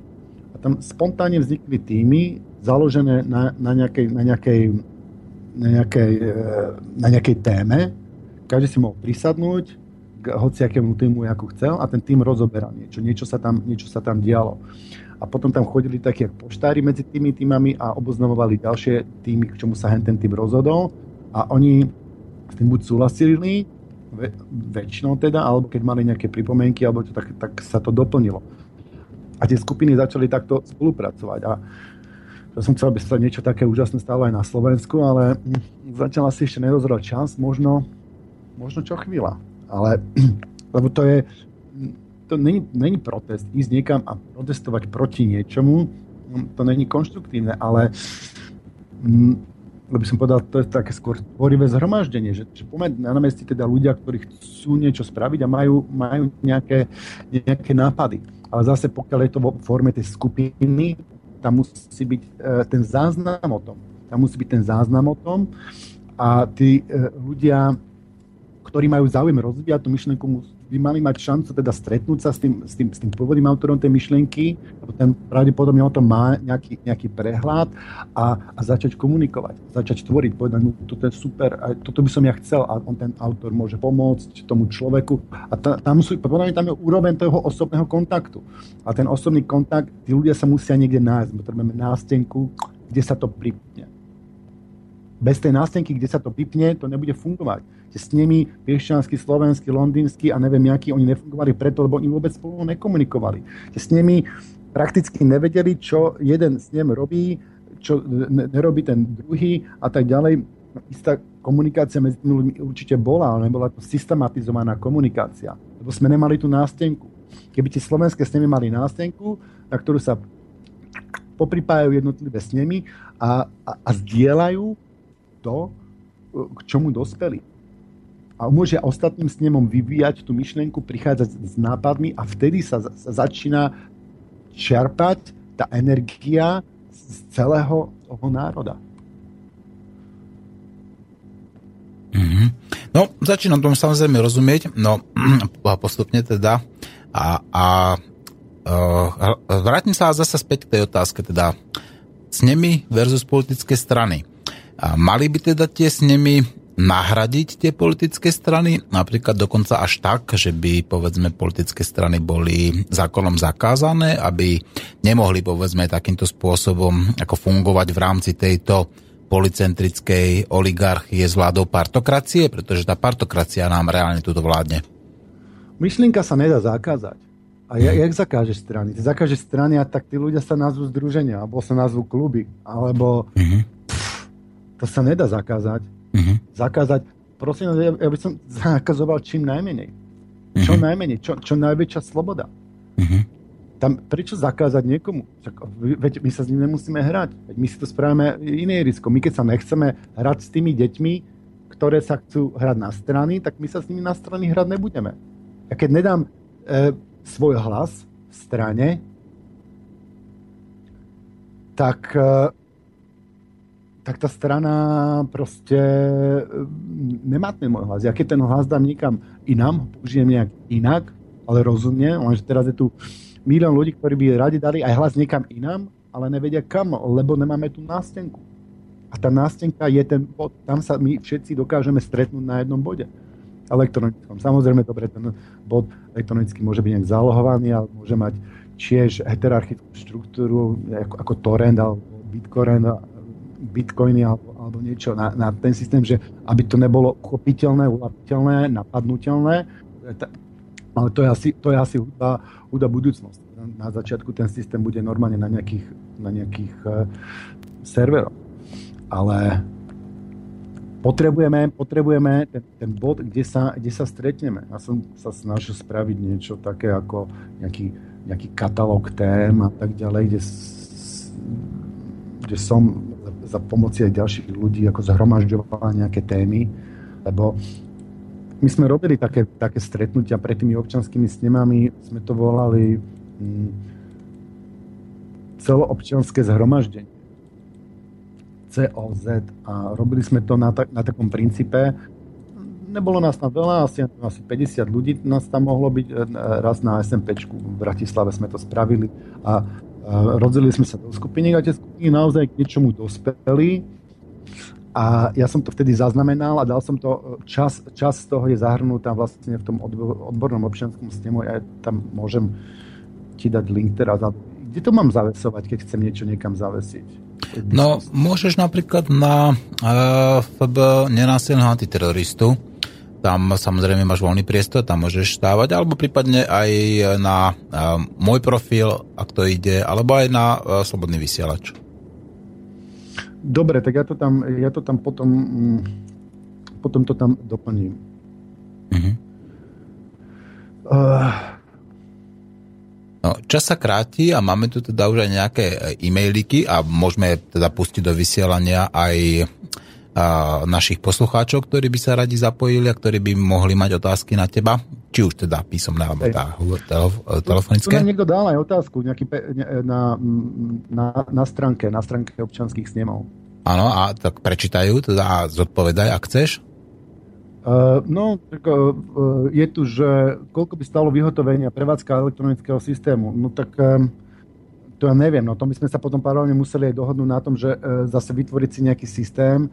A tam spontánne vznikli týmy, založené na, na, nejakej, na nejakej na nejakej, e, na nejakej téme, každý si mohol prisadnúť k hociakému týmu, ako chcel a ten tým rozoberal niečo, niečo sa tam, niečo sa tam dialo. A potom tam chodili takí poštári medzi tými týmami a oboznamovali ďalšie týmy, k čomu sa ten tým rozhodol a oni s tým buď súhlasili, väčšinou teda, alebo keď mali nejaké pripomienky, alebo to, tak, tak sa to doplnilo. A tie skupiny začali takto spolupracovať. A ja som chcel, aby sa niečo také úžasné stalo aj na Slovensku, ale zatiaľ asi ešte nedozrel čas, možno, možno čo chvíľa. Ale, lebo to je, to není, není protest, ísť niekam a protestovať proti niečomu, to není konštruktívne, ale lebo som povedal, to je také skôr tvorivé zhromaždenie, že, že na námestí teda ľudia, ktorí chcú niečo spraviť a majú, majú nejaké, nejaké nápady. Ale zase pokiaľ je to vo forme tej skupiny, tam musí byť e, ten záznam o tom. Tam musí byť ten záznam o tom a tí e, ľudia, ktorí majú záujem rozvíjať tú myšlienku, by mali mať šancu teda stretnúť sa s tým, s tým, s tým pôvodným autorom tej myšlienky, ten pravdepodobne o tom má nejaký, nejaký prehľad a, a začať komunikovať, začať tvoriť, povedať, no toto je super, a toto by som ja chcel a on ten autor môže pomôcť tomu človeku a ta, tam, sú, podľa tam je úroveň toho osobného kontaktu. A ten osobný kontakt, tí ľudia sa musia niekde nájsť, potrebujeme nástenku, kde sa to pripne. Bez tej nástenky, kde sa to vypne, to nebude fungovať s nimi piešťanský, slovenský, londýnsky a neviem, aký oni nefungovali preto, lebo oni vôbec spolu nekomunikovali. S nimi prakticky nevedeli, čo jeden s ním robí, čo nerobí ten druhý a tak ďalej. Istá komunikácia medzi tými ľuďmi určite bola, ale nebola to systematizovaná komunikácia, lebo sme nemali tú nástenku. Keby tie slovenské snemy mali nástenku, na ktorú sa popripájajú jednotlivé snemy a, a, a zdieľajú to, k čomu dospeli a umožňuje ostatným snemom vyvíjať tú myšlienku, prichádzať s nápadmi a vtedy sa, sa začína čerpať tá energia z celého toho národa. Mm-hmm. No, začínam tomu samozrejme rozumieť, no postupne teda. A, a uh, vrátim sa zase späť k tej otázke, teda snemy versus politické strany. A mali by teda tie snemy nahradiť tie politické strany, napríklad dokonca až tak, že by povedzme politické strany boli zákonom zakázané, aby nemohli povedzme takýmto spôsobom ako fungovať v rámci tejto policentrickej oligarchie s vládou partokracie, pretože tá partokracia nám reálne tuto vládne. Myšlienka sa nedá zakázať. A ja, jak zakážeš strany? Ty zakážeš strany a tak tí ľudia sa nazvú združenia, alebo sa nazvú kluby, alebo mm-hmm. pff, to sa nedá zakázať uh-huh. zakázať. Prosím, ja, ja by som zakazoval čím najmenej. Čo uh-huh. najmenej, čo, čo najväčšia sloboda. Uh-huh. Tam, prečo zakázať niekomu? Čak, veď my sa s ním nemusíme hrať. Veď my si to spravíme iné risko. My keď sa nechceme hrať s tými deťmi, ktoré sa chcú hrať na strany, tak my sa s nimi na strany hrať nebudeme. Ja keď nedám e, svoj hlas v strane, tak e, tak tá strana proste mm, nemá ten môj hlas. Ja keď ten hlas dám niekam inám, použijem nejak inak, ale rozumne, lenže teraz je tu milión ľudí, ktorí by radi dali aj hlas niekam inám, ale nevedia kam, lebo nemáme tú nástenku. A tá nástenka je ten bod, tam sa my všetci dokážeme stretnúť na jednom bode elektronickom. Samozrejme, dobre, ten bod elektronicky môže byť nejak zálohovaný, ale môže mať tiež heterarchickú štruktúru ako, ako torrent alebo bitcoin, bitcoiny alebo, alebo niečo na, na ten systém, že aby to nebolo uchopiteľné, ulapiteľné, napadnutelné, ale to je asi, to je asi hudba, hudba budúcnosti. Na začiatku ten systém bude normálne na nejakých, na nejakých uh, serveroch. Ale potrebujeme, potrebujeme ten, ten bod, kde sa, kde sa stretneme. Ja som sa snažil spraviť niečo také ako nejaký, nejaký katalóg tém a tak ďalej, kde, kde som za pomoci aj ďalších ľudí ako zhromažďoval nejaké témy, lebo my sme robili také, také stretnutia pred tými občanskými snemami, sme to volali hm, celoobčanské zhromaždenie. COZ a robili sme to na, ta, na takom princípe. Nebolo nás tam veľa, asi, asi 50 ľudí nás tam mohlo byť. E, raz na SMPčku v Bratislave sme to spravili a, a rozdelili sme sa do skupiny a tie skupiny naozaj k niečomu dospeli. A ja som to vtedy zaznamenal a dal som to, čas, čas toho je zahrnutá vlastne v tom odbornom občianskom snemu, ja tam môžem ti dať link teraz, kde to mám zavesovať, keď chcem niečo niekam zavesiť? No, môžeš napríklad na uh, FB nenásilného antiteroristu, tam samozrejme máš voľný priestor, tam môžeš stávať, alebo prípadne aj na uh, môj profil, ak to ide, alebo aj na uh, Slobodný vysielač. Dobre, tak ja to tam, ja to tam potom, mm, potom to tam doplním. Uh-huh. Uh, No, čas sa kráti a máme tu teda už aj nejaké e-mailiky a môžeme teda pustiť do vysielania aj a, našich poslucháčov, ktorí by sa radi zapojili a ktorí by mohli mať otázky na teba, či už teda písomné alebo tá, telefonické. Tu, niekto dal aj otázku nejaký, na, na, na stránke, na stránke občanských snemov. Áno, a tak prečítajú, teda zodpovedaj, ak chceš. Uh, no, tak, uh, je tu, že koľko by stalo vyhotovenie a prevádzka elektronického systému. No tak um, to ja neviem, no to my sme sa potom paralelne museli aj dohodnúť na tom, že uh, zase vytvoriť si nejaký systém,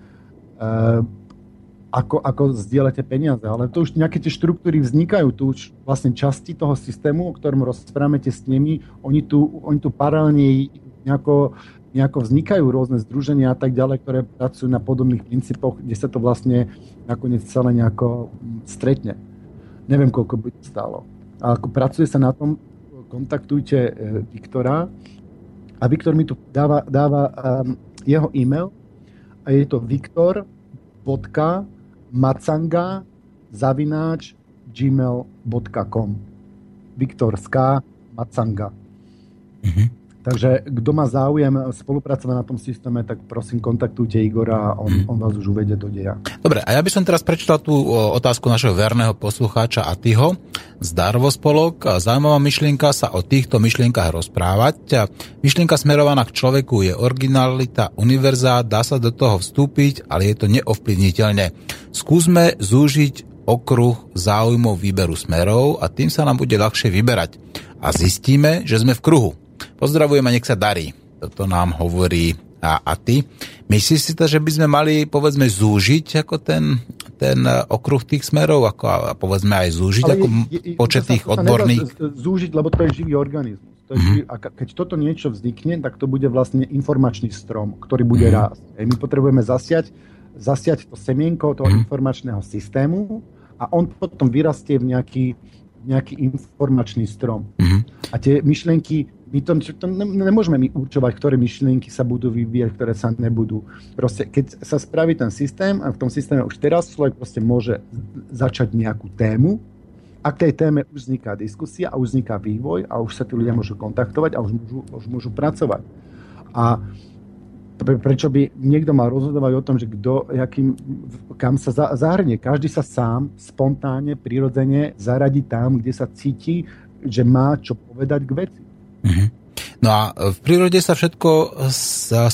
ako, ako zdieľate peniaze. Ale to už nejaké tie štruktúry vznikajú, tu už vlastne časti toho systému, o ktorom rozprávame s nimi, oni tu, oni tu paralelne nejako nejako vznikajú rôzne združenia a tak ďalej, ktoré pracujú na podobných princípoch, kde sa to vlastne nakoniec celé nejako stretne. Neviem, koľko by to stálo. A ako pracuje sa na tom, kontaktujte e, Viktora a Viktor mi tu dáva, dáva um, jeho e-mail a je to viktor.macanga zavináč gmail.com Viktor Ská Macanga. Mm-hmm. Takže kto má záujem spolupracovať na tom systéme, tak prosím kontaktujte Igora a on, hmm. on vás už uvedie do deja. Dobre, a ja by som teraz prečítal tú otázku našeho verného poslucháča Atyho. Zdarvo spolok. Zaujímavá myšlienka sa o týchto myšlienkach rozprávať. Myšlienka smerovaná k človeku je originalita, univerzá, dá sa do toho vstúpiť, ale je to neovplyvniteľné. Skúsme zúžiť okruh záujmov výberu smerov a tým sa nám bude ľahšie vyberať. A zistíme, že sme v kruhu Pozdravujem a nech sa darí. Toto nám hovorí a, a ty. Myslíš si to, že by sme mali povedzme zúžiť ako ten, ten okruh tých smerov, ako a povedzme aj zúžiť Ale ako je, je, počet tých odborných? Zúžiť, lebo to je živý organizmus. To je mm-hmm. a keď toto niečo vznikne, tak to bude vlastne informačný strom, ktorý bude mm-hmm. rásť. E, my potrebujeme zasiať, zasiať to semienko toho mm-hmm. informačného systému a on potom vyrastie v nejaký, nejaký informačný strom. Mm-hmm. A tie myšlienky my to, to nemôžeme my určovať, ktoré myšlienky sa budú vyvíjať, ktoré sa nebudú. Proste, keď sa spraví ten systém a v tom systéme už teraz človek proste môže začať nejakú tému, ak tej téme už vzniká diskusia a už vzniká vývoj a už sa tí ľudia môžu kontaktovať a už môžu, už môžu pracovať. A prečo by niekto mal rozhodovať o tom, že kto, jakým, kam sa zahrnie. Každý sa sám, spontánne, prirodzene zaradí tam, kde sa cíti, že má čo povedať k veci. Mm-hmm. No a v prírode sa všetko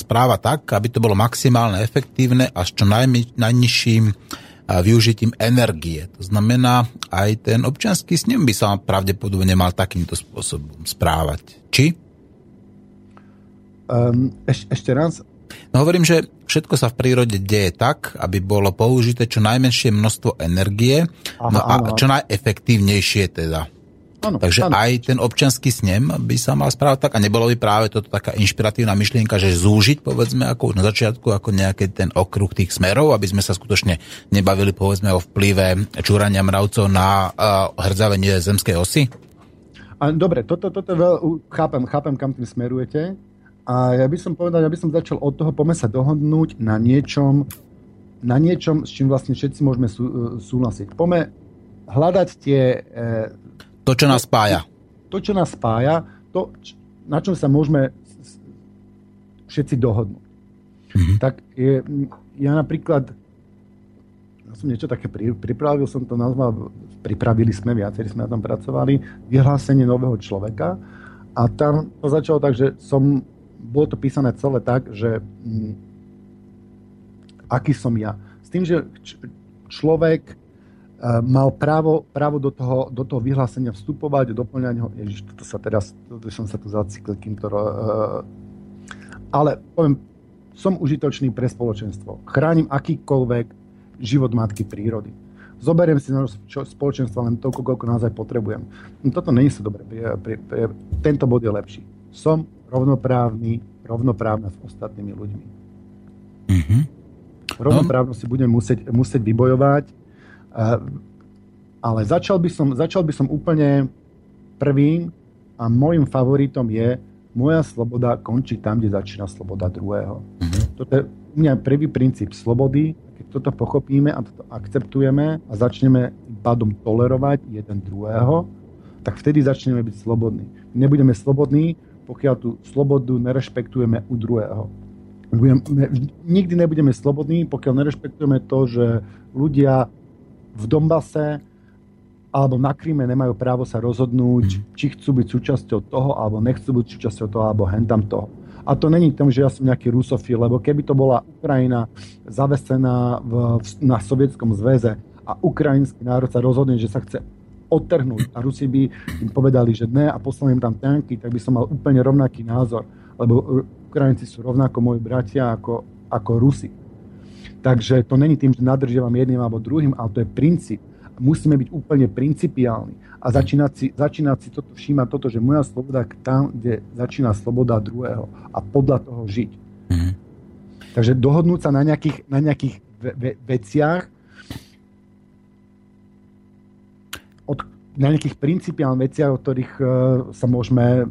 správa tak, aby to bolo maximálne efektívne a s čo najmi, najnižším využitím energie. To znamená, aj ten občianský snem by sa pravdepodobne mal takýmto spôsobom správať. Či? Um, eš, ešte raz, No hovorím, že všetko sa v prírode deje tak, aby bolo použité čo najmenšie množstvo energie Aha, no a áno. čo najefektívnejšie teda. Ano, Takže ano. aj ten občanský snem by sa mal správať tak a nebolo by práve toto taká inšpiratívna myšlienka, že zúžiť povedzme ako na začiatku ako nejaký ten okruh tých smerov, aby sme sa skutočne nebavili povedzme o vplyve čúrania mravcov na uh, hrdzavenie zemskej osy? A, dobre, toto, toto veľ, chápem, chápem, kam tým smerujete. A ja by som povedal, ja by som začal od toho, poďme sa dohodnúť na niečom, na niečom, s čím vlastne všetci môžeme sú, súhlasiť. Poďme hľadať tie... E, to, čo nás spája. To, čo nás spája, to, na čom sa môžeme všetci dohodnúť. Mm-hmm. Tak je, ja napríklad ja som niečo také pri, pripravil, som to nazval, pripravili sme, viacerí sme na tom pracovali, vyhlásenie nového človeka a tam to začalo tak, že som bolo to písané celé tak, že hm, aký som ja. S tým, že č- človek uh, mal právo, právo do, toho, do toho vyhlásenia vstupovať, doplňať ho. Ježiš, toto sa teraz, toto som sa tu zaciklil, kým to... Uh, ale poviem, som užitočný pre spoločenstvo. Chránim akýkoľvek život matky prírody. Zoberiem si na spoločenstvo len toľko, koľko naozaj potrebujem. No, toto nie je dobre. Tento bod je lepší. Som rovnoprávny, rovnoprávna s ostatnými ľuďmi. Mm-hmm. Rovnoprávnosť si budem musieť, musieť vybojovať, ale začal by, som, začal by som úplne prvým a môjim favoritom je moja sloboda končí tam, kde začína sloboda druhého. Mm-hmm. Toto je u mňa prvý princíp slobody. Keď toto pochopíme a toto akceptujeme a začneme pádom tolerovať jeden druhého, tak vtedy začneme byť slobodní. Nebudeme slobodní, pokiaľ tú slobodu nerešpektujeme u druhého. Budeme, nikdy nebudeme slobodní, pokiaľ nerešpektujeme to, že ľudia v Dombase alebo na Kríme nemajú právo sa rozhodnúť, mm. či chcú byť súčasťou toho, alebo nechcú byť súčasťou toho, alebo hentam toho. A to není tom, že ja som nejaký rusofil, lebo keby to bola Ukrajina zavesená v, na Sovietskom zväze a ukrajinský národ sa rozhodne, že sa chce odtrhnúť a Rusi by im povedali, že ne a poslali im tam tanky, tak by som mal úplne rovnaký názor, lebo Ukrajinci sú rovnako moji bratia ako, ako Rusi. Takže to není tým, že nadržiavam jedným alebo druhým, ale to je princíp. Musíme byť úplne principiálni a začínať si, začínať si toto všímať, toto, že moja sloboda tam, kde začína sloboda druhého a podľa toho žiť. Mm-hmm. Takže dohodnúť sa na nejakých, na nejakých ve- ve- veciach, na nejakých principiálnych veciach, od ktorých uh, sa môžeme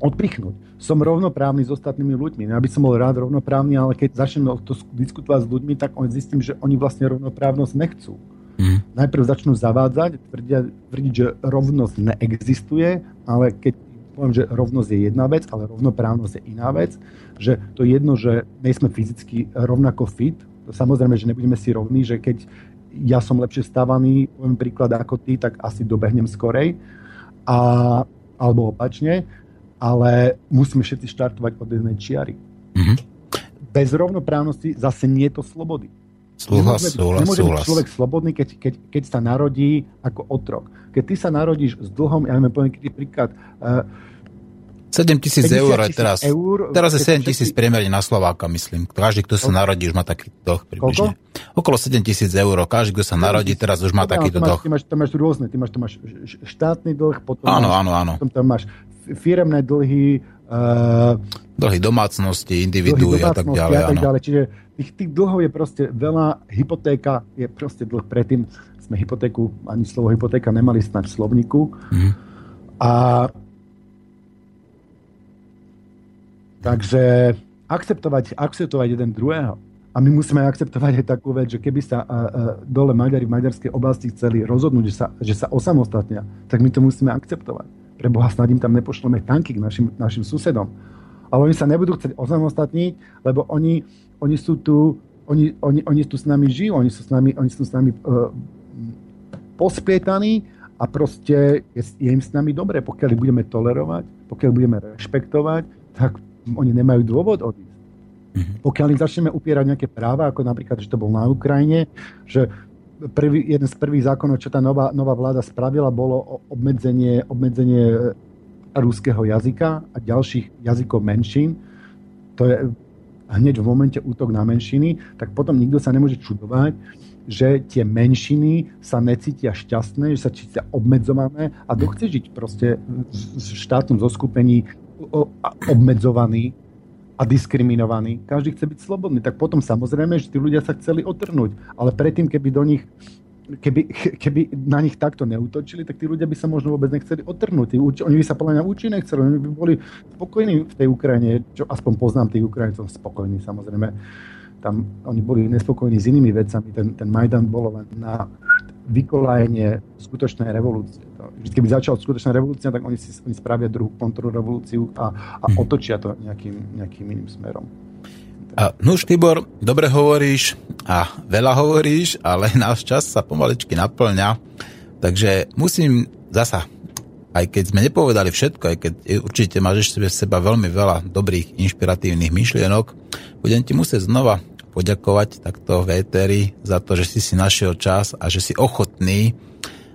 odpichnúť. Som rovnoprávny s ostatnými ľuďmi. Ja by som bol rád rovnoprávny, ale keď začnem to diskutovať s ľuďmi, tak on zistím, že oni vlastne rovnoprávnosť nechcú. Mm. Najprv začnú zavádzať, tvrdia, tvrdiť, že rovnosť neexistuje, ale keď poviem, že rovnosť je jedna vec, ale rovnoprávnosť je iná vec, že to je jedno, že nejsme fyzicky rovnako fit, samozrejme, že nebudeme si rovní, že keď ja som lepšie stávaný, poviem príklad ako ty, tak asi dobehnem skorej, a, alebo opačne, ale musíme všetci štartovať od jednej čiary. Mm-hmm. Bez rovnoprávnosti zase nie je to slobody. Súhlas, súhlas, nemôže súhlas. byť človek slobodný, keď, keď, keď sa narodí ako otrok. Keď ty sa narodíš s dlhom, ja neviem, poviem príklad, uh, 7 tisíc eur je teraz. Eur, teraz je 7 tisíc všetci... priemerne na Slováka, myslím. Každý, kto sa narodí, už má taký dlh približne. Koľko? Okolo 7 tisíc eur. Každý, kto sa narodí, teraz už má takýto dlh. Ty máš, ty máš rôzne. Ty máš, ty máš štátny dlh, potom áno, máš, áno, áno. potom tam máš firemné dlhy, uh, dlhy domácnosti, individuí a tak ďalej. A tak ďalej. Čiže tých, tých dlhov je proste veľa. Hypotéka je proste dlh. Predtým sme hypotéku, ani slovo hypotéka nemali snať v slovníku. Mm. A Takže akceptovať, akceptovať jeden druhého. A my musíme akceptovať aj takú vec, že keby sa uh, uh, dole Maďari v maďarskej oblasti chceli rozhodnúť, že sa, že sa osamostatnia, tak my to musíme akceptovať. Pre Boha snad im tam nepošleme tanky k našim, našim susedom. Ale oni sa nebudú chcieť osamostatniť, lebo oni, oni sú tu, oni, oni, oni tu s nami žijú, oni sú s nami, oni sú s nami uh, posplietaní a proste je, je im s nami dobre. Pokiaľ budeme tolerovať, pokiaľ budeme rešpektovať, tak oni nemajú dôvod odísť. Pokiaľ im začneme upierať nejaké práva, ako napríklad, že to bol na Ukrajine, že prvý, jeden z prvých zákonov, čo tá nová, nová vláda spravila, bolo obmedzenie, obmedzenie ruského jazyka a ďalších jazykov menšín. To je hneď v momente útok na menšiny, tak potom nikto sa nemôže čudovať, že tie menšiny sa necítia šťastné, že sa cítia obmedzované a kto chce žiť proste v štátnom zoskupení obmedzovaný a diskriminovaný. Každý chce byť slobodný. Tak potom samozrejme, že tí ľudia sa chceli otrhnúť. Ale predtým, keby do nich keby, keby na nich takto neutočili, tak tí ľudia by sa možno vôbec nechceli otrhnúť. Oni by sa podľa mňa určite nechceli, oni by boli spokojní v tej Ukrajine, čo aspoň poznám tých Ukrajincov, spokojní samozrejme. Tam oni boli nespokojní s inými vecami. Ten, ten Majdan bolo len na vykolajenie skutočnej revolúcie. Vždy, keby začal skutočná revolúcia, tak oni, si, oni spravia druhú kontrrevolúciu a, a mhm. otočia to nejakým, nejakým iným smerom. A, no už, Tibor, dobre hovoríš a veľa hovoríš, ale náš čas sa pomaličky naplňa, takže musím zasa, aj keď sme nepovedali všetko, aj keď určite máš ešte v seba veľmi veľa dobrých, inšpiratívnych myšlienok, budem ti musieť znova poďakovať takto v éteri za to, že si si našiel čas a že si ochotný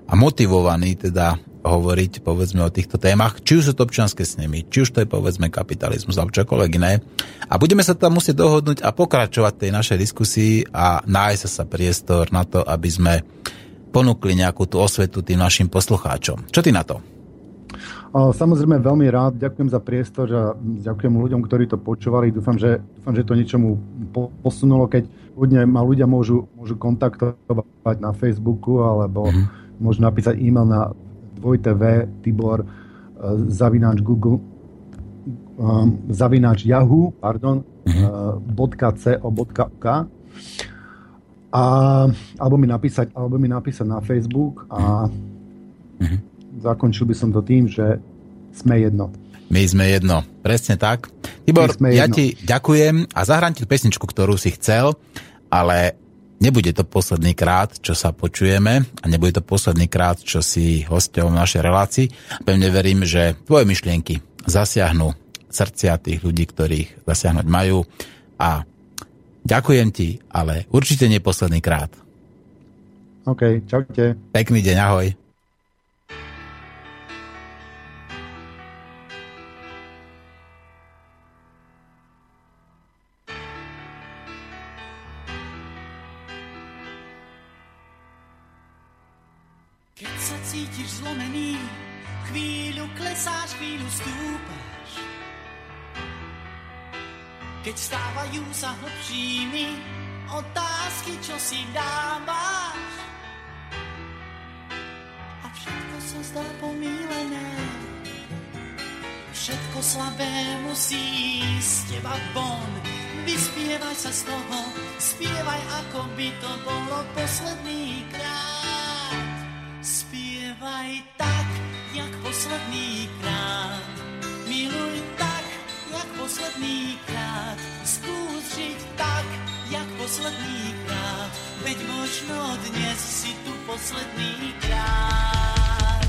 a motivovaný teda hovoriť povedzme o týchto témach, či už sú to občianske snemy, či už to je povedzme kapitalizmus alebo čokoľvek iné. A budeme sa tam musieť dohodnúť a pokračovať tej našej diskusii a nájsť sa priestor na to, aby sme ponúkli nejakú tú osvetu tým našim poslucháčom. Čo ty na to? Samozrejme veľmi rád, ďakujem za priestor a ďakujem ľuďom, ktorí to počúvali. Dúfam, že, dúfam, že to niečomu posunulo, keď ľudia, ma ľudia môžu, môžu kontaktovať na Facebooku alebo mm-hmm. môžu napísať e-mail na dvojtv tibor e, zavináč Google um, zavináč Yahoo pardon, mm-hmm. .co.uk a, alebo mi napísať alebo mi napísať na Facebook a mm-hmm zakončil by som to tým, že sme jedno. My sme jedno. Presne tak. Tibor, ja ti ďakujem a zahrám ti pesničku, ktorú si chcel, ale nebude to posledný krát, čo sa počujeme a nebude to posledný krát, čo si hosťom v našej relácii. Pevne verím, že tvoje myšlienky zasiahnu srdcia tých ľudí, ktorých zasiahnuť majú a ďakujem ti, ale určite nie posledný krát. OK, čaute. Pekný deň, ahoj. Keď stávajú sa hlbšími otázky, čo si dávaš. A všetko sa zdá pomílené. Všetko slabé musí z teba von. Vyspievaj sa z toho, spievaj ako by to bolo posledný krát. Spievaj tak, jak posledný krát. Miluj tak, posledný krát. Skús žiť tak, jak posledný krát. Veď možno dnes si tu posledný krát.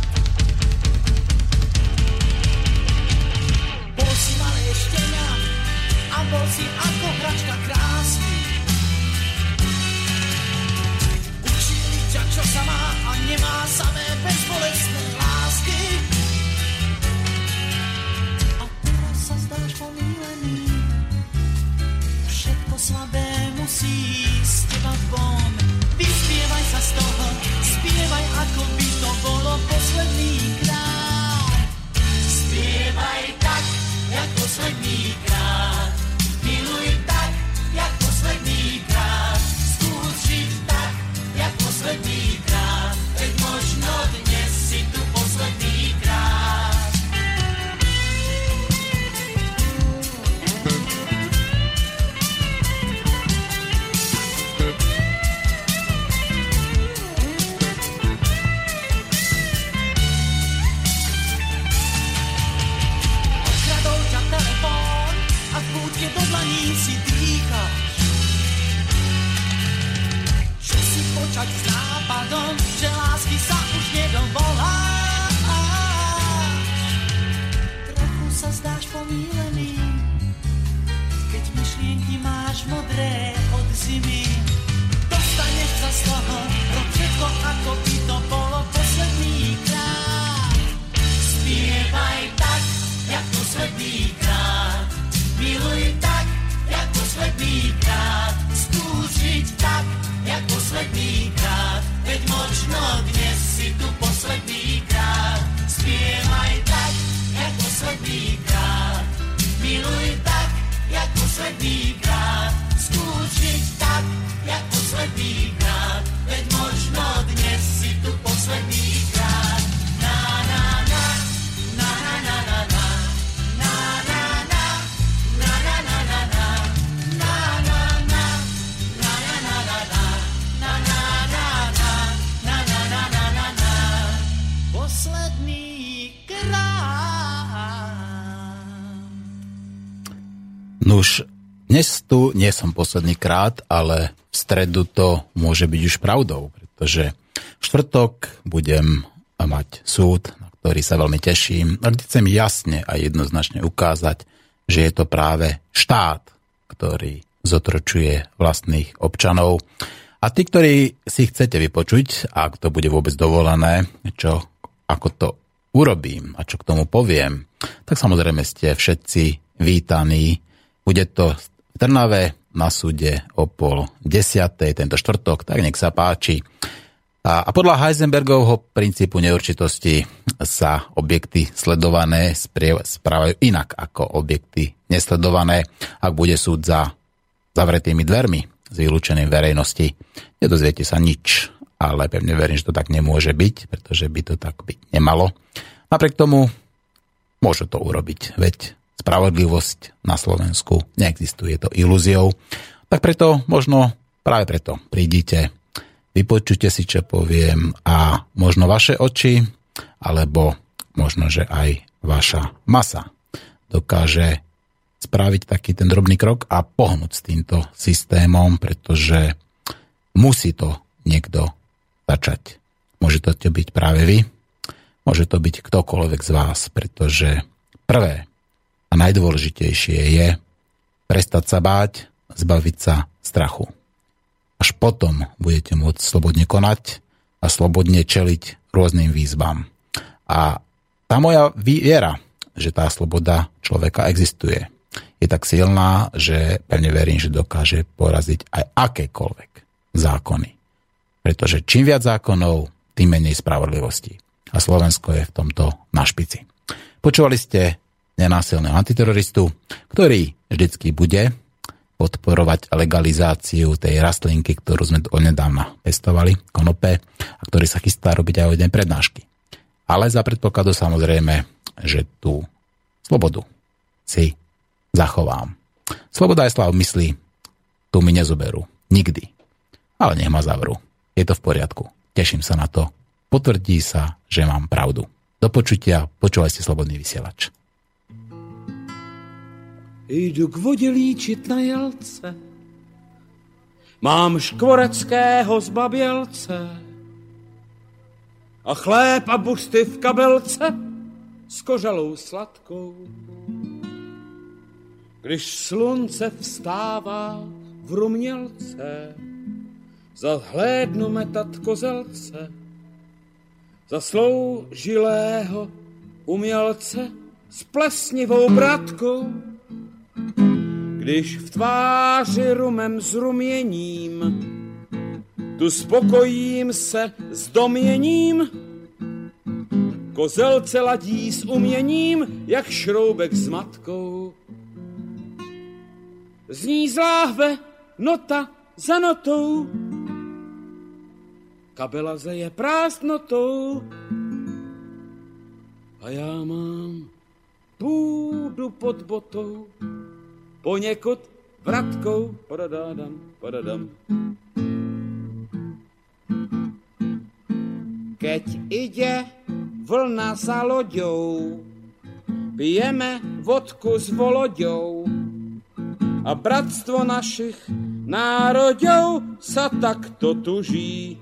Bol si malé štenia a bol si ako hračka krásny. Učili ťa, čo sa má a nemá samé bezbolestné lásky. pomílený. Slabé musí teba von. Vyspievaj sa z toho, spievaj, ako by to bolo posledný krát. Spievaj tak, jak posledný krát. Som posledný krát, ale v stredu to môže byť už pravdou, pretože v štvrtok budem mať súd, na ktorý sa veľmi teším a chcem jasne a jednoznačne ukázať, že je to práve štát, ktorý zotročuje vlastných občanov. A tí, ktorí si chcete vypočuť, ak to bude vôbec dovolené, čo, ako to urobím a čo k tomu poviem, tak samozrejme ste všetci vítaní. Bude to v Trnave na súde o pol desiatej tento štvrtok, tak nech sa páči. A, a podľa Heisenbergovho princípu neurčitosti sa objekty sledované správajú inak ako objekty nesledované, ak bude súd za zavretými dvermi z vylúčenej verejnosti. Nedozviete sa nič, ale pevne verím, že to tak nemôže byť, pretože by to tak byť nemalo. Napriek tomu môže to urobiť, veď spravodlivosť na Slovensku neexistuje to ilúziou. Tak preto možno práve preto prídite vypočujte si, čo poviem a možno vaše oči, alebo možno, že aj vaša masa dokáže spraviť taký ten drobný krok a pohnúť s týmto systémom, pretože musí to niekto začať. Môže to byť práve vy, môže to byť ktokoľvek z vás, pretože prvé a najdôležitejšie je prestať sa báť, zbaviť sa strachu. Až potom budete môcť slobodne konať a slobodne čeliť rôznym výzvam. A tá moja viera, že tá sloboda človeka existuje, je tak silná, že pevne verím, že dokáže poraziť aj akékoľvek zákony. Pretože čím viac zákonov, tým menej spravodlivosti. A Slovensko je v tomto na špici. Počúvali ste nenásilného antiteroristu, ktorý vždycky bude podporovať legalizáciu tej rastlinky, ktorú sme onedávna pestovali, konope, a ktorý sa chystá robiť aj o jeden prednášky. Ale za predpokladu samozrejme, že tú slobodu si zachovám. Sloboda je slav mysli, tu mi nezoberú. Nikdy. Ale nech ma zavrú. Je to v poriadku. Teším sa na to. Potvrdí sa, že mám pravdu. Do počutia, počúvajte Slobodný vysielač. Jdu k vodě líčit na jelce. Mám škvoreckého zbabělce a chléb a busty v kabelce s kožalou sladkou. Když slunce vstává v rumělce, zahlédnu metat kozelce, za sloužilého umělce s plesnivou bratkou když v tváři rumem zruměním, tu spokojím se s doměním, kozelce ladí s uměním, jak šroubek s matkou. Zní z nota za notou, kabela zeje prázdnotou a já mám půdu pod botou poněkud vratkou, padadádam, padadam. Keď ide vlna za loďou, pijeme vodku s voloďou a bratstvo našich národov sa takto tuží.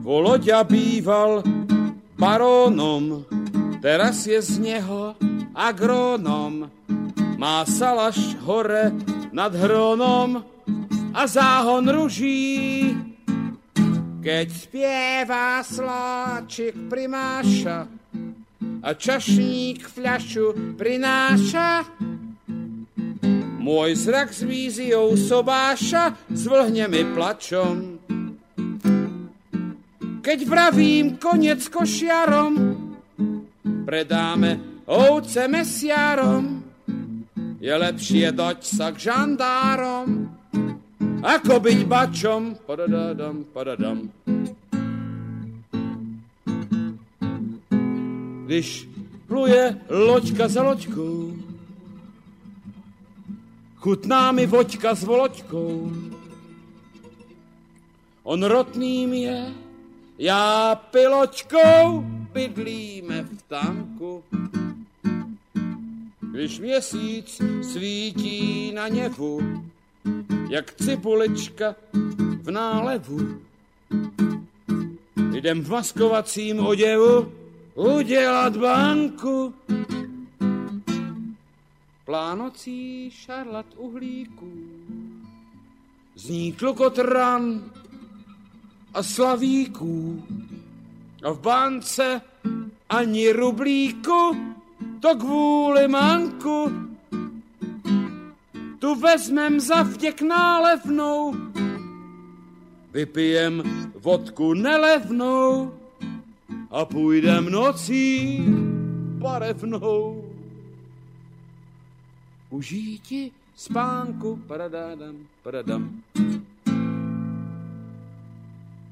Voloďa býval barónom, teraz je z neho agrónom. Má salaš hore nad hronom a záhon ruží. Keď spieva sláčik primáša a čašník fľašu prináša, môj zrak s víziou sobáša zvlhne mi plačom. Keď vravím konec košiarom, predáme ovce mesiárom, je lepšie dať sa k žandárom, ako byť bačom. Padadadam, padadam. Když pluje loďka za loďkou, chutná mi voďka s voloďkou. On rotným je, já piločkou bydlíme v tanku. když měsíc svítí na něvu, jak cibulička v nálevu. Jdem v maskovacím oděvu udělat banku. Plánocí šarlat uhlíků. Zní klukotran a slavíků. V bance ani rublíku, to kvůli manku. Tu vezmem za vděk nálevnou, vypijem vodku nelevnou a půjdem nocí barevnou. Užíti spánku, paradádam, paradam.